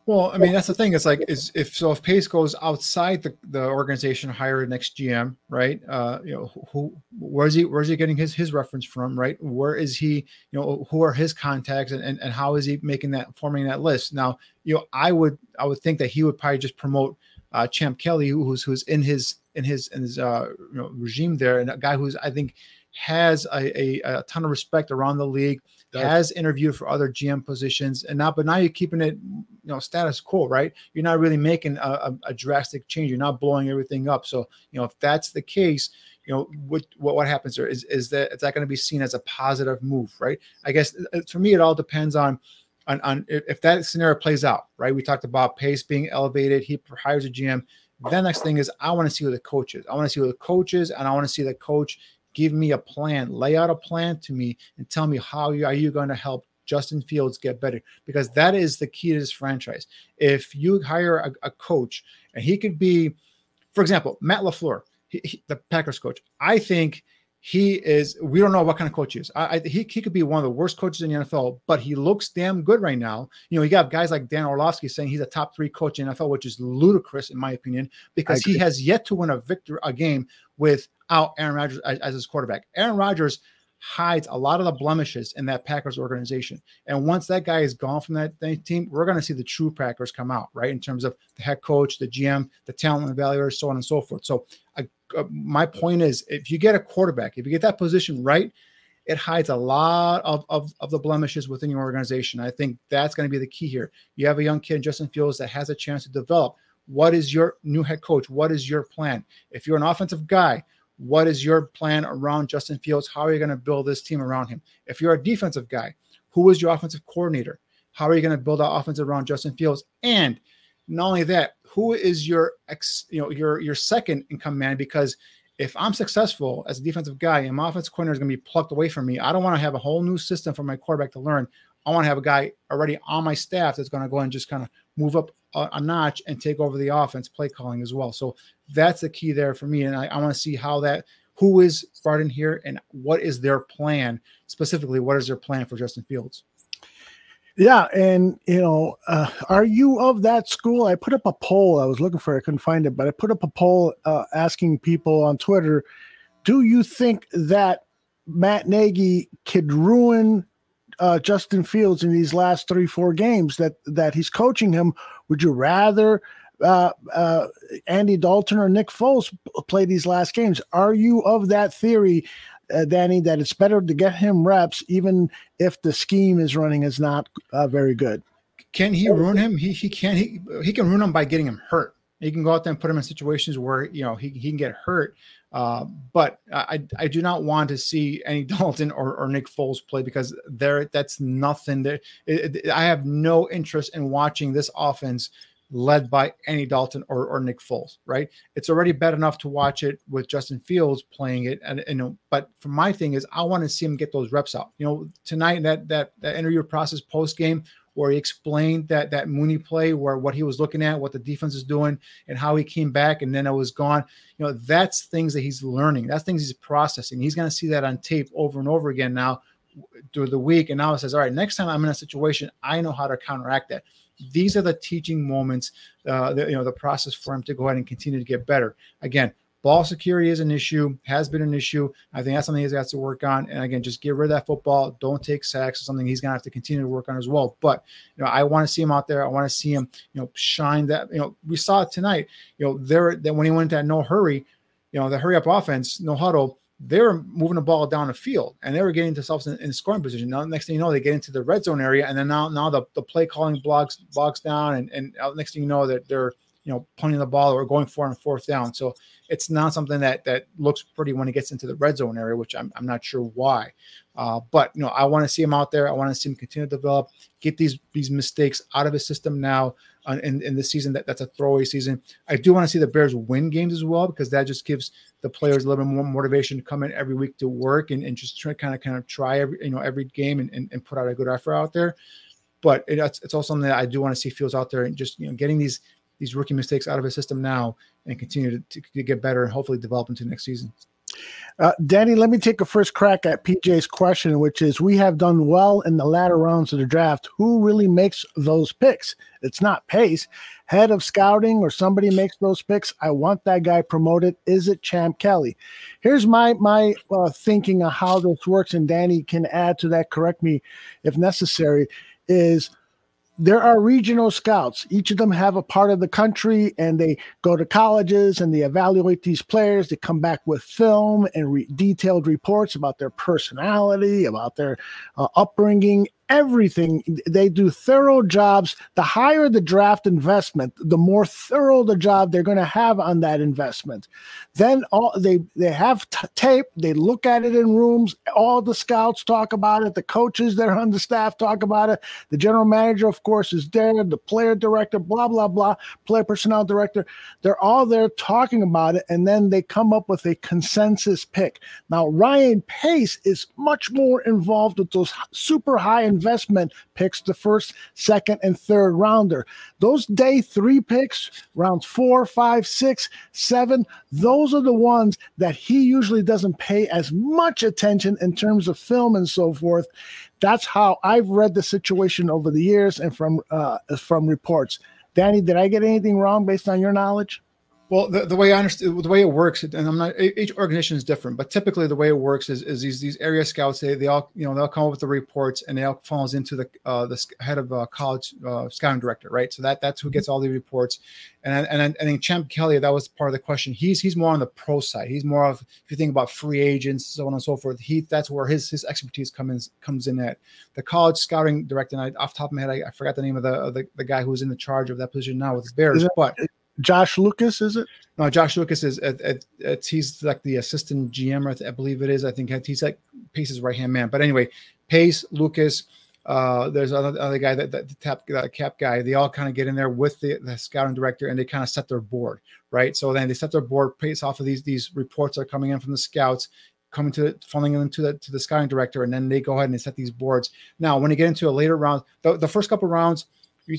Well, I mean, that's the thing. It's like, is if so, if Pace goes outside the, the organization, hire next GM, right? Uh, you know, who, where's he, where's he getting his his reference from, right? Where is he? You know, who are his contacts, and, and, and how is he making that, forming that list? Now, you know, I would, I would think that he would probably just promote uh, Champ Kelly, who's who's in his in his in his uh, you know regime there, and a guy who's I think has a, a, a ton of respect around the league has interviewed for other GM positions, and now, but now you're keeping it, you know, status quo, right? You're not really making a, a, a drastic change. You're not blowing everything up. So, you know, if that's the case, you know, what what, what happens there is is that is that going to be seen as a positive move, right? I guess uh, for me, it all depends on. On, on if that scenario plays out, right? We talked about Pace being elevated. He hires a GM. The next thing is I want to see who the coach is. I want to see who the coach is, and I want to see the coach give me a plan, lay out a plan to me, and tell me how you, are you going to help Justin Fields get better because that is the key to this franchise. If you hire a, a coach and he could be, for example, Matt LaFleur, he, he, the Packers coach, I think he is. We don't know what kind of coach he is. I, I, he he could be one of the worst coaches in the NFL, but he looks damn good right now. You know, you got guys like Dan Orlovsky saying he's a top three coach in NFL, which is ludicrous in my opinion because he has yet to win a victory a game without Aaron Rodgers as, as his quarterback. Aaron Rodgers hides a lot of the blemishes in that Packers organization. And once that guy is gone from that team, we're going to see the true Packers come out, right? In terms of the head coach, the GM, the talent evaluator, so on and so forth. So, uh, Uh, my point is if you get a quarterback, if you get that position right, it hides a lot of, of, of the blemishes within your organization. I think that's going to be the key here. You have a young kid, Justin Fields, that has a chance to develop. What is your new head coach? What is your plan? If you're an offensive guy, what is your plan around Justin Fields? How are you going to build this team around him? If you're a defensive guy, who is your offensive coordinator? How are you going to build our offense around Justin Fields? And not only that, who is your ex, you know, your your second in command? Because if I'm successful as a defensive guy and my offensive coordinator is going to be plucked away from me, I don't want to have a whole new system for my quarterback to learn. I want to have a guy already on my staff that's going to go and just kind of move up a, a, notch and take over the offense play calling as well. So that's the key there for me. And I, I want to see how that who is brought in here and what is their plan specifically. What is their plan for Justin Fields? Yeah, and you know, uh, are you of that school? I put up a poll. I was looking for it, I couldn't find it, but I put up a poll uh, asking people on Twitter, "Do you think that Matt Nagy could ruin uh, Justin Fields in these last three, four games that that he's coaching him? Would you rather uh, uh, Andy Dalton or Nick Foles play these last games? Are you of that theory uh, Danny, that it's better to get him reps, even if the scheme is running is not uh, very good. Can he ruin him? He he can he he can ruin him by getting him hurt. He can go out there and put him in situations where you know he, he can get hurt. Uh, but I I do not want to see any Dalton or, or Nick Foles play because there that's nothing. There I have no interest in watching this offense led by Andy Dalton or, or Nick Foles, right? It's already bad enough to watch it with Justin Fields playing it, and you know. But for my thing is, I want to see him get those reps out. You know, tonight that that that interview process post game where he explained that that Mooney play, where what he was looking at, what the defense is doing, and how he came back, and then it was gone. You know, that's things that he's learning. That's things he's processing. He's going to see that on tape over and over again now through the week, and now it says, all right, next time I'm in a situation, I know how to counteract that these are the teaching moments, uh, the, you know, the process for him to go ahead and continue to get better. Again, ball security is an issue, has been an issue. I think that's something he's got to work on. And again, just get rid of that football. Don't take sacks. It's something he's to have to continue to work on as well. But, you know, I want to see him out there. I want to see him, you know, shine that, you know, we saw it tonight, you know, there, that when he went that no hurry, you know, the hurry up offense, no huddle, they were moving the ball down the field and they were getting themselves in, in scoring position. Now, next thing you know, they get into the red zone area, and then now now the, the play calling blocks bogs down, and and next thing you know that they're you know punting the ball or going for and fourth down. So it's not something that that looks pretty when it gets into the red zone area, which I'm, I'm not sure why. Uh, but you know, I want to see him out there. I want to see him continue to develop, get these these mistakes out of his system now. Uh, in, in the season that, that's a throwaway season. I do want to see the Bears win games as well because that just gives the players a little bit more motivation to come in every week to work and, and just try kind of kind of try every you know every game and, and, and put out a good effort out there. But it, it's, it's also something that I do want to see Fields out there and just you know getting these these rookie mistakes out of his system now and continue to, to get better and hopefully develop into next season. Uh, Danny, let me take a first crack at PJ's question, which is we have done well in the latter rounds of the draft. Who really makes those picks? It's not Pace. Head of scouting or somebody makes those picks. I want that guy promoted. Is it Champ Kelly? Here's my my uh, thinking of how this works, and Danny can add to that. Correct me if necessary. Is there are regional scouts. Each of them have a part of the country and they go to colleges and they evaluate these players. They come back with film and re- detailed reports about their personality, about their uh, upbringing, everything. They do thorough jobs. The higher the draft investment, the more thorough the job they're going to have on that investment. Then all they they have t- tape. They look at it in rooms. All the scouts talk about it. The coaches that are on the staff talk about it. The general manager, of course, is there. The player director, blah blah blah, player personnel director. They're all there talking about it, and then they come up with a consensus pick. Now Ryan Pace is much more involved with those super high investment picks, the first, second, and third rounder. Those day three picks, rounds four, five, six, seven, those are the ones that he usually doesn't pay as much attention in terms of film and so forth. That's how I've read the situation over the years and from uh, from reports. Danny, did I get anything wrong based on your knowledge? Well, the, the way I understand the way it works, and I'm not each organization is different, but typically the way it works is, is these these area scouts they, they all you know they'll come up with the reports and they all falls into the uh, the head of uh, college uh, scouting director, right? So that that's who gets all the reports, and and and I think Champ Kelly that was part of the question. He's he's more on the pro side. He's more of if you think about free agents, so on and so forth. He that's where his his expertise comes comes in at the college scouting director. And I, off top of my head, I, I forgot the name of the, of the the guy who's in the charge of that position now with the Bears, but. Josh Lucas, is it? No, Josh Lucas is he's like the assistant GM, I believe it is. I think he's like Pace's right hand man. But anyway, Pace, Lucas, uh, there's another, other guy that, that the tap that cap guy. They all kind of get in there with the, the scouting director and they kind of set their board, right? So then they set their board based off of these these reports that are coming in from the scouts coming to funneling into the to the scouting director, and then they go ahead and they set these boards. Now, when you get into a later round, the, the first couple rounds,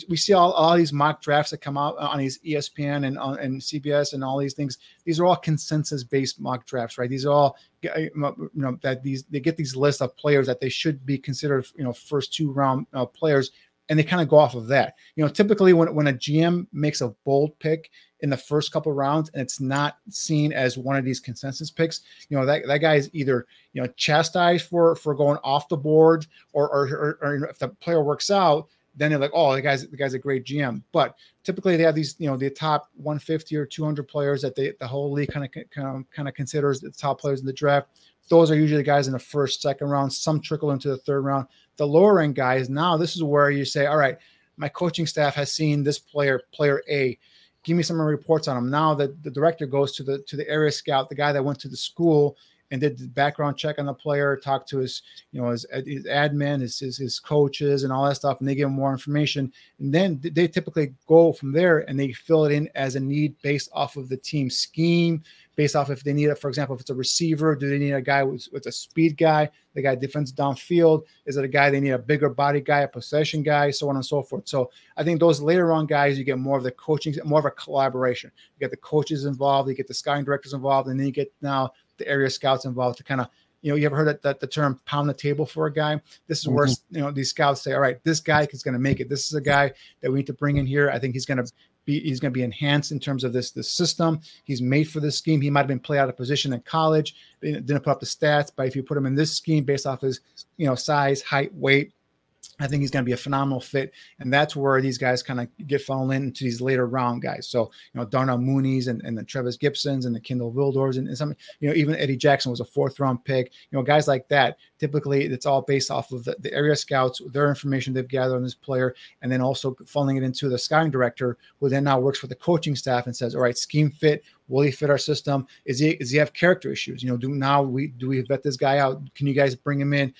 we, see all, all these mock drafts that come out on these ESPN and on and CBS and all these things. These are all consensus based mock drafts, right? These are all you know that these they get these lists of players that they should be considered you know first two round uh, players, and they kind of go off of that. You know, typically when when a GM makes a bold pick in the first couple rounds and it's not seen as one of these consensus picks, you know that that guy is either you know chastised for for going off the board or or, or, or if the player works out then they're like, oh, the guy's the guy's a great GM. But typically they have these, you know, the top 150 or 200 players that they the whole league kind of kind of kind of considers the top players in the draft. Those are usually the guys in the first, second round. Some trickle into the third round. The lower end guys now, this is where you say, all right, my coaching staff has seen this player, player A. Give me some reports on him. Now that the director goes to the to the area scout, the guy that went to the school and did the background check on the player, talked to his, you know, his, his admin, his, his, his coaches, and all that stuff, and they give him more information. And then they typically go from there and they fill it in as a need based off of the team scheme, based off if they need it. For example, if it's a receiver, do they need a guy with, with a speed guy? The guy defends downfield. Is it a guy they need a bigger body guy, a possession guy, so on and so forth. So I think those later on guys, you get more of the coaching, more of a collaboration. You get the coaches involved, you get the scouting directors involved, and then you get now the area scouts involved to kind of you know, you ever heard that, that the term pound the table for a guy? This is where mm-hmm. you know these scouts say, all right, this guy is going to make it. This is a guy that we need to bring in here. I think he's going to be he's going to be enhanced in terms of this this system. He's made for this scheme. He might have been played out of position in college, didn't put up the stats, but if you put him in this scheme based off his you know size, height, weight, I think he's going to be a phenomenal fit, and that's where these guys kind of get fallen into these later round guys. So you know Darnell Mooney's and, and the Trevis Gipsons and the Kindle Vildors and, and some you know even Eddie Jackson was a fourth round pick. You know guys like that. Typically, it's all based off of the, the area scouts, their information they've gathered on this player, and then also funneling it into the scouting director, who then now works with the coaching staff and says, "All right, scheme fit. Will he fit our system? Is he is he have character issues? You know, do now we do we vet this guy out? Can you guys bring him in?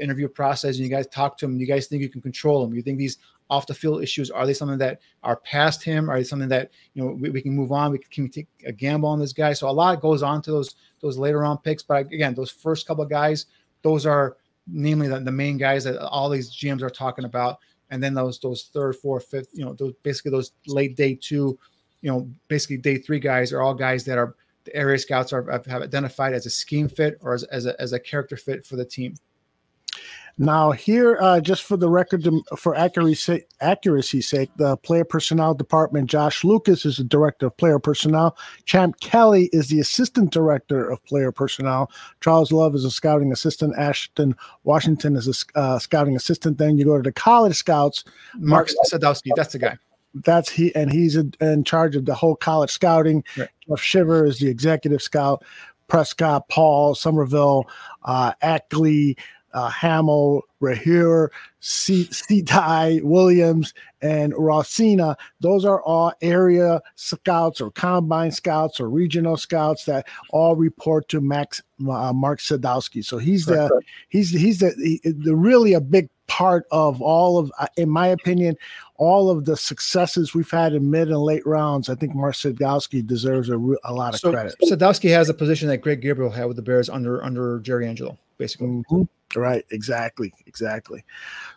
Interview process and you guys talk to him you guys think you can control him? You think these off the field issues are they something that are past him? Are they something that you know we, we can move on? We can, can we take a gamble on this guy? So a lot goes on to those those later on picks but again those first couple of guys those are namely the, the main guys that all these gms are talking about. And then those those third fourth fifth you know those basically those late day two you know basically day three guys are all guys that are the area scouts are have identified as a scheme fit or as, as, a, as a character fit for the team now, here, uh, just for the record, for accuracy accuracy's sake, the player personnel department, Josh Lucas is the director of player personnel. Champ Kelly is the assistant director of player personnel. Charles Love is a scouting assistant. Ashton Washington is a uh, scouting assistant. Then you go to the college scouts. Mark Sadowski, that's the guy. That's he, and he's in charge of the whole college scouting. Right. Jeff Shiver is the executive scout. Prescott, Paul, Somerville, uh, Ackley, uh, Hamill, Rahir, Sitai, Williams, and Rossina. Those are all area scouts or combine scouts or regional scouts that all report to Max uh, Mark Sadowski. So he's the he's he's the, he, the really a big part of all of, uh, in my opinion, all of the successes we've had in mid and late rounds. I think Mark Sadowski deserves a, a lot of so credit. Sadowski has a position that Greg Gabriel had with the Bears under under Jerry Angelo, basically. Mm-hmm. Right, exactly, exactly.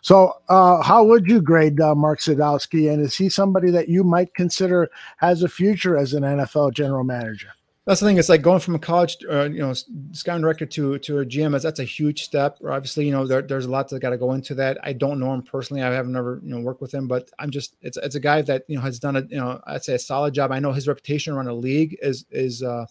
So, uh, how would you grade uh, Mark Sadowski, and is he somebody that you might consider has a future as an NFL general manager? That's the thing. It's like going from a college, uh, you know, scouting director to to a GM. That's a huge step. Obviously, you know, there, there's a lot that got to go into that. I don't know him personally. I haven't never, you know, worked with him, but I'm just it's it's a guy that you know has done a you know I'd say a solid job. I know his reputation around the league is is uh,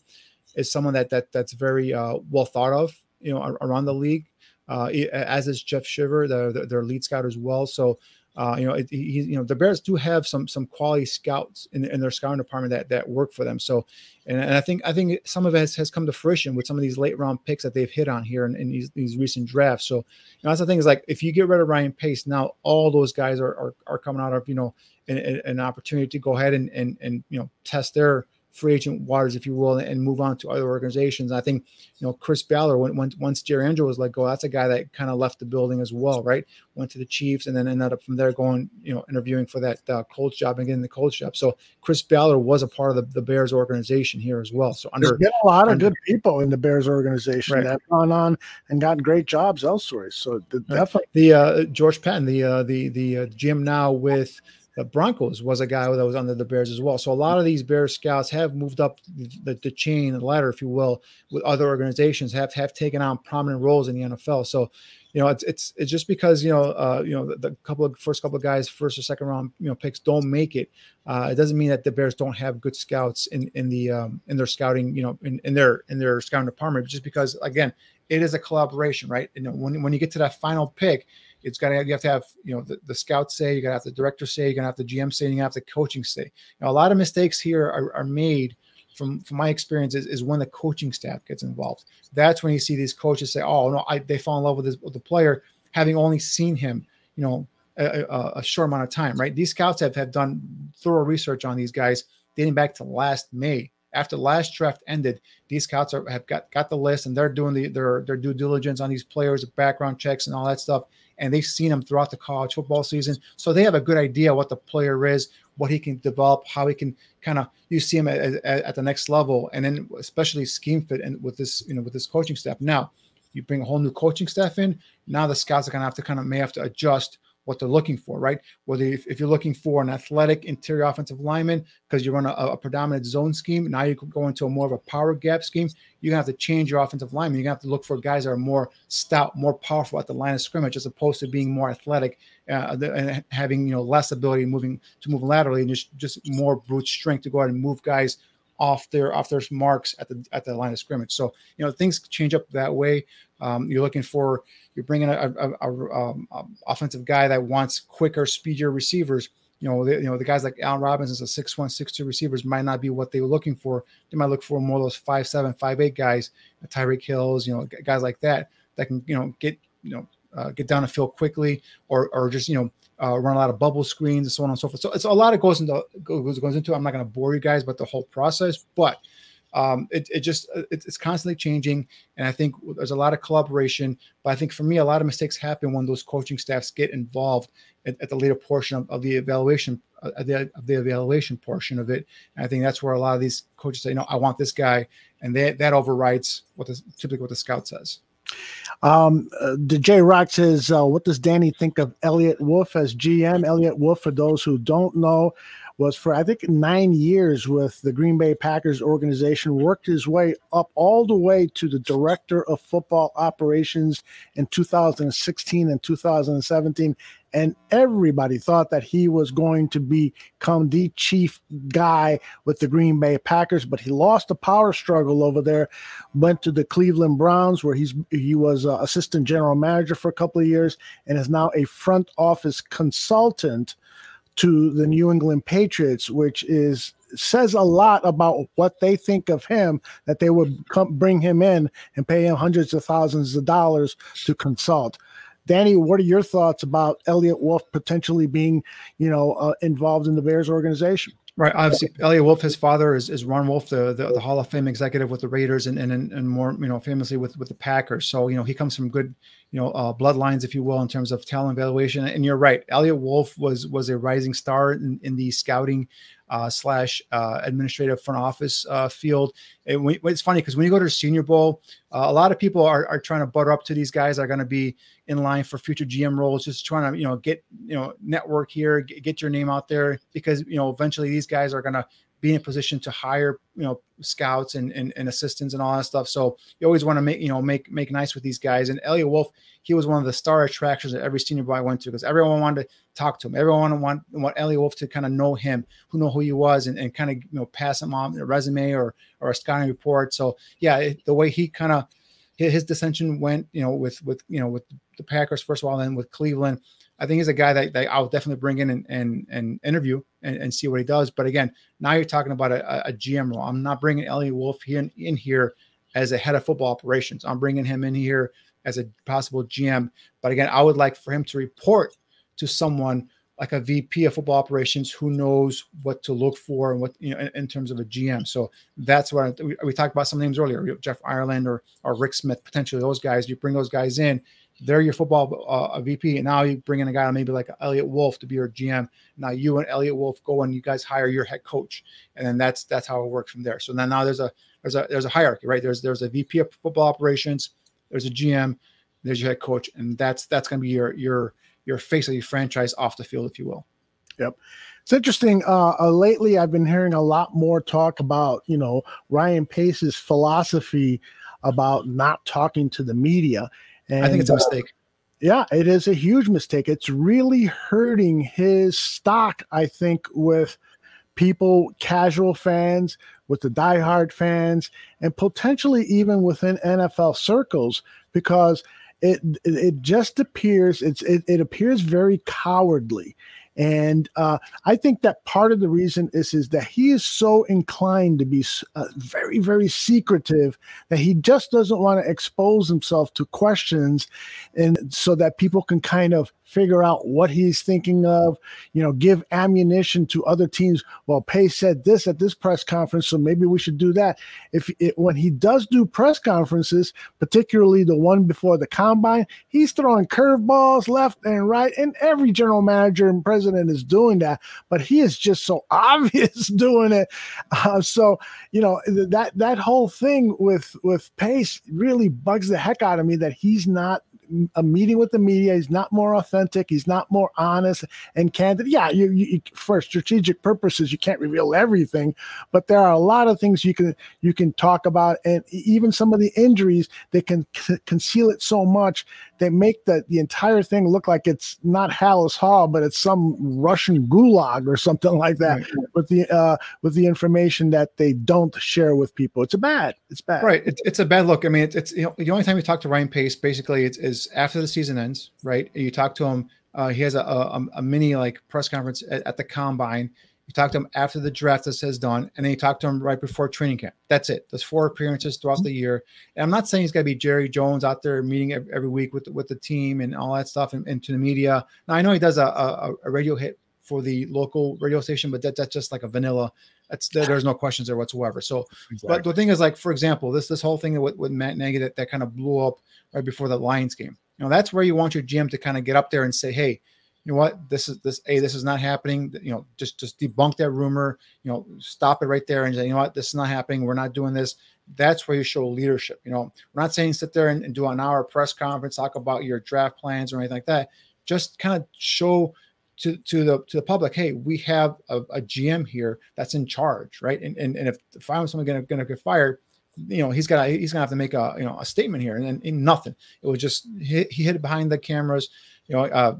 is someone that that that's very uh, well thought of, you know, around the league uh, as is Jeff Shiver, the, their lead scout as well. So, uh, you know, it, he, you know, the Bears do have some some quality scouts in, in their scouting department that that work for them. So, and, and I think I think some of it has, has come to fruition with some of these late round picks that they've hit on here in, in these, these recent drafts. So, you know, that's the thing is like if you get rid of Ryan Pace, now all those guys are are, are coming out of you know an, an opportunity to go ahead and and and you know test their free agent waters, if you will, and move on to other organizations. I think, you know, Chris Ballard, when, when once Jerry Angelo was let go, that's a guy that kind of left the building as well, right? Went to the Chiefs and then ended up from there going, you know, interviewing for that uh, Colts job and getting the Colts job. So Chris Ballard was a part of the, the Bears organization here as well. So under There's a lot of good people in the Bears organization right. that have gone on and gotten great jobs elsewhere. So the, definitely the uh, George Paton, the uh, the the uh, GM now with the Broncos was a guy that was under the Bears as well. So a lot of these Bears scouts have moved up the, the chain, the ladder, if you will, with other organizations, have have taken on prominent roles in the NFL. So, you know, it's it's it's just because you know, uh, you know, the, the, couple of first couple of guys, first or second round, you know, picks don't make it. Uh, it doesn't mean that the Bears don't have good scouts in in the um, in their scouting, you know, in, in their in their scouting department. Just because, again, it is a collaboration, right? You know, when when you get to that final pick it's got to you have to have you know the, the scouts say, you got to have the director say, you're gonna have the GM say, you have the coaching say. Know, a lot of mistakes here are, are made from from my experience is, is when the coaching staff gets involved. That's when you see these coaches say, "Oh no, I, they fall in love with, this, with the player, having only seen him, you know, a, a, a, short amount of time." Right? These scouts have have done thorough research on these guys dating back to last May. After last draft ended, these scouts are, have got got the list and they're doing the, their their due diligence on these players, background checks, and all that stuff and they've seen him throughout the college football season. So they have a good idea what the player is, what he can develop, how he can kind of you see him at, at, at, the next level, and then especially scheme fit and with this you know with this coaching staff. Now you bring a whole new coaching staff in. Now the scouts are gonna have to kind of may have to adjust what they're looking for, right? Whether if, if you're looking for an athletic interior offensive lineman because you run a, a, predominant zone scheme, now you go into a more of a power gap scheme. You're gonna have to change your offensive lineman. You're gonna have to look for guys that are more stout, more powerful at the line of scrimmage, as opposed to being more athletic uh, and having you know less ability moving to move laterally and just just more brute strength to go out and move guys off their off their marks at the at the line of scrimmage. So you know things change up that way. Um, you're looking for you're bringing a, a, a, um, a, offensive guy that wants quicker, speedier receivers. You know, the, you know the guys like Allen Robinson, a six one, six two receivers might not be what they were looking for. They might look for more of those five seven, five eight guys, Tyreek Hills, you know, guys like that that can you know get you know uh, get down the field quickly or or just you know uh, run a lot of bubble screens and so on and so forth. So it's a lot that goes into goes, goes into. I'm not going to bore you guys, but the whole process, but um, it, it just it, it's constantly changing, and I think there's a lot of collaboration. But I think for me, a lot of mistakes happen when those coaching staffs get involved at, at the later portion of, of the evaluation uh, of the, of the evaluation portion of it. And I think that's where a lot of these coaches say, "No, I want this guy," and that that overrides what the typically what the scout says. Um, uh, J Rock says, uh, "What does Danny think of Eliot Wolf as GM?" Eliot Wolf, for those who don't know, was for I think nine years with the Green Bay Packers organization, worked his way up all the way to the director of football operations in 2016 and 2017. And everybody thought that he was going to become the chief guy with the Green Bay Packers, but he lost the power struggle over there. Went to the Cleveland Browns, where he's he was uh, assistant general manager for a couple of years, and is now a front office consultant to the New England Patriots, which is says a lot about what they think of him that they would come bring him in and pay him hundreds of thousands of dollars to consult. Danny, what are your thoughts about Eliot Wolf potentially being, you know, uh, involved in the Bears organization? Right. Obviously, Eliot Wolf, his father is, is Ron Wolf, the, the, the Hall of Fame executive with the Raiders and, and and more, you know, famously with with the Packers. So you know, he comes from good, you know, uh, bloodlines, if you will, in terms of talent evaluation. And you're right, Eliot Wolf was was a rising star in, in the scouting uh, slash uh, administrative front office uh, field. It, it's funny because when you go to Senior Bowl, uh, a lot of people are, are trying to butter up to these guys that are going to be in line for future GM roles, just trying to you know get you know network here, get your name out there because you know eventually these guys are going to be in a position to hire you know scouts and, and, and assistants and all that stuff. So you always want to make you know make make nice with these guys. And Eliot Wolf, he was one of the star attractions that every Senior Bowl went to because everyone wanted to talk to him. Everyone wanted want Eliot Wolf to kind of know him, who know who he was, and, and kind of you know pass him on a resume or or a scouting report. So yeah, it, the way he kind of his dissension went, you know, with with you know with the Packers first of all, then with Cleveland. I think he's a guy that, that I'll definitely bring in and, and, and interview and, and, see what he does. But again, now you're talking about a, a GM role. I'm not bringing Eliot Wolf here in, in here as a head of football operations. I'm bringing him in here as a possible GM. But again, I would like for him to report to someone like a VP of football operations who knows what to look for and what you know in, in terms of a GM. So that's what I, we, we, talked about some names earlier, Jeff Ireland or or Rick Smith, potentially those guys. You bring those guys in, they're your football uh, VP, and now you bring in a guy maybe like Eliot Wolf to be your GM. Now you and Eliot Wolf go and you guys hire your head coach, and then that's that's how it works from there. So then now there's a there's a there's a hierarchy, right? There's there's a VP of football operations, there's a GM, there's your head coach, and that's that's going to be your your your face of your franchise off the field, if you will. Yep. It's interesting. Uh, uh, lately, I've been hearing a lot more talk about, you know, Ryan Pace's philosophy about not talking to the media. And, I think it's a uh, mistake. Uh, yeah, it is a huge mistake. It's really hurting his stock, I think, with people, casual fans, with the diehard fans, and potentially even within NFL circles, because – it it just appears it's it, it appears very cowardly and uh, I think that part of the reason is is that he is so inclined to be uh, very very secretive that he just doesn't want to expose himself to questions, and so that people can kind of figure out what he's thinking of, you know, give ammunition to other teams. Well, Pace said this at this press conference, so maybe we should do that. If it, when he does do press conferences, particularly the one before the combine, he's throwing curveballs left and right, and every general manager and president is doing that, but he is just so obvious doing it. Uh, so, you know, that that whole thing with with Pace really bugs the heck out of me that he's not a meeting with the media. He's not more authentic. He's not more honest and candid. Yeah, you, you for strategic purposes, you can't reveal everything, but there are a lot of things you can you can talk about, and even some of the injuries they can c- conceal it so much they make the the entire thing look like it's not Halas Hall, but it's some Russian gulag or something like that right. with the uh, with the information that they don't share with people. It's a bad. It's bad. Right. It's, it's a bad look. I mean, it's, it's you know the only time you talk to Ryan Pace basically it's, is after the season ends, right? You talk to him. Uh, he has a, a, a mini like press conference at, at the combine you talk to him after the draft is done, and then you talk to him right before training camp. That's it. There's four appearances throughout the year. And I'm not saying he's got to be Jerry Jones out there meeting every, every week with with the team and all that stuff and, and to the media. Now I know he does a, a, a radio hit for the local radio station, but that, that's just like a vanilla. That's there's no questions there whatsoever. So, exactly. but the thing is, like for example, this this whole thing with, with Matt Nagy that, that kind of blew up right before the Lions game. You know, that's where you want your GM to kind of get up there and say, hey you know what? This is this a this is not happening. You know just just debunk that rumor you know stop it right there and say you know what? This is not happening. We're not doing this. That's where you show leadership you know. We're not saying sit there and, and do an hour press conference talk about your draft plans or anything like that. Just kind of show to, to the to the public, hey, we have a, a GM here that's in charge, right? And and, and if, if I'm someone gonna gonna get fired, you know he's got he's gonna have to make a you know a statement here, and then in nothing. It was just he, he hid behind the cameras you know, uh,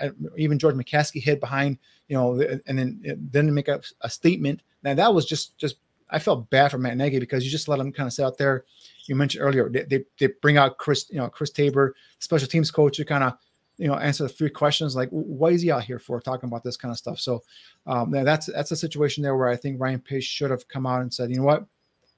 uh, even George McCaskey hid behind, you know, and then then make a, a statement. Now that was just just I felt bad for Matt Nagy because you just let him kind of sit out there. You mentioned earlier they, they, they bring out Chris, you know, Chris Tabor, special teams coach, to kind of you know answer the three questions like what is he out here for talking about this kind of stuff. So um, that's that's a situation there where I think Ryan Pace should have come out and said, you know what,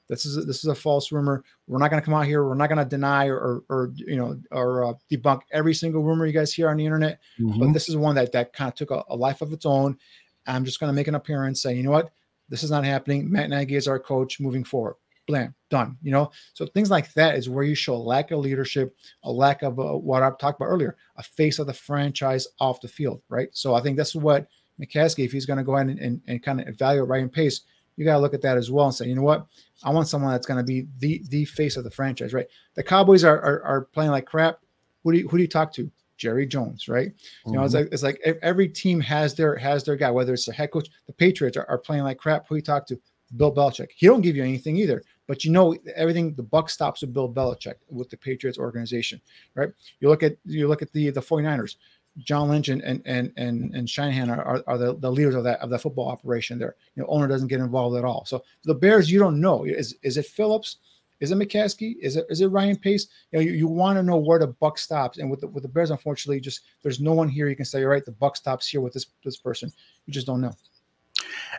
this is a, this is a false rumor. We're not going to come out here. We're not going to deny or, or, or, you know or uh, debunk every single rumor you guys hear on the internet. Mm-hmm. But this is one that that kind of took a, a life of its own. I'm just going to make an appearance, say, you know what, this is not happening. Matt Nagy is our coach moving forward. Blam, done. You know, so things like that is where you show a lack of leadership, a lack of uh, what I've talked about earlier, a face of the franchise off the field, right? So I think that's what McCaskey, if he's going to go ahead and, and, and kind of evaluate Ryan Pace, you got to look at that as well and say, you know what, I want someone that's going to be the the face of the franchise, right? The Cowboys are, are, are playing like crap. Who do you who do you talk to? Jerry Jones, right? Mm-hmm. You know, it's mm-hmm. like it's like every team has their has their guy. Whether it's the head coach, the Patriots are, are playing like crap. Who do you talk to? Bill Belichick. He don't give you anything either, but you know everything. The buck stops with Bill Belichick with the Patriots organization, right? You look at you look at the the 49ers. John Lynch and and and and, and Shanahan are, are, the, the leaders of that of the football operation there. You know, owner doesn't get involved at all. So the Bears, you don't know. Is is it Phillips? Is it McCaskey? Is it is it Ryan Pace? You know, you, you want to know where the buck stops. And with the with the Bears, unfortunately, just there's no one here you can say, all right, the buck stops here with this this person. You just don't know.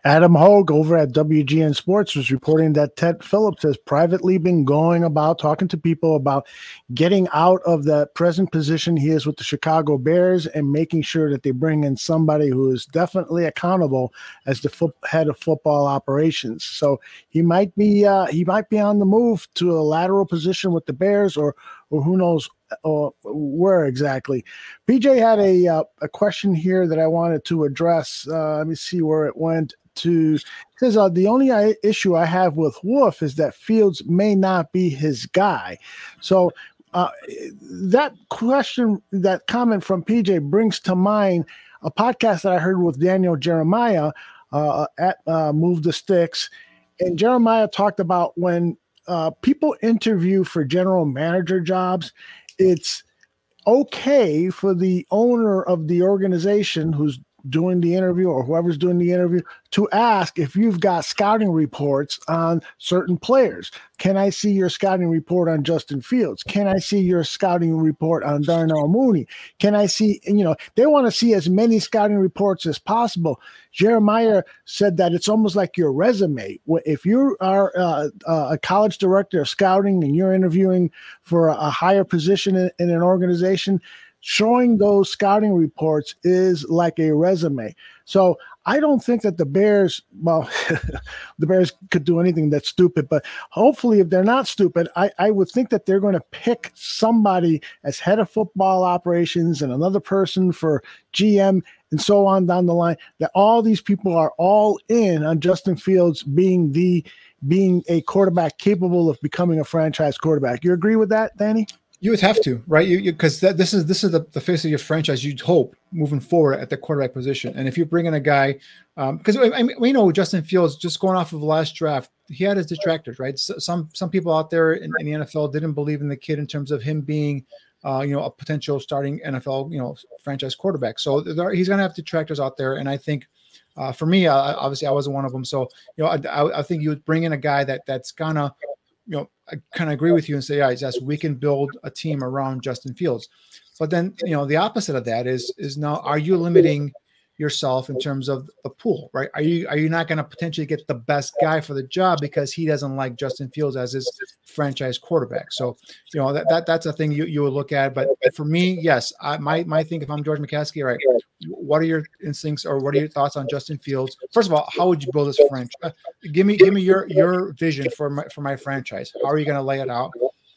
Adam Hoge over at WGN Sports was reporting that Ted Phillips has privately been going about talking to people about getting out of the present position he is with the Chicago Bears and making sure that they bring in somebody who is definitely accountable as the fo- head of football operations. So he might be uh, he might be on the move to a lateral position with the Bears or or who knows uh, where exactly. PJ had a uh, a question here that I wanted to address. Uh, let me see where it went to. says uh, the only uh, issue I have with Wolf is that Fields may not be his guy. So uh, that question, that comment from PJ brings to mind a podcast that I heard with Daniel Jeremiah uh, at uh, Move the Sticks. And Jeremiah talked about when uh, people interview for general manager jobs, it's okay for the owner of the organization who's doing the interview or whoever's doing the interview to ask if you've got scouting reports on certain players. Can I see your scouting report on Justin Fields? Can I see your scouting report on Darnell Mooney? Can I see, you know, they want to see as many scouting reports as possible. Jeremiah said that it's almost like your resume. If you are uh, a college director of scouting and you're interviewing for a higher position in, in an organization, showing those scouting reports is like a resume. So I don't think that the Bears, well, the Bears could do anything that's stupid, but hopefully, if they're not stupid, I, I would think that they're going to pick somebody as head of football operations and another person for GM and so on down the line. That all these people are all in on Justin Fields being the being a quarterback capable of becoming a franchise quarterback. You agree with that, Danny? You would have to, right? You because this is this is the, the face of your franchise. You'd hope moving forward at the quarterback position, and if you bring in a guy, because um, I mean, we know Justin Fields just going off of the last draft, he had his detractors, right? So, some some people out there in, in, the NFL didn't believe in the kid in terms of him being, uh, you know, a potential starting NFL, you know, franchise quarterback. So there, he's going to have detractors out there, and I think. Uh, for me, obviously, I wasn't one of them. So, you know, I, I think you would bring in a guy that that's gonna you know, I kind of agree with you and say, yeah, yes, we can build a team around Justin Fields. But then, you know, the opposite of that is is now are you limiting yourself in terms of the pool, right? Are you are you not going to potentially get the best guy for the job because he doesn't like Justin Fields as his franchise quarterback? So, you know, that, that that's a thing you, you would look at. But for me, yes, I my my think if I'm George McCaskey, right, what are your instincts or what are your thoughts on Justin Fields? First of all, how would you build this franchise? Uh, give me give me your your vision for my for my franchise. How are you going to lay it out?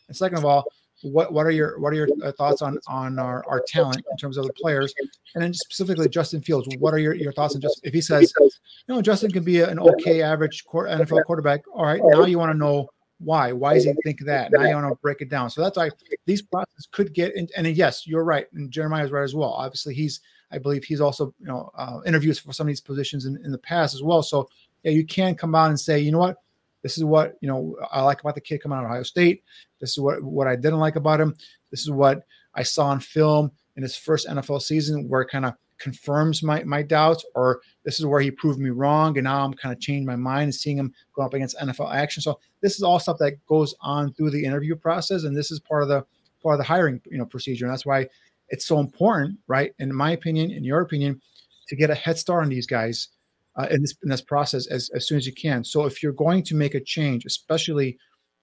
And second of all, what what are your what are your uh, thoughts on on our, our talent in terms of the players? And then specifically justin fields what are your, your thoughts on just if he says you know justin can be an okay average nfl quarterback all right now you want to know why why does he think that? Now you want to break it down. So that's why these processes could get in, and yes you're right and jeremiah is right as well. Obviously he's i believe he's also you know uh, interviews for some of these positions in, in the past as well. So yeah you can come out and say you know what this is what you know I like about the kid coming out of Ohio State. This is what what I didn't like about him. This is what I saw on film in his first NFL season, where it kind of confirms my my doubts, or this is where he proved me wrong, and now I'm kind of changing my mind and seeing him go up against NFL action. So this is all stuff that goes on through the interview process, and this is part of the part of the hiring you know procedure, and that's why it's so important, right? In my opinion, in your opinion, to get a head start on these guys uh, in this in this process as, as soon as you can. So if you're going to make a change, especially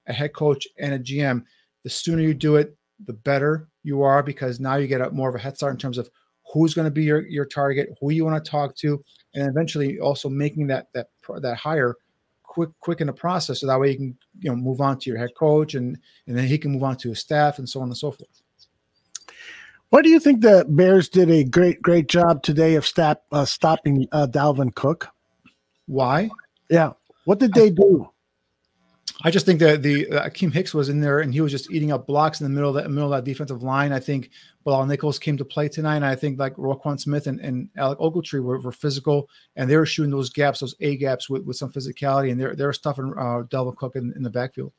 a head coach and a GM, the sooner you do it, the better you are because now you get a more of a head start in terms of who's going to be your, your target, who you want to talk to, and eventually also making that that that hire quick quick in the process so that way you can you know move on to your head coach and and then he can move on to his staff and so on and so forth. What do you think the Bears did a great, great job today of stop, uh, stopping uh, Dalvin Cook? Why? Yeah. What did they do? I just think that the uh, Akiem Hicks was in there and he was just eating up blocks in the middle of that middle of that defensive line. I think Bilal Nichols came to play tonight. And I think like Roquan Smith and, and Alec Ogletree were, were physical and they were shooting those gaps, those A gaps with, with some physicality, and they're they're stuffing uh, Dalvin Cook in, in the backfield.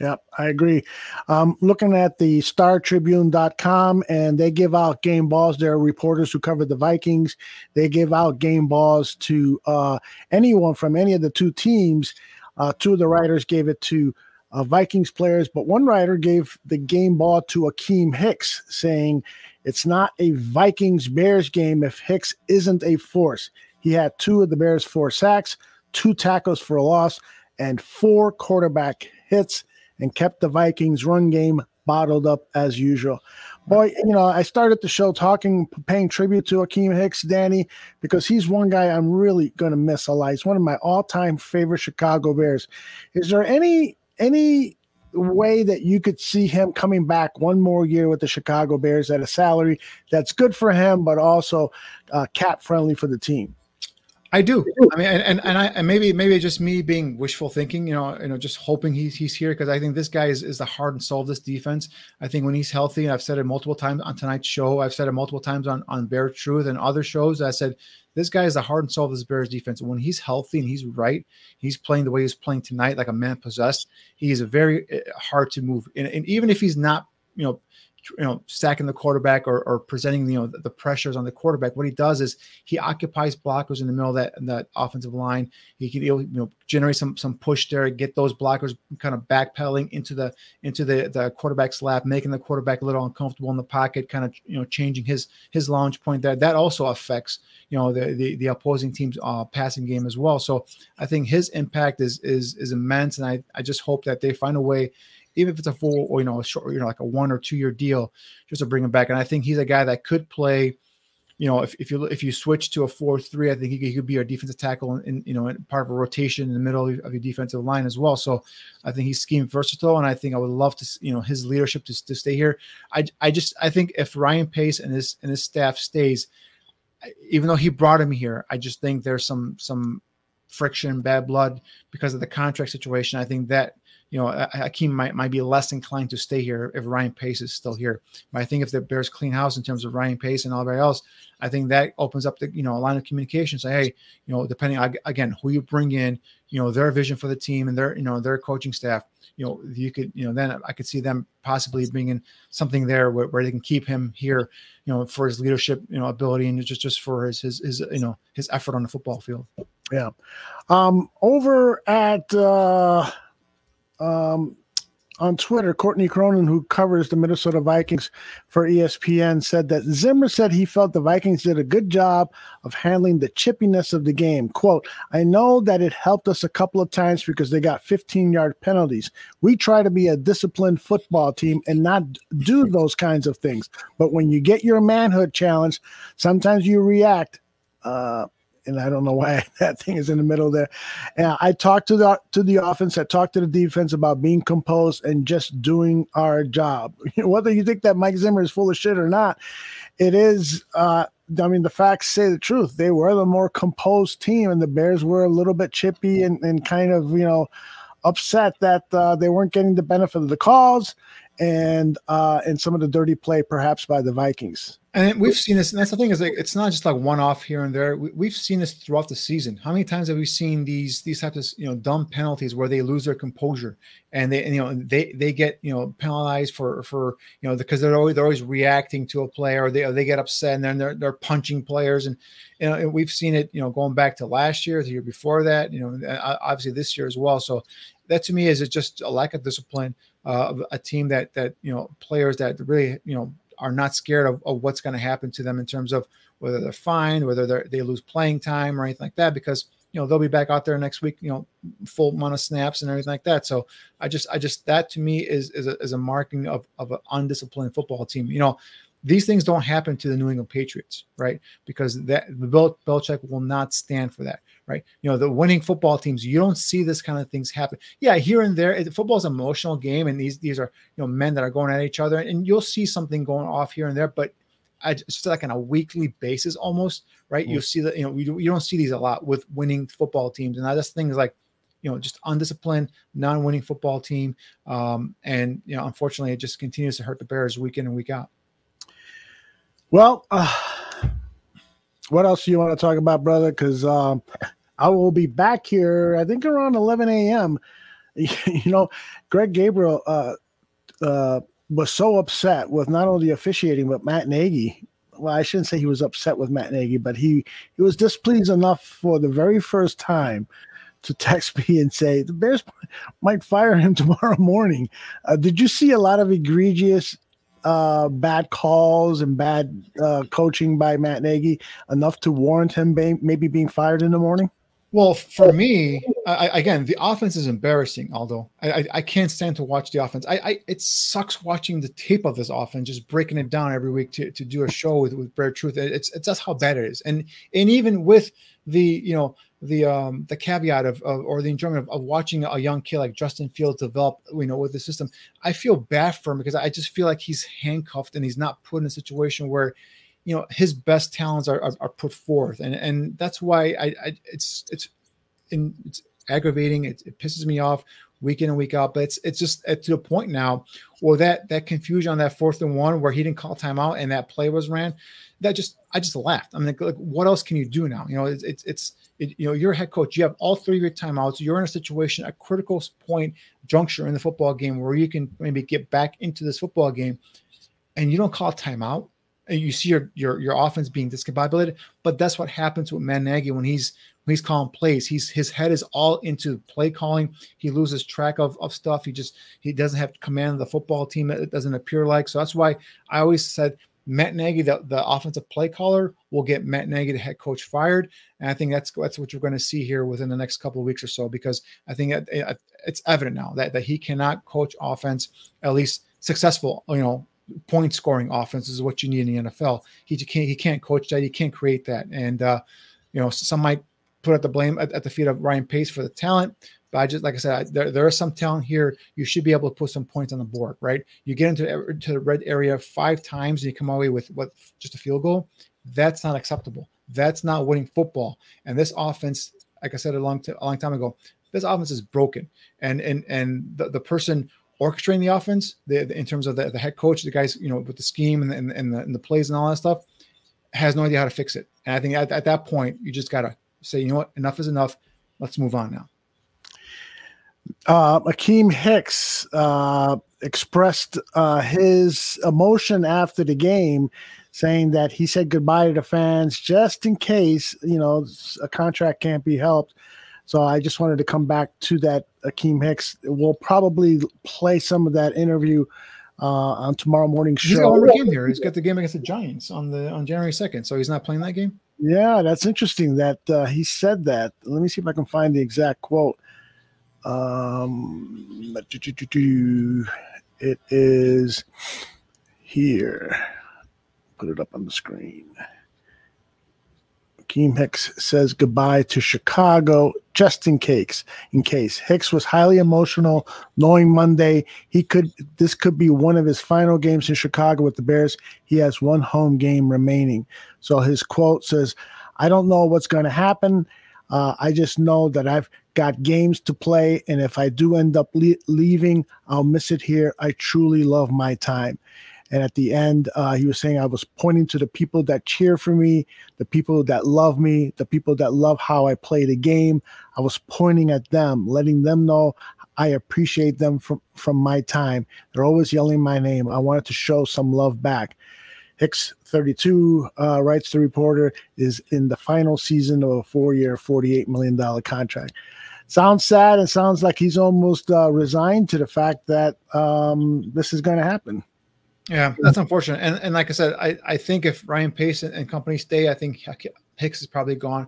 Yeah, I agree. Um, looking at the startribune.com and they give out game balls. There are reporters who cover the Vikings. They give out game balls to uh, anyone from any of the two teams. Uh, two of the writers gave it to uh, Vikings players, but one writer gave the game ball to Akiem Hicks, saying it's not a Vikings Bears game if Hicks isn't a force. He had two of the Bears' four sacks, two tackles for a loss, and four quarterback hits and kept the Vikings run game bottled up as usual. Boy, you know, I started the show talking, paying tribute to Akiem Hicks, Danny, because he's one guy I'm really going to miss a lot. He's one of my all-time favorite Chicago Bears. Is there any any way that you could see him coming back one more year with the Chicago Bears at a salary that's good for him, but also uh, cap friendly for the team? I do. I mean, and, and, and I and maybe maybe just me being wishful thinking, you know, you know, just hoping he's he's here because I think this guy is, is the heart and soul of this defense. I think when he's healthy, and I've said it multiple times on tonight's show, I've said it multiple times on on Bear Truth and other shows. I said this guy is the heart and soul of this Bears defense. And when he's healthy and he's right, he's playing the way he's playing tonight, like a man possessed. He's a very eh, hard to move, and, and even if he's not, you know you know sacking the quarterback or, or presenting you know the, the, pressures on the quarterback what he does is he occupies blockers in the middle of that that offensive line. He can you know generate some some push there get those blockers kind of backpedaling into the into the the quarterback's lap making the quarterback a little uncomfortable in the pocket kind of you know changing his his launch point there. That also affects you know the the, the opposing team's uh, passing game as well. So i think his impact is is is immense and i i just hope that they find a way even if it's a full or you know a short, you know, like a one or two year deal, just to bring him back. And I think he's a guy that could play. You know, if, if you if you switch to a four three, I think he, he could be a defensive tackle in, you know in part of a rotation in the middle of your defensive line as well. So I think he's scheme versatile, and I think I would love to you know his leadership to, to stay here. I I just I think if Ryan Pace and his and his staff stays, even though he brought him here, I just think there's some some friction, bad blood because of the contract situation. I think that you know, Akiem might might be less inclined to stay here if Ryan Pace is still here. But I think if the Bears clean house in terms of Ryan Pace and all everybody else, I think that opens up the you know a line of communication. Say, hey, you know, depending again who you bring in, you know, their vision for the team and their you know their coaching staff. You know, you could you know then I could see them possibly bringing something there where, where they can keep him here, you know, for his leadership, you know, ability and just just for his his, his you know his effort on the football field. Yeah, um, over at. uh um, on Twitter, Courtney Cronin, who covers the Minnesota Vikings for ESPN, said that Zimmer said he felt the Vikings did a good job of handling the chippiness of the game. Quote, I know that it helped us a couple of times because they got 15 yard penalties. We try to be a disciplined football team and not do those kinds of things. But when you get your manhood challenge, sometimes you react. Uh, and I don't know why that thing is in the middle there. And I talked to the to the offense, I talked to the defense about being composed and just doing our job. Whether you think that Mike Zimmer is full of shit or not, it is. Uh, I mean, the facts say the truth. They were the more composed team, and the Bears were a little bit chippy and, and kind of you know upset that uh, they weren't getting the benefit of the calls and uh, and some of the dirty play perhaps by the Vikings. And we've seen this, and that's the thing is like it's not just like one off here and there. We, have seen this throughout the season. How many times have we seen these these types of you know dumb penalties where they lose their composure and they and, you know they they get you know penalized for for you know because they're always they're always reacting to a player or they or they get upset and then they're they're punching players and you know and we've seen it you know going back to last year, the year before that, you know obviously this year as well. So that to me is just a lack of discipline uh, of a team that that you know players that really you know are not scared of, of what's going to happen to them in terms of whether they're fined, whether they they lose playing time or anything like that, because you know they'll be back out there next week, you know, full amount of snaps and everything like that. So I just I just that to me is is a, is a marking of of an undisciplined football team. You know, these things don't happen to the New England Patriots, right? Because that the Bel- Belichick will not stand for that, right? You know, the winning football teams, you don't see this kind of things happen. Yeah, here and there, football is an emotional game, and these these are you know men that are going at each other, and you'll see something going off here and there, but I just like on a weekly basis almost, right? Mm-hmm. You'll see that you know you, you don't see these a lot with winning football teams, and I just think like you know just undisciplined, non-winning football team, um, and you know unfortunately it just continues to hurt the Bears week in and week out. Well, uh, what else do you want to talk about, brother? Because um, I will be back here, I think around 11 a.m. you know, Greg Gabriel uh, uh, was so upset with not only officiating, but Matt Nagy. Well, I shouldn't say he was upset with Matt Nagy, but he, he was displeased enough for the very first time to text me and say the Bears might fire him tomorrow morning. Uh, did you see a lot of egregious uh, bad calls and bad uh, coaching by Matt Nagy enough to warrant him be- maybe being fired in the morning? Well, for me, I, again, the offense is embarrassing. Although I, I, I, can't stand to watch the offense. I, I, it sucks watching the tape of this offense, just breaking it down every week to, to do a show with with Bare Truth. It's it's just how bad it is, and and even with the you know the um the caveat of, of or the enjoyment of, of, watching a young kid like Justin Fields develop, you know, with the system. I feel bad for him because I just feel like he's handcuffed and he's not put in a situation where, you know, his best talents are, are, are put forth, and and that's why I, I it's it's in, it's aggravating. It, it pisses me off week in and week out. But it's it's just to the point now where that that confusion on that fourth and one where he didn't call timeout and that play was ran, that just I just laughed. I'm like, like what else can you do now? You know, it's it's, it's it, you know you're a head coach. You have all three of your timeouts. You're in a situation, a critical point juncture in the football game where you can maybe get back into this football game, and you don't call timeout. And you see your your your offense being discombobulated. But that's what happens with Matt Nagy when he's when he's calling plays. He's his head is all into play calling. He loses track of, of stuff. He just he doesn't have command of the football team. It doesn't appear like. So that's why I always said Matt Nagy, the, the offensive play caller, will get Matt Nagy, the head coach, fired. And I think that's that's what you're going to see here within the next couple of weeks or so, because I think it, it, it's evident now that, that he cannot coach offense, at least successful, you know, point scoring offense is what you need in the NFL. He can't he can't coach that. He can't create that. And uh, you know, some might put at the blame at, at, the feet of Ryan Pace for the talent. But I just like I said, I, there, there is some talent here. You should be able to put some points on the board, right? You get into er, to the red area five times and you come away with what just a field goal. That's not acceptable. That's not winning football. And this offense, like I said a long, t- a long time ago, this offense is broken, and and and the, the person orchestrating the offense, the, the, in terms of the, the head coach, the guys, you know, with the scheme and, and, and, the, and the plays and all that stuff, has no idea how to fix it. And I think at, at that point, you just gotta say, you know what, enough is enough. Let's move on now. Uh, Akiem Hicks uh, expressed uh, his emotion after the game, saying that he said goodbye to the fans just in case you know a contract can't be helped. So I just wanted to come back to that Akiem Hicks. We'll probably play some of that interview uh, on tomorrow morning show. He's got one game here. He's got the game against the Giants on the on January second. So he's not playing that game. Yeah, that's interesting that uh, he said that. Let me see if I can find the exact quote. Um, it is here. Put it up on the screen. Akiem Hicks says goodbye to Chicago just in case. In case Hicks was highly emotional, knowing Monday he could this could be one of his final games in Chicago with the Bears. He has one home game remaining. So his quote says, "I don't know what's going to happen. Uh, I just know that I've got games to play, and if I do end up le- leaving, I'll miss it here. I truly love my time." And at the end, uh, he was saying, I was pointing to the people that cheer for me, the people that love me, the people that love how I play the game. I was pointing at them, letting them know I appreciate them from, from my time. They're always yelling my name. I wanted to show some love back. Hicks 32 uh, writes the reporter is in the final season of a four year, $48 million contract. Sounds sad and sounds like he's almost uh, resigned to the fact that um, this is going to happen. Yeah, that's unfortunate. And and like I said, I, I think if Ryan Pace and, and company stay, I think Hicks is probably gone.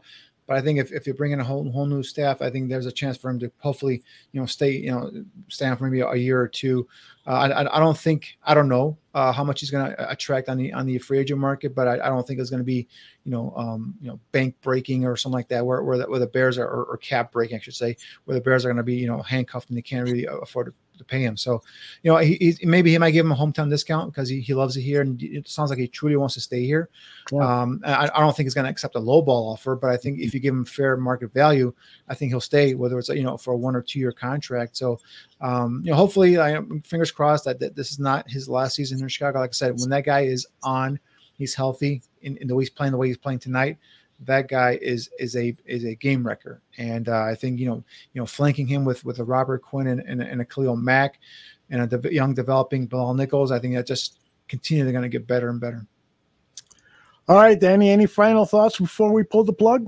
But I think if, if you bring in a whole whole new staff, I think there's a chance for him to hopefully you know stay you know stay on for maybe a year or two. Uh, I, I don't think I don't know uh, how much he's going to attract on the on the free agent market, but I, I don't think it's going to be you know um, you know bank breaking or something like that where where the, where the Bears are or, or cap breaking I should say where the Bears are going to be you know handcuffed and they can't really afford to pay him. So, you know, he, he, maybe he might give him a hometown discount because he, he loves it here and it sounds like he truly wants to stay here. Yeah. Um, I, I, don't think he's going to accept a low ball offer, but I think if you give him fair market value, I think he'll stay, whether it's you know for a one or two year contract. So, um, you know, hopefully, I fingers crossed that, that this is not his last season in Chicago. Like I said, when that guy is on, he's healthy in, in the way he's playing, the way he's playing tonight that guy is is a is a game wrecker. And uh, I think you know you know flanking him with with a Robert Quinn and, and, and a Khalil Mack and a de- young developing Bilal Nichols, I think that just continually going to get better and better. All right, Danny. Any final thoughts before we pull the plug?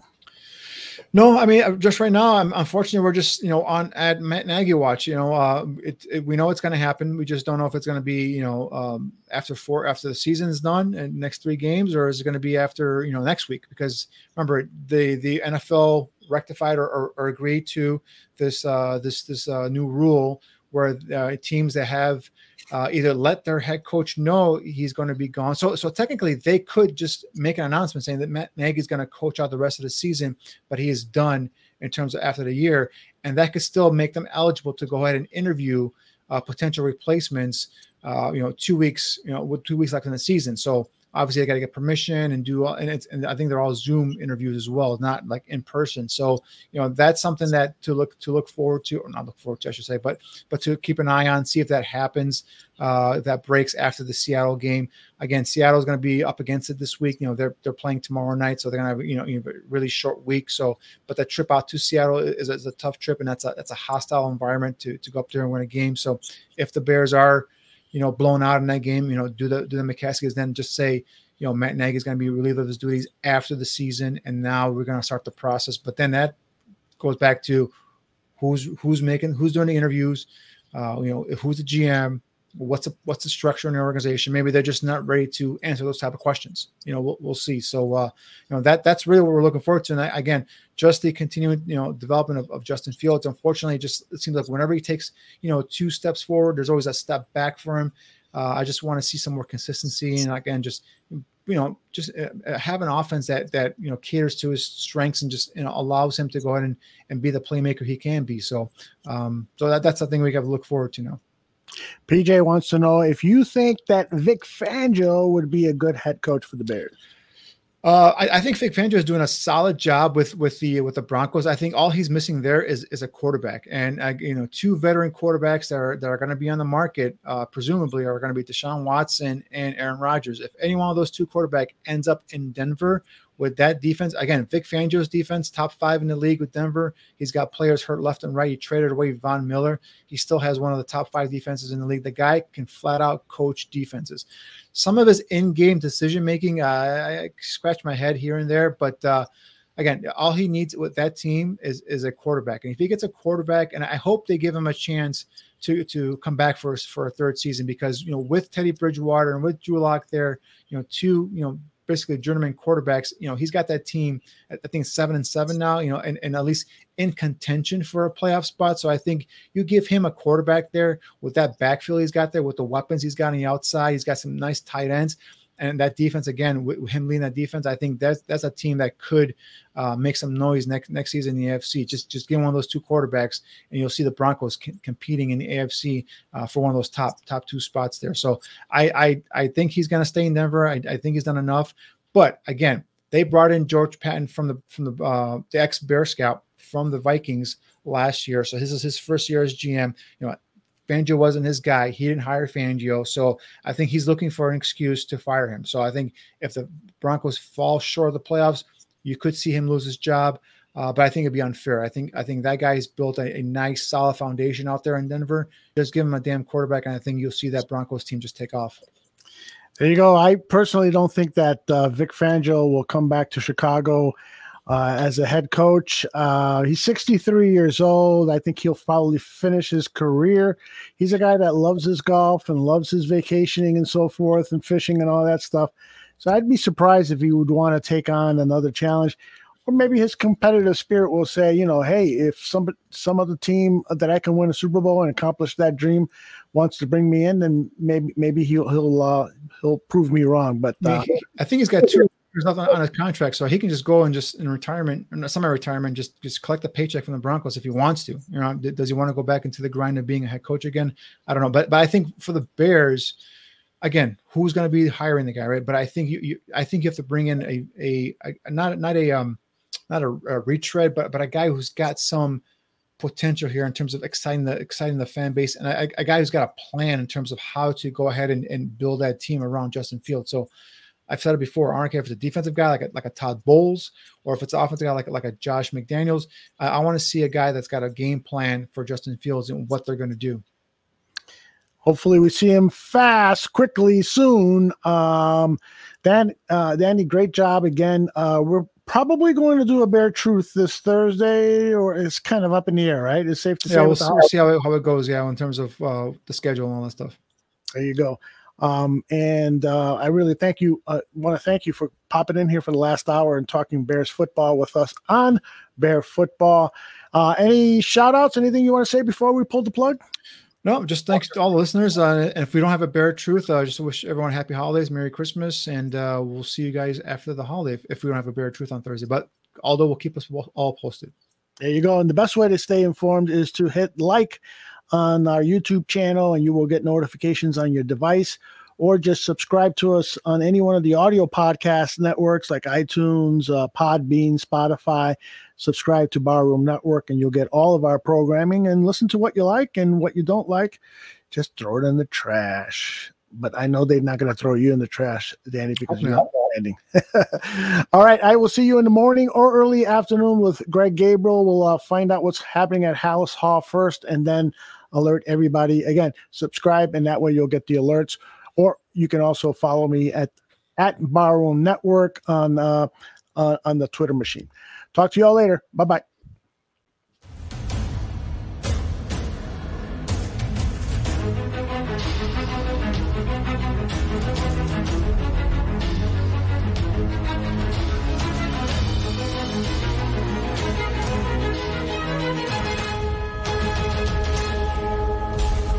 No, I mean, uh, just right now, I'm unfortunately we're just you know on at Matt Nagy watch. You know, uh, it, it we know it's going to happen. We just don't know if it's going to be you know um, after four after the season's done and next three games, or is it going to be after you know next week? Because remember, the the NFL rectified or, or, or agreed to this uh, this this uh, new rule where uh, teams that have uh, either let their head coach know he's going to be gone. So, so technically, they could just make an announcement saying that Matt is going to coach out the rest of the season, but he is done in terms of after the year, and that could still make them eligible to go ahead and interview uh, potential replacements. Uh, you know, two weeks, you know, with two weeks left in the season. So obviously they got to get permission and do all, and it's and I think they're all Zoom interviews as well, not like in person. So you know that's something that to look to look forward to, or not look forward to, I should say, but but to keep an eye on, see if that happens. Uh, that breaks after the Seattle game. Again, Seattle's going to be up against it this week. You know they're they're playing tomorrow night, so they're going to have you know, you really short week. So, but that trip out to Seattle is, is a tough trip, and that's a that's a hostile environment to to go up there and win a game. So if the Bears are you know, blown out in that game, you know, do the do the McCaskeys then just say, you know, Matt Nagy is going to be relieved of his duties after the season, and now we're going to start the process. But then that goes back to who's who's making who's doing the interviews, uh, you know, who's the GM, what's the what's the structure in the organization. Maybe they're just not ready to answer those type of questions. You know, we'll, we'll see. So, uh, you know, that that's really what we're looking forward to. And I, again, just the continuing, you know, development of, of Justin Fields. Unfortunately, just it seems like whenever he takes, you know, two steps forward, there's always a step back for him. Uh, I just want to see some more consistency and again, just you know, just uh, uh, have an offense that that you know caters to his strengths and just you know allows him to go ahead and, and be the playmaker he can be. So, um, so that that's something we have to look forward to now. PJ wants to know if you think that Vic Fangio would be a good head coach for the Bears. Uh, I, I, think Vic Fangio is doing a solid job with with the with the Broncos. I think all he's missing there is is a quarterback, and uh, you know, two veteran quarterbacks that are that are going to be on the market, uh, presumably, are going to be Deshaun Watson and Aaron Rodgers. If any one of those two quarterback ends up in Denver with that defense, again, Vic Fangio's defense, top five in the league with Denver. He's got players hurt left and right. He traded away Von Miller. He still has one of the top five defenses in the league. The guy can flat out coach defenses. Some of his in-game decision making, uh, I scratch my head here and there, but uh, again, all he needs with that team is is a quarterback. And if he gets a quarterback, and I hope they give him a chance to to come back for for a third season, because you know with Teddy Bridgewater and with Drew Lock there, you know two you know basically journeyman quarterbacks. You know, he's got that team, I think seven and seven now, you know, and, and at least in contention for a playoff spot. So I think you give him a quarterback there with that backfield he's got there, with the weapons he's got on the outside. He's got some nice tight ends and that defense again with him leading that defense, I think that's that's a team that could uh, make some noise next next season in the AFC. Just just give one of those two quarterbacks, and you'll see the Broncos c- competing in the AFC uh, for one of those top top two spots there. So I I, I think he's going to stay in Denver. I, I think he's done enough. But again, they brought in George Paton from the from the uh, the ex Bear Scout from the Vikings last year. So this is his first year as GM. You know, Fangio wasn't his guy. He didn't hire Fangio. So I think he's looking for an excuse to fire him. So I think if the Broncos fall short of the playoffs, you could see him lose his job. Uh, but I think it'd be unfair. I think I think that guy's built a, a, nice, solid foundation out there in Denver. Just give him a damn quarterback, and I think you'll see that Broncos team just take off. There you go. I personally don't think that uh, Vic Fangio will come back to Chicago uh, as a head coach. Uh, he's 63 years old. I think he'll probably finish his career. He's a guy that loves his golf and loves his vacationing and so forth and fishing and all that stuff. So I'd be surprised if he would want to take on another challenge. Or maybe his competitive spirit will say, you know, hey, if some some other team that I can win a Super Bowl and accomplish that dream wants to bring me in, then maybe maybe he'll he'll uh, he'll prove me wrong. But uh, I think he's got two there's nothing on his contract, so he can just go and just in retirement, semi-retirement, just just collect a paycheck from the Broncos if he wants to. You know, does he want to go back into the grind of being a head coach again? I don't know, but but I think for the Bears, again, who's going to be hiring the guy, right? But I think you, you I think you have to bring in a a, a not not a um not a, a retread, but but a guy who's got some potential here in terms of exciting the exciting the fan base and a, a guy who's got a plan in terms of how to go ahead and, and build that team around Justin Fields. So I've said it before. I don't care if it's a defensive guy like a, like a Todd Bowles or if it's an offensive guy like, like a Josh McDaniels. I, I want to see a guy that's got a game plan for Justin Fields and what they're going to do. Hopefully, we see him fast, quickly, soon. Um, Dan, uh, Danny, great job again. Uh, we're probably going to do a bare truth this Thursday, or it's kind of up in the air, right? It's safe to say. Yeah, we'll, we'll see how it, how it goes. Yeah, in terms of uh, the schedule and all that stuff. There you go. Um, and uh, I really thank you. Uh, want to thank you for popping in here for the last hour and talking Bears football with us on Bear Football. Uh, any shout outs, anything you want to say before we pull the plug? No, just thanks to all the listeners. Uh, and if we don't have a Bear Truth, I uh, just wish everyone happy holidays, Merry Christmas, and uh, we'll see you guys after the holiday if, if we don't have a Bear Truth on Thursday. But Aldo will keep us all posted. There you go. And the best way to stay informed is to hit like on our YouTube channel, and you will get notifications on your device, or just subscribe to us on any one of the audio podcast networks like iTunes, uh, Podbean, Spotify. Subscribe to Barroom Network, and you'll get all of our programming and listen to what you like and what you don't like. Just throw it in the trash. But I know they're not going to throw you in the trash, Danny, because you're not ending. all right. I will see you in the morning or early afternoon with Greg Gabriel. We'll uh, find out what's happening at Halas Hall first, and then alert everybody. Again, subscribe, and that way you'll get the alerts. Or you can also follow me at at Barroom Network on uh, uh, on the Twitter machine. Talk to y'all later. Bye bye.